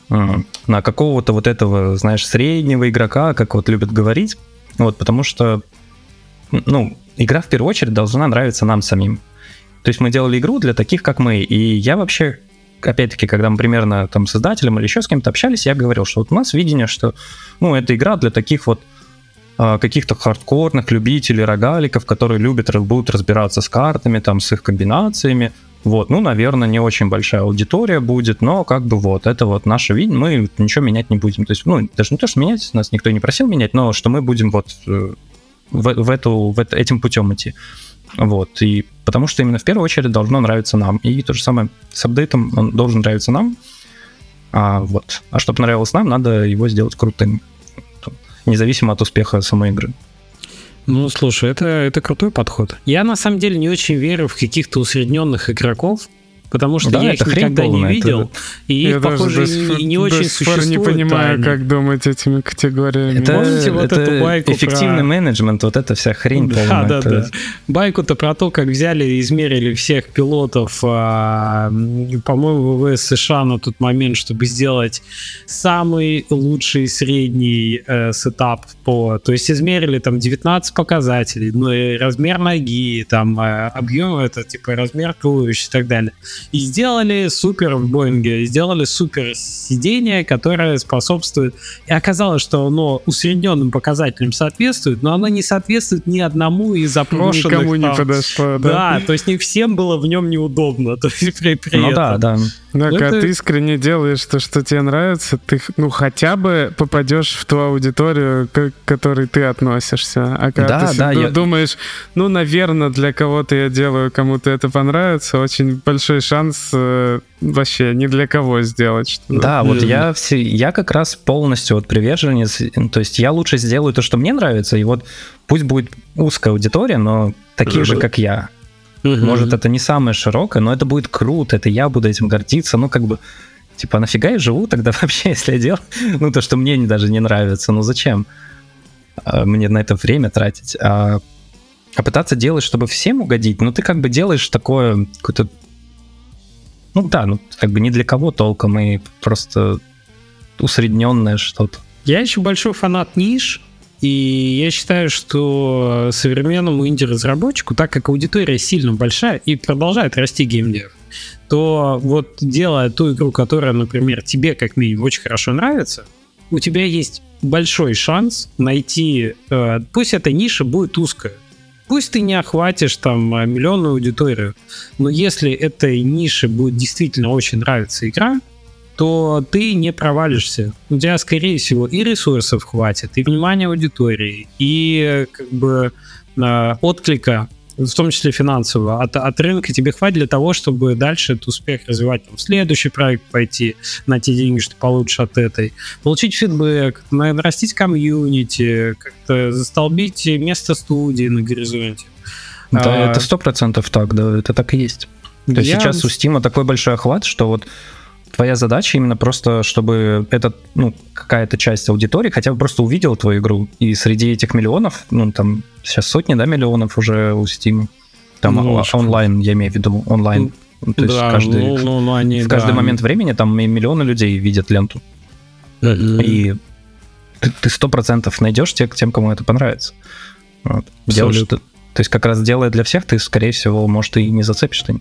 на какого-то вот этого, знаешь, среднего игрока, как вот любят говорить, вот, потому что, ну, игра в первую очередь должна нравиться нам самим. То есть мы делали игру для таких, как мы. И я вообще, опять-таки, когда мы примерно там с создателем или еще с кем-то общались, я говорил, что вот у нас видение, что, ну, это игра для таких вот каких-то хардкорных любителей рогаликов, которые любят, будут разбираться с картами, там, с их комбинациями. Вот, ну, наверное, не очень большая аудитория будет, но как бы вот, это вот наше видение, мы ничего менять не будем. То есть, ну, даже не то, что менять, нас никто не просил менять, но что мы будем вот э, в, в, эту, в это, этим путем идти. Вот, и потому что именно в первую очередь должно нравиться нам. И то же самое с апдейтом, он должен нравиться нам. А, вот. а чтобы нравилось нам, надо его сделать крутым, независимо от успеха самой игры. Ну, слушай, это, это крутой подход. Я на самом деле не очень верю в каких-то усредненных игроков, потому что да, я их никогда полная, не видел, это... и их, я похоже, без, не, не очень существует. не понимаю, тайны. как думать этими категориями. Это, Помните вот это эту байку эффективный про... менеджмент, вот эта вся хрень да, полная. Да, это... да. Байку-то про то, как взяли и измерили всех пилотов, а, по-моему, ВВС США на тот момент, чтобы сделать самый лучший средний э, сетап по... То есть измерили там 19 показателей, ну, и размер ноги, там, э, объем, это типа размер туловища и так далее и сделали супер в Боинге, сделали супер сиденье, которое способствует, и оказалось, что оно усредненным показателям соответствует, но оно не соответствует ни одному из запрошенных. Никому там, не подошло, да? Да, то есть не всем было в нем неудобно, то есть при, при ну этом. да, да. Но ну, когда это... ты искренне делаешь то, что тебе нравится, ты, ну, хотя бы попадешь в ту аудиторию, к которой ты относишься. А когда да, ты да, я... думаешь, ну, наверное, для кого-то я делаю, кому-то это понравится, очень большой шанс э, вообще ни для кого сделать что-то. Да, вот я, все, я как раз полностью вот приверженец, то есть я лучше сделаю то, что мне нравится, и вот пусть будет узкая аудитория, но такие же, как я. Угу. Может, это не самое широкое, но это будет круто, это я буду этим гордиться. Ну, как бы, типа, нафига я живу тогда вообще, если я делаю, ну, то, что мне даже не нравится, ну, зачем а, мне на это время тратить? А, а пытаться делать, чтобы всем угодить, ну, ты как бы делаешь такое, какое-то, ну, да, ну, как бы не для кого толком, и просто усредненное что-то. Я еще большой фанат ниш, и я считаю, что современному инди-разработчику, так как аудитория сильно большая и продолжает расти геймдев, то вот делая ту игру, которая, например, тебе как минимум очень хорошо нравится, у тебя есть большой шанс найти, э, пусть эта ниша будет узкая, пусть ты не охватишь там миллионную аудиторию, но если этой нише будет действительно очень нравиться игра, то ты не провалишься. У тебя, скорее всего, и ресурсов хватит, и внимания аудитории, и как бы э, отклика, в том числе финансового, от, от рынка тебе хватит для того, чтобы дальше этот успех развивать, там, в следующий проект пойти, на те деньги, что получишь от этой, получить фидбэк, нарастить комьюнити, как-то застолбить место студии на горизонте. Да, а, это сто процентов так, да, это так и есть. То есть сейчас у Стима такой большой охват, что вот твоя задача именно просто, чтобы этот, ну, какая-то часть аудитории хотя бы просто увидела твою игру. И среди этих миллионов, ну, там, сейчас сотни, да, миллионов уже у Steam. Там ну, онлайн, я имею в виду, онлайн. Ну, то есть да, каждый, ну, ну, ну, они, в каждый да. момент времени там миллионы людей видят ленту. Mm-hmm. И ты сто процентов найдешь тех, тем, кому это понравится. Вот. Делаешь, то есть как раз делая для всех, ты, скорее всего, может, и не зацепишь что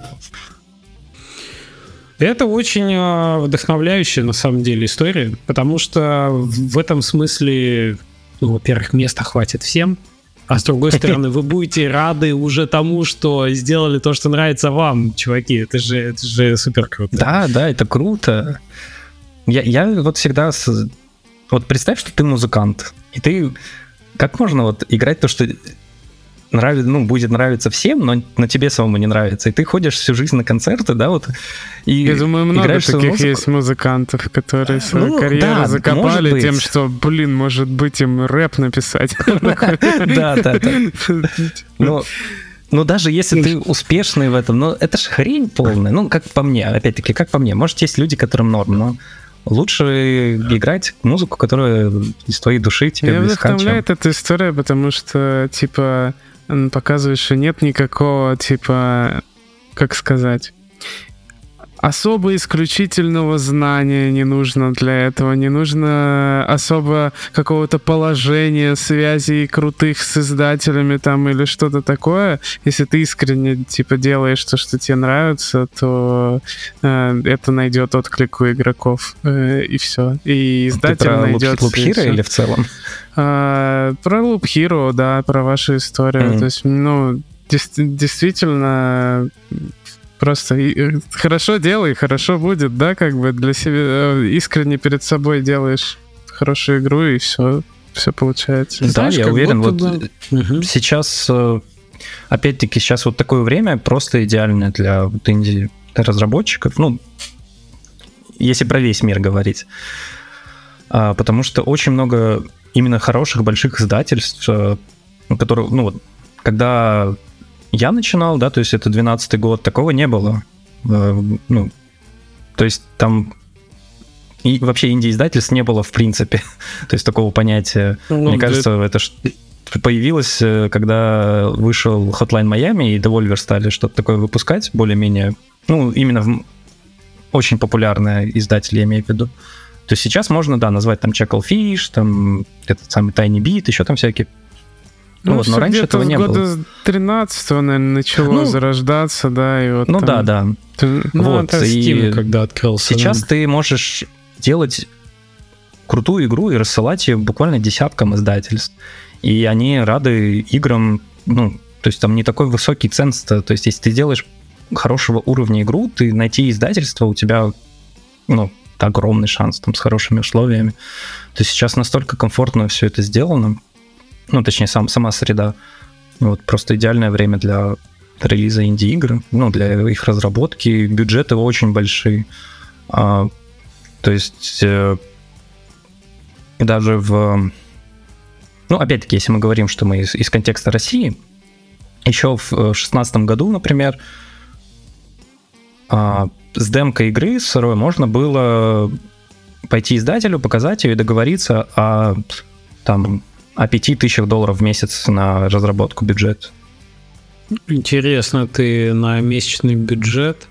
Это очень а, вдохновляющая, на самом деле, история, потому что в этом смысле, ну, во-первых, места хватит всем, а с другой стороны, вы будете рады уже тому, что сделали то, что нравится вам, чуваки. Это же, это же супер круто. Да, да, это круто. Я, я вот всегда... С... Вот представь, что ты музыкант, и ты... Как можно вот играть то, что нравится, ну, будет нравиться всем, но, но тебе самому не нравится. И ты ходишь всю жизнь на концерты, да, вот. И Я думаю, много таких музыку. есть музыкантов, которые свою ну, карьеру да, закопали тем, что, блин, может быть, им рэп написать. Да, да, да. Ну, ну, даже если ты успешный в этом, ну, это же хрень полная. Ну, как по мне, опять-таки, как по мне. Может, есть люди, которым норм, но лучше играть музыку, которая из твоей души тебе Меня близка. Меня вдохновляет эта история, потому что, типа, показывает, что нет никакого, типа, как сказать, особо исключительного знания не нужно для этого, не нужно особо какого-то положения, связей крутых с издателями там или что-то такое. Если ты искренне типа делаешь то, что тебе нравится, то э, это найдет отклик у игроков э, и все. И издатель ты про найдет. Loop Hero или в целом? А, про Loop Hero, да, про вашу историю. Mm-hmm. То есть, ну, действительно Просто э, хорошо делай, хорошо будет, да, как бы для себя э, искренне перед собой делаешь хорошую игру и все, все получается. Да, Знаешь, я уверен, вот угу. сейчас, опять-таки, сейчас вот такое время просто идеальное для вот инди разработчиков, ну, если про весь мир говорить, а, потому что очень много именно хороших больших издательств, которые, ну вот, когда я начинал, да, то есть это 12 год, такого не было. Э, ну, то есть там и вообще инди-издательств не было в принципе. то есть такого понятия. Ну, Мне кажется, это появилось, э, когда вышел Hotline Miami и Devolver стали что-то такое выпускать, более-менее, ну, именно в очень популярное издатель, я имею в виду. То есть сейчас можно, да, назвать там Chucklefish, там этот самый Tiny Beat, еще там всякие ну, вот, но раньше этого не года было. 13 наверное, начало ну, зарождаться, да, и вот Ну там... да, да. Ты... Ну, вот, и Steam, когда открылся. Сейчас да. ты можешь делать крутую игру и рассылать ее буквально десяткам издательств. И они рады играм, ну, то есть там не такой высокий ценз, то есть если ты делаешь хорошего уровня игру, ты найти издательство, у тебя, ну, огромный шанс там с хорошими условиями. То есть сейчас настолько комфортно все это сделано, ну, точнее, сам, сама среда. Вот, просто идеальное время для релиза инди-игр, ну, для их разработки. Бюджеты очень большие. А, то есть э, даже в... Ну, опять-таки, если мы говорим, что мы из, из контекста России, еще в 2016 году, например, а, с демкой игры сырой можно было пойти издателю, показать ее и договориться о там о 5 тысячах долларов в месяц на разработку бюджет. Интересно, ты на месячный бюджет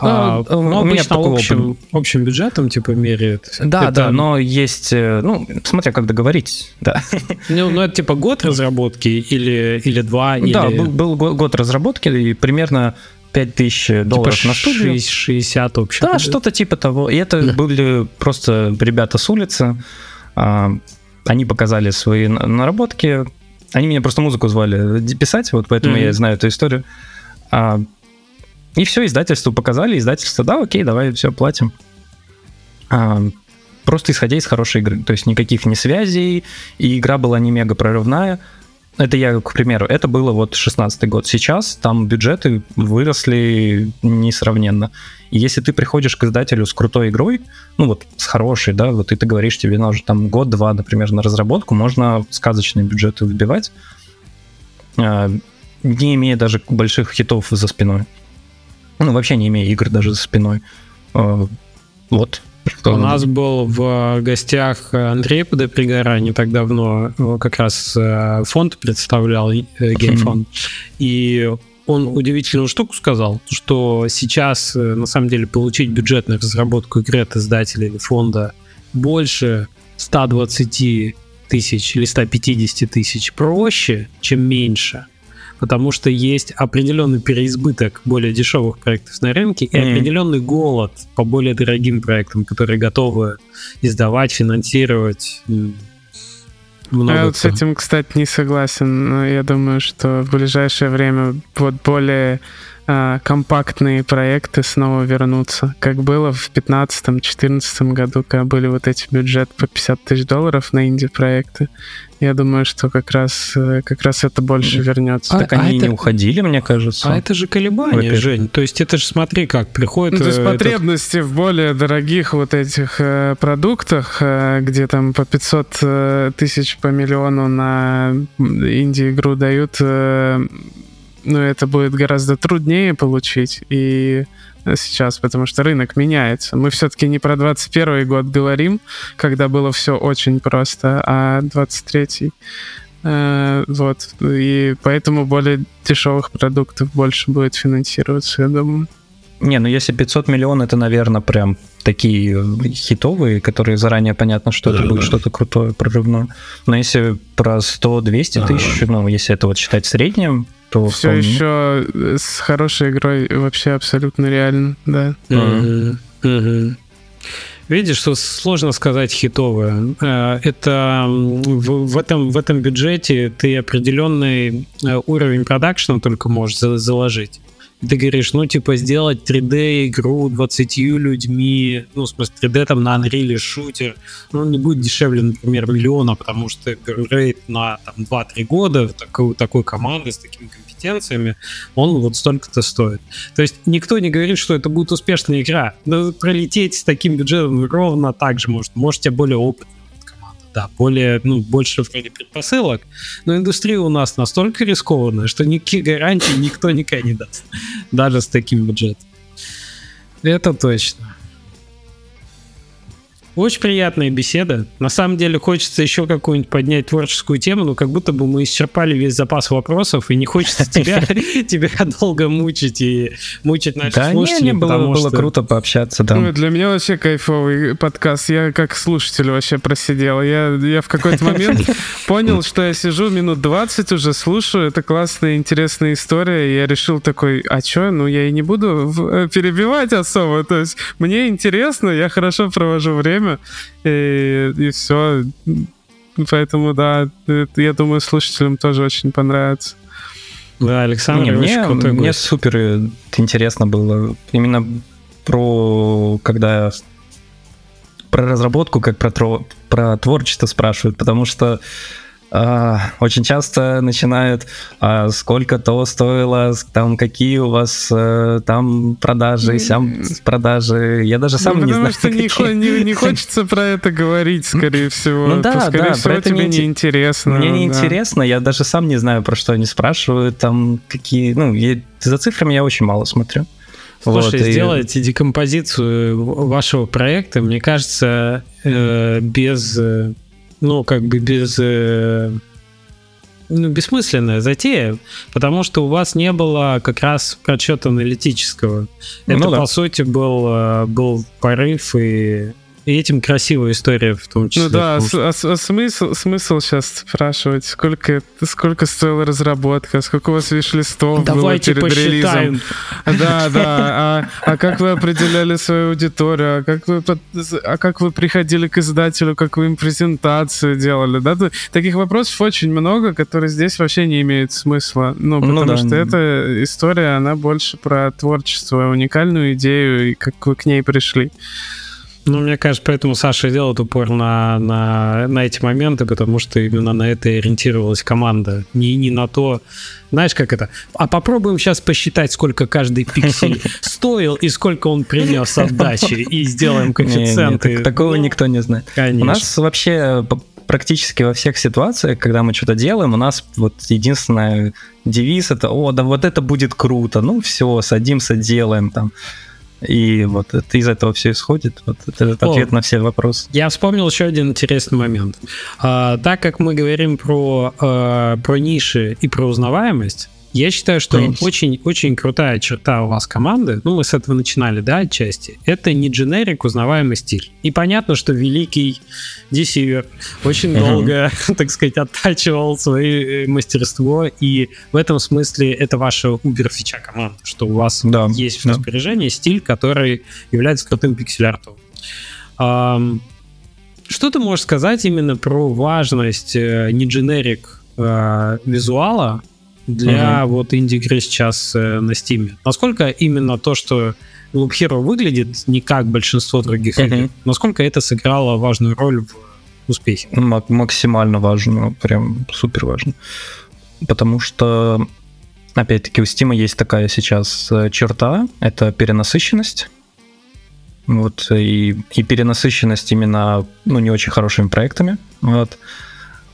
а, ну, ну, у меня такого общим, общим бюджетом типа меряет. Да, это... да, но есть, э, ну, смотря как договорить, да. Ну, ну это типа год разработки или, или два, или... Да, был, был год разработки и примерно 5000 долларов типа на студию. 60 общем. Да, что-то типа того. И это были просто ребята с улицы, а, они показали свои наработки. Они меня просто музыку звали писать, вот поэтому mm-hmm. я знаю эту историю. А, и все, издательству показали, издательство, да, окей, давай все платим. А, просто исходя из хорошей игры. То есть никаких не связей, и игра была не мега прорывная. Это я, к примеру, это было вот 16 год. Сейчас там бюджеты выросли несравненно. И если ты приходишь к издателю с крутой игрой, ну вот с хорошей, да, вот и ты говоришь, тебе нужно там год-два, например, на разработку, можно сказочные бюджеты выбивать, а, не имея даже больших хитов за спиной. Ну, вообще не имея игр даже за спиной. А, вот, что У нас был в гостях Андрей Подопригора не так давно, как раз э, фонд представлял, э, геймфонд, и он удивительную штуку сказал, что сейчас, э, на самом деле, получить бюджет на разработку игры от издателя или фонда больше 120 тысяч или 150 тысяч проще, чем меньше – потому что есть определенный переизбыток более дешевых проектов на рынке и mm-hmm. определенный голод по более дорогим проектам, которые готовы издавать, финансировать. Много Я вот с этим, кстати, не согласен. Но я думаю, что в ближайшее время вот более а, компактные проекты снова вернутся, как было в 2015-2014 году, когда были вот эти бюджеты по 50 тысяч долларов на инди-проекты. Я думаю, что как раз, э, как раз это больше вернется. А, так они а это... не уходили, мне кажется. А это же колебания, Жень. То есть это же смотри, как приходит... Ну, то есть э, потребности этот... в более дорогих вот этих э, продуктах, э, где там по 500 э, тысяч по миллиону на инди-игру дают, э, ну, это будет гораздо труднее получить. И сейчас, потому что рынок меняется. Мы все-таки не про 21 год говорим, когда было все очень просто, а 23 э, вот. И поэтому более дешевых продуктов больше будет финансироваться, я думаю. Не, ну если 500 миллионов, это, наверное, прям такие хитовые, которые заранее понятно, что да, это будет да. что-то крутое, прорывное. Но если про 100-200 тысяч, ну, если это вот считать средним, то все вполне... еще с хорошей игрой вообще абсолютно реально, да. Mm-hmm. Mm-hmm. Видишь, что сложно сказать хитовое. Э, это в, в, этом, в этом бюджете ты определенный э, уровень продакшена только можешь заложить ты говоришь, ну, типа, сделать 3D-игру 20 людьми, ну, в смысле, 3D там на Unreal шутер, ну, не будет дешевле, например, миллиона, потому что рейд на там 2-3 года такой, такой команды с такими компетенциями, он вот столько-то стоит. То есть никто не говорит, что это будет успешная игра. Но пролететь с таким бюджетом ровно так же может. Можете более опытный да, более, ну, больше вроде предпосылок, но индустрия у нас настолько рискованная, что никаких гарантий никто никогда не даст, даже с таким бюджетом. Это точно. Очень приятная беседа. На самом деле хочется еще какую-нибудь поднять творческую тему, но как будто бы мы исчерпали весь запас вопросов, и не хочется тебя, тебя долго мучить и мучить наших да, слушателей. Не было, было круто пообщаться. Да. Ну, для меня вообще кайфовый подкаст. Я как слушатель вообще просидел. Я, я в какой-то момент понял, что я сижу минут 20 уже слушаю. Это классная, интересная история. Я решил такой, а что? Ну, я и не буду э, перебивать особо. То есть мне интересно, я хорошо провожу время время, и, и все. Поэтому, да, я думаю, слушателям тоже очень понравится. Да, Александр, не, мне, мне супер интересно было именно про когда про разработку, как про, про творчество спрашивают, потому что очень часто начинают, а сколько то стоило, там какие у вас а, там продажи, сам продажи. Я даже сам ну, не знаю. Потому что не, не, не хочется про это говорить, скорее всего. Ну да, скорее да, всего, про это тебе не интересно. Мне не да. интересно, я даже сам не знаю, про что они спрашивают, там какие, ну, я, за цифрами я очень мало смотрю. Слушай, вот, сделать и... декомпозицию вашего проекта, мне кажется, э, без э, ну, как бы без... Э, ну, бессмысленная затея, потому что у вас не было как раз прочета аналитического. Ну Это, ну, да. по сути, был, э, был порыв и и этим красивая история в том числе. Ну да, а, а, а смысл, смысл сейчас спрашивать, сколько, сколько стоила разработка, сколько у вас виш-листов Давайте было перед посчитаем. релизом. Да, да. А, а как вы определяли свою аудиторию? А как вы, а как вы приходили к издателю, как вы им презентацию делали? Да? Таких вопросов очень много, которые здесь вообще не имеют смысла. Ну, ну потому ну, да. что эта история, она больше про творчество, уникальную идею и как вы к ней пришли. Ну, мне кажется, поэтому Саша делает упор на, на, на эти моменты, потому что именно на это ориентировалась команда. Не, не на то, знаешь, как это? А попробуем сейчас посчитать, сколько каждый пиксель стоил и сколько он принес отдачи, и сделаем коэффициенты. Не, не, такого ну, никто не знает. Конечно. У нас вообще практически во всех ситуациях, когда мы что-то делаем, у нас вот единственный девиз это, о, да вот это будет круто, ну все, садимся, делаем там. И вот это из этого все исходит. Вот это О, ответ на все вопросы. Я вспомнил еще один интересный момент. А, так как мы говорим про, а, про ниши и про узнаваемость, Я считаю, что очень-очень крутая черта у вас команды, ну, мы с этого начинали, да, отчасти, это не дженерик, узнаваемый стиль. И понятно, что великий DC очень uh-huh. долго, так сказать, оттачивал свое э, мастерство, и в этом смысле это ваша убер-фича команда, что у вас да, есть в да. распоряжении стиль, который является крутым пиксель-артом. Что ты можешь сказать именно про важность э, не дженерик э, визуала для угу. вот инди-игры сейчас э, на Steam. Насколько именно то, что Loop Hero выглядит не как большинство других угу. игр, насколько это сыграло важную роль в успехе? М- максимально важно, прям супер важно. Потому что, опять-таки, у Steam есть такая сейчас э, черта, это перенасыщенность. Вот, и, и перенасыщенность именно, ну, не очень хорошими проектами. Вот.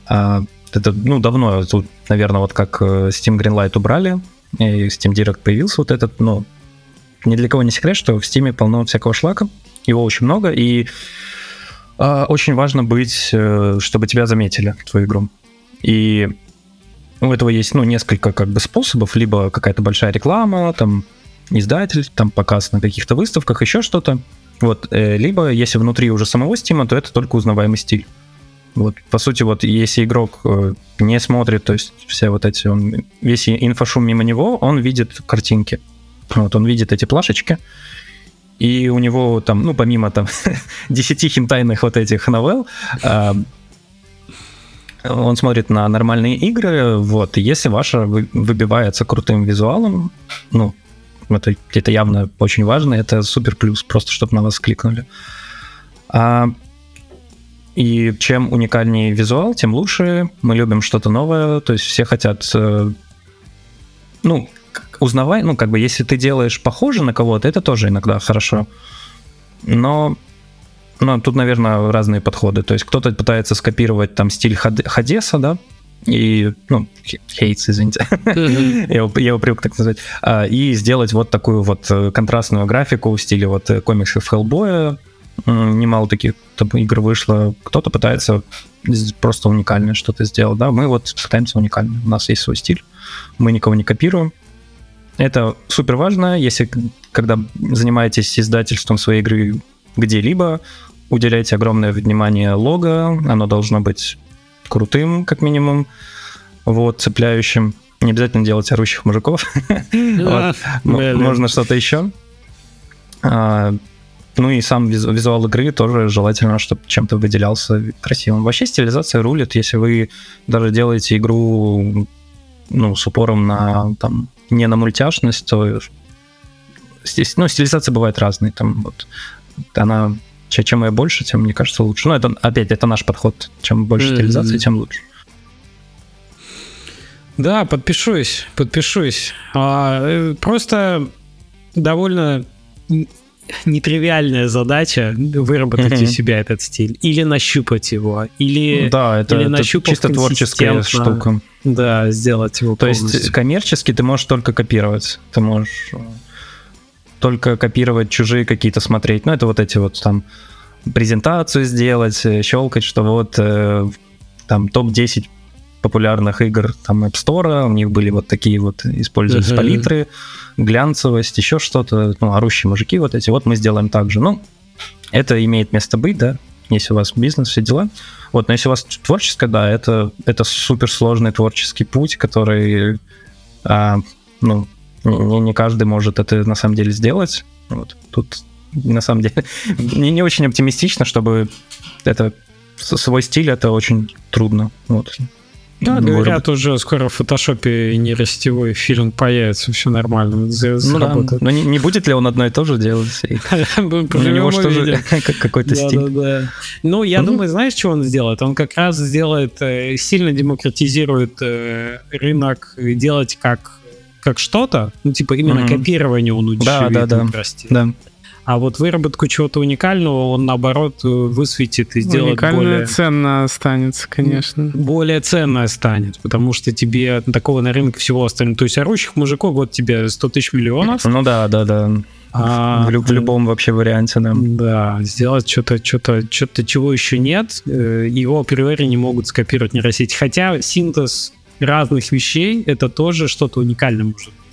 А, это, ну, давно, тут, наверное, вот как э, Steam Greenlight убрали, и Steam Direct появился вот этот, ну, ни для кого не секрет, что в Steam полно всякого шлака, его очень много, и э, очень важно быть, э, чтобы тебя заметили, твою игру. И у этого есть, ну, несколько как бы способов, либо какая-то большая реклама, там, издатель, там, показ на каких-то выставках, еще что-то. Вот, э, либо если внутри уже самого Steam, то это только узнаваемый стиль. Вот, по сути, вот если игрок э, не смотрит, то есть все вот эти, он, весь инфошум мимо него, он видит картинки. Вот, он видит эти плашечки, и у него там, ну, помимо там 10 химтайных вот этих новелл, э, он смотрит на нормальные игры, вот, если ваша выбивается крутым визуалом, ну, это, это явно очень важно, это супер плюс, просто чтобы на вас кликнули. А и чем уникальнее визуал, тем лучше. Мы любим что-то новое, то есть все хотят, э, ну, узнавай, ну, как бы, если ты делаешь похоже на кого-то, это тоже иногда хорошо. Но, но тут, наверное, разные подходы. То есть кто-то пытается скопировать там стиль Хадеса, да, и, ну, Хейтс, извините, я, его привык так называть, а, и сделать вот такую вот э, контрастную графику в стиле вот э, комиксов Хеллбоя, немало таких игр вышло. Кто-то пытается просто уникальное что-то сделать, да, мы вот пытаемся уникально. У нас есть свой стиль, мы никого не копируем. Это супер важно, если когда занимаетесь издательством своей игры где-либо, уделяйте огромное внимание лого, оно должно быть крутым, как минимум, вот, цепляющим. Не обязательно делать орущих мужиков. Можно что-то еще. Ну и сам визуал игры тоже желательно, чтобы чем-то выделялся красивым. Вообще стилизация рулит, если вы даже делаете игру ну, с упором на там не на мультяшность, то ну, стилизация бывает разной. Там вот она чем ее больше, тем, мне кажется, лучше. Ну, это опять это наш подход. Чем больше mm-hmm. стилизации, тем лучше. Да, подпишусь, подпишусь. А, э, просто довольно нетривиальная задача выработать mm-hmm. у себя этот стиль или нащупать его, или да, это, или это чисто творческая штука. Да, сделать его. То полностью. есть коммерчески ты можешь только копировать, ты можешь э, только копировать чужие какие-то смотреть. Ну это вот эти вот там презентацию сделать, э, щелкать, что вот э, там топ 10 популярных игр там App Store, у них были вот такие вот, используются uh-huh. палитры, глянцевость, еще что-то, ну, орущие мужики вот эти, вот мы сделаем так же. Ну, это имеет место быть, да, если у вас бизнес, все дела. Вот, но если у вас творческое, да, это, это суперсложный творческий путь, который, а, ну, не, не каждый может это на самом деле сделать. Вот, тут на самом деле не, не очень оптимистично, чтобы это свой стиль, это очень трудно. Вот. Да, ну, говорят, уже скоро в фотошопе нейросетевой фильм появится, все нормально. Ну, да. Но не, не будет ли он одно и то же делать? У него что же какой-то стиль. Ну, я думаю, знаешь, что он сделает? Он как раз сделает, э, сильно демократизирует э, рынок, делать как как что-то, ну, типа именно копирование он удешевит да, да, да. Да. А вот выработку чего-то уникального он, наоборот, высветит и сделает Уникальная более... ценно останется, конечно. Более ценная станет, потому что тебе такого на рынке всего остального... То есть орущих мужиков, вот тебе 100 тысяч миллионов. Ну да, да, да. А, в, в любом вообще варианте, да. Да, сделать что-то, что-то, что-то, чего еще нет, э, его априори не могут скопировать нейросети. Хотя синтез разных вещей, это тоже что-то уникальное может быть.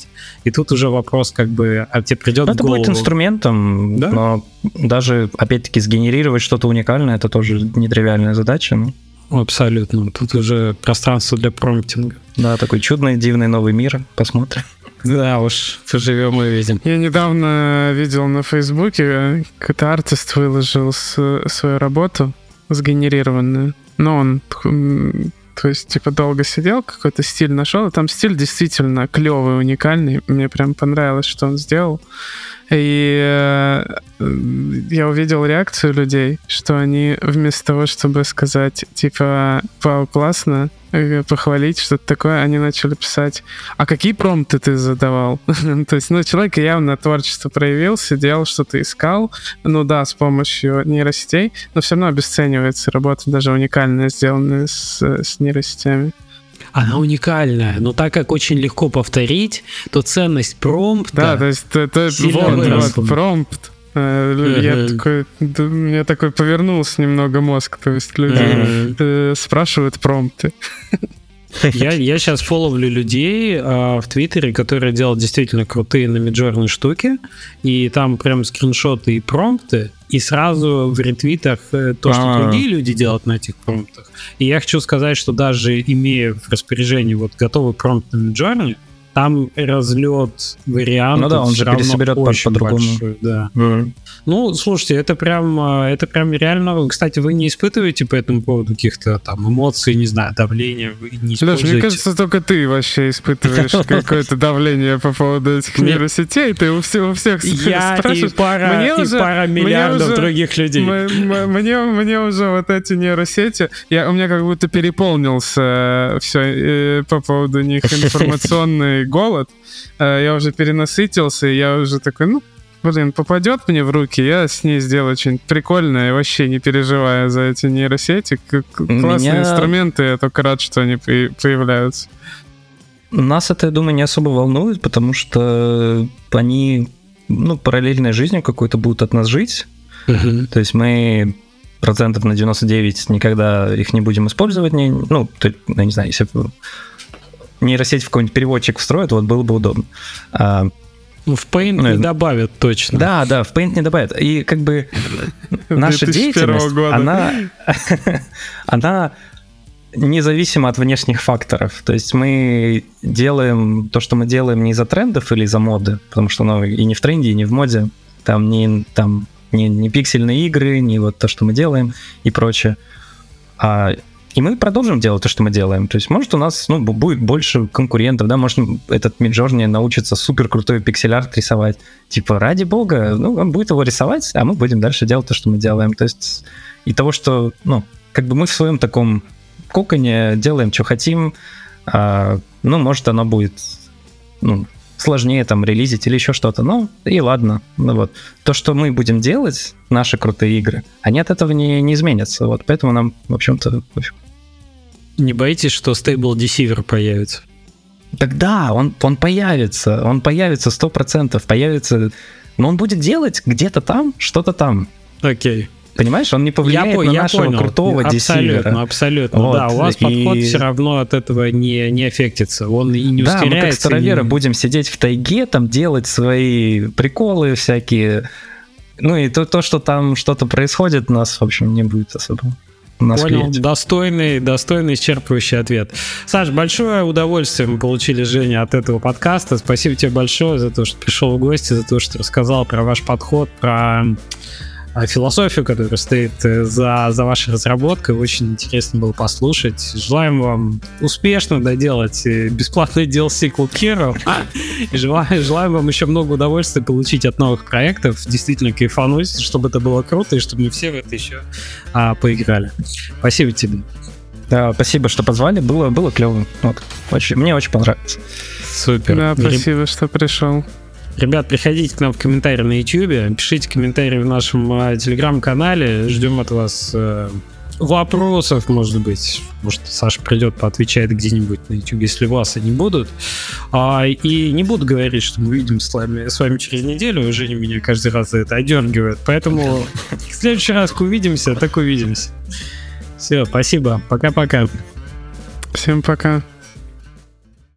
И тут уже вопрос, как бы, а тебе придет ну, Это будет инструментом, да? но даже, опять-таки, сгенерировать что-то уникальное, это тоже нетривиальная задача. Ну. Абсолютно. Тут уже пространство для промптинга. Да, такой чудный, дивный новый мир. Посмотрим. Да уж, поживем и увидим. Я недавно видел на Фейсбуке, какой-то артист выложил свою работу сгенерированную. Но он то есть, типа, долго сидел, какой-то стиль нашел, и там стиль действительно клевый, уникальный. Мне прям понравилось, что он сделал. И э, я увидел реакцию людей, что они вместо того, чтобы сказать, типа, вау, классно, похвалить, что-то такое, они начали писать, а какие промпты ты задавал? То есть, ну, человек явно творчество проявил, сидел, что-то искал, ну да, с помощью нейросетей, но все равно обесценивается работа, даже уникальная, сделанная с, с нейросетями она уникальная. Но так как очень легко повторить, то ценность промпта Да, то есть это вот, вот, промпт. Э, я такой, у меня такой повернулся немного мозг, то есть люди э, спрашивают промпты. Я, я сейчас фоловлю людей а, в Твиттере, которые делают действительно крутые намиджорные штуки, и там прям скриншоты и промпты, и сразу в ретвитах э, то, что А-а-а. другие люди делают на этих промптах. И я хочу сказать, что даже имея в распоряжении вот готовый промпт на Midjourney, там разлет вариантов. Ну да, он же пересоберет по-другому. По да. Mm. Ну, слушайте, это прям, а, это прям реально. Кстати, вы не испытываете по этому поводу каких-то там эмоций, не знаю, давления? Вы не Леш, мне кажется, только ты вообще испытываешь какое-то давление по поводу этих нейросетей. Ты у всех, у всех Я и пара, миллиардов других людей. Мне, уже вот эти нейросети, я, у меня как будто переполнился все э, по поводу них информационный голод. Э, я уже перенасытился, и я уже такой, ну, блин, попадет мне в руки, я с ней сделаю что-нибудь прикольное, вообще не переживая за эти нейросети. Классные Меня... инструменты, я только рад, что они появляются. Нас это, я думаю, не особо волнует, потому что они, ну, параллельной жизнью какой-то будут от нас жить. Uh-huh. То есть мы процентов на 99 никогда их не будем использовать. Не, ну, то, я не знаю, если нейросеть в какой-нибудь переводчик встроят, вот было бы удобно. А, ну, в Paint ну, не добавят точно. Да, да, в Paint не добавят. И как бы наша деятельность, она, она независимо от внешних факторов. То есть мы делаем то, что мы делаем не из-за трендов или из-за моды, потому что оно и не в тренде, и не в моде. Там не, там не, не пиксельные игры, не вот то, что мы делаем и прочее. А и мы продолжим делать то, что мы делаем. То есть, может, у нас ну, будет больше конкурентов, да, может, этот Midjourney научится супер крутой пиксель-арт рисовать. Типа, ради бога, ну, он будет его рисовать, а мы будем дальше делать то, что мы делаем. То есть, и того, что, ну, как бы мы в своем таком коконе делаем, что хотим, а, ну, может, оно будет, ну, сложнее там релизить или еще что-то. Ну, и ладно. Ну вот. То, что мы будем делать, наши крутые игры, они от этого не, не изменятся. Вот. Поэтому нам, в общем-то, не боитесь, что Stable Deceiver появится? Тогда он, он появится, он появится 100%, появится, но он будет делать где-то там, что-то там. Окей. Понимаешь, он не повлияет я, на я нашего понял. крутого абсолютно, десивера. Абсолютно, вот. да. У вас и... подход все равно от этого не, не аффектится. Он и не ускоряется. Да, мы как староверы и... будем сидеть в тайге, там делать свои приколы всякие. Ну и то, то что там что-то происходит, нас, в общем, не будет особо нас Понял, клеить. достойный, достойный исчерпывающий ответ. Саш, большое удовольствие мы получили, Женя, от этого подкаста. Спасибо тебе большое за то, что пришел в гости, за то, что рассказал про ваш подход, про философию, которая стоит э, за, за вашей разработкой. Очень интересно было послушать. Желаем вам успешно доделать э, бесплатный DLC Cool Hero. И желаем, желаем вам еще много удовольствия получить от новых проектов. Действительно кайфануть, чтобы это было круто, и чтобы мы все в это еще а, поиграли. Спасибо тебе. Да, спасибо, что позвали. Было, было клево. Вот. Очень, мне очень понравилось. Супер. Да, спасибо, что пришел. Ребят, приходите к нам в комментарии на YouTube, пишите комментарии в нашем э, телеграм-канале. Ждем от вас э, вопросов, может быть. Может, Саша придет, поотвечает где-нибудь на YouTube, если вас они будут. А, и не буду говорить, что мы увидим с вами, с вами через неделю. Женя меня каждый раз за это одергивает. Поэтому в следующий раз, как увидимся, так увидимся. Все, спасибо. Пока-пока. Всем пока.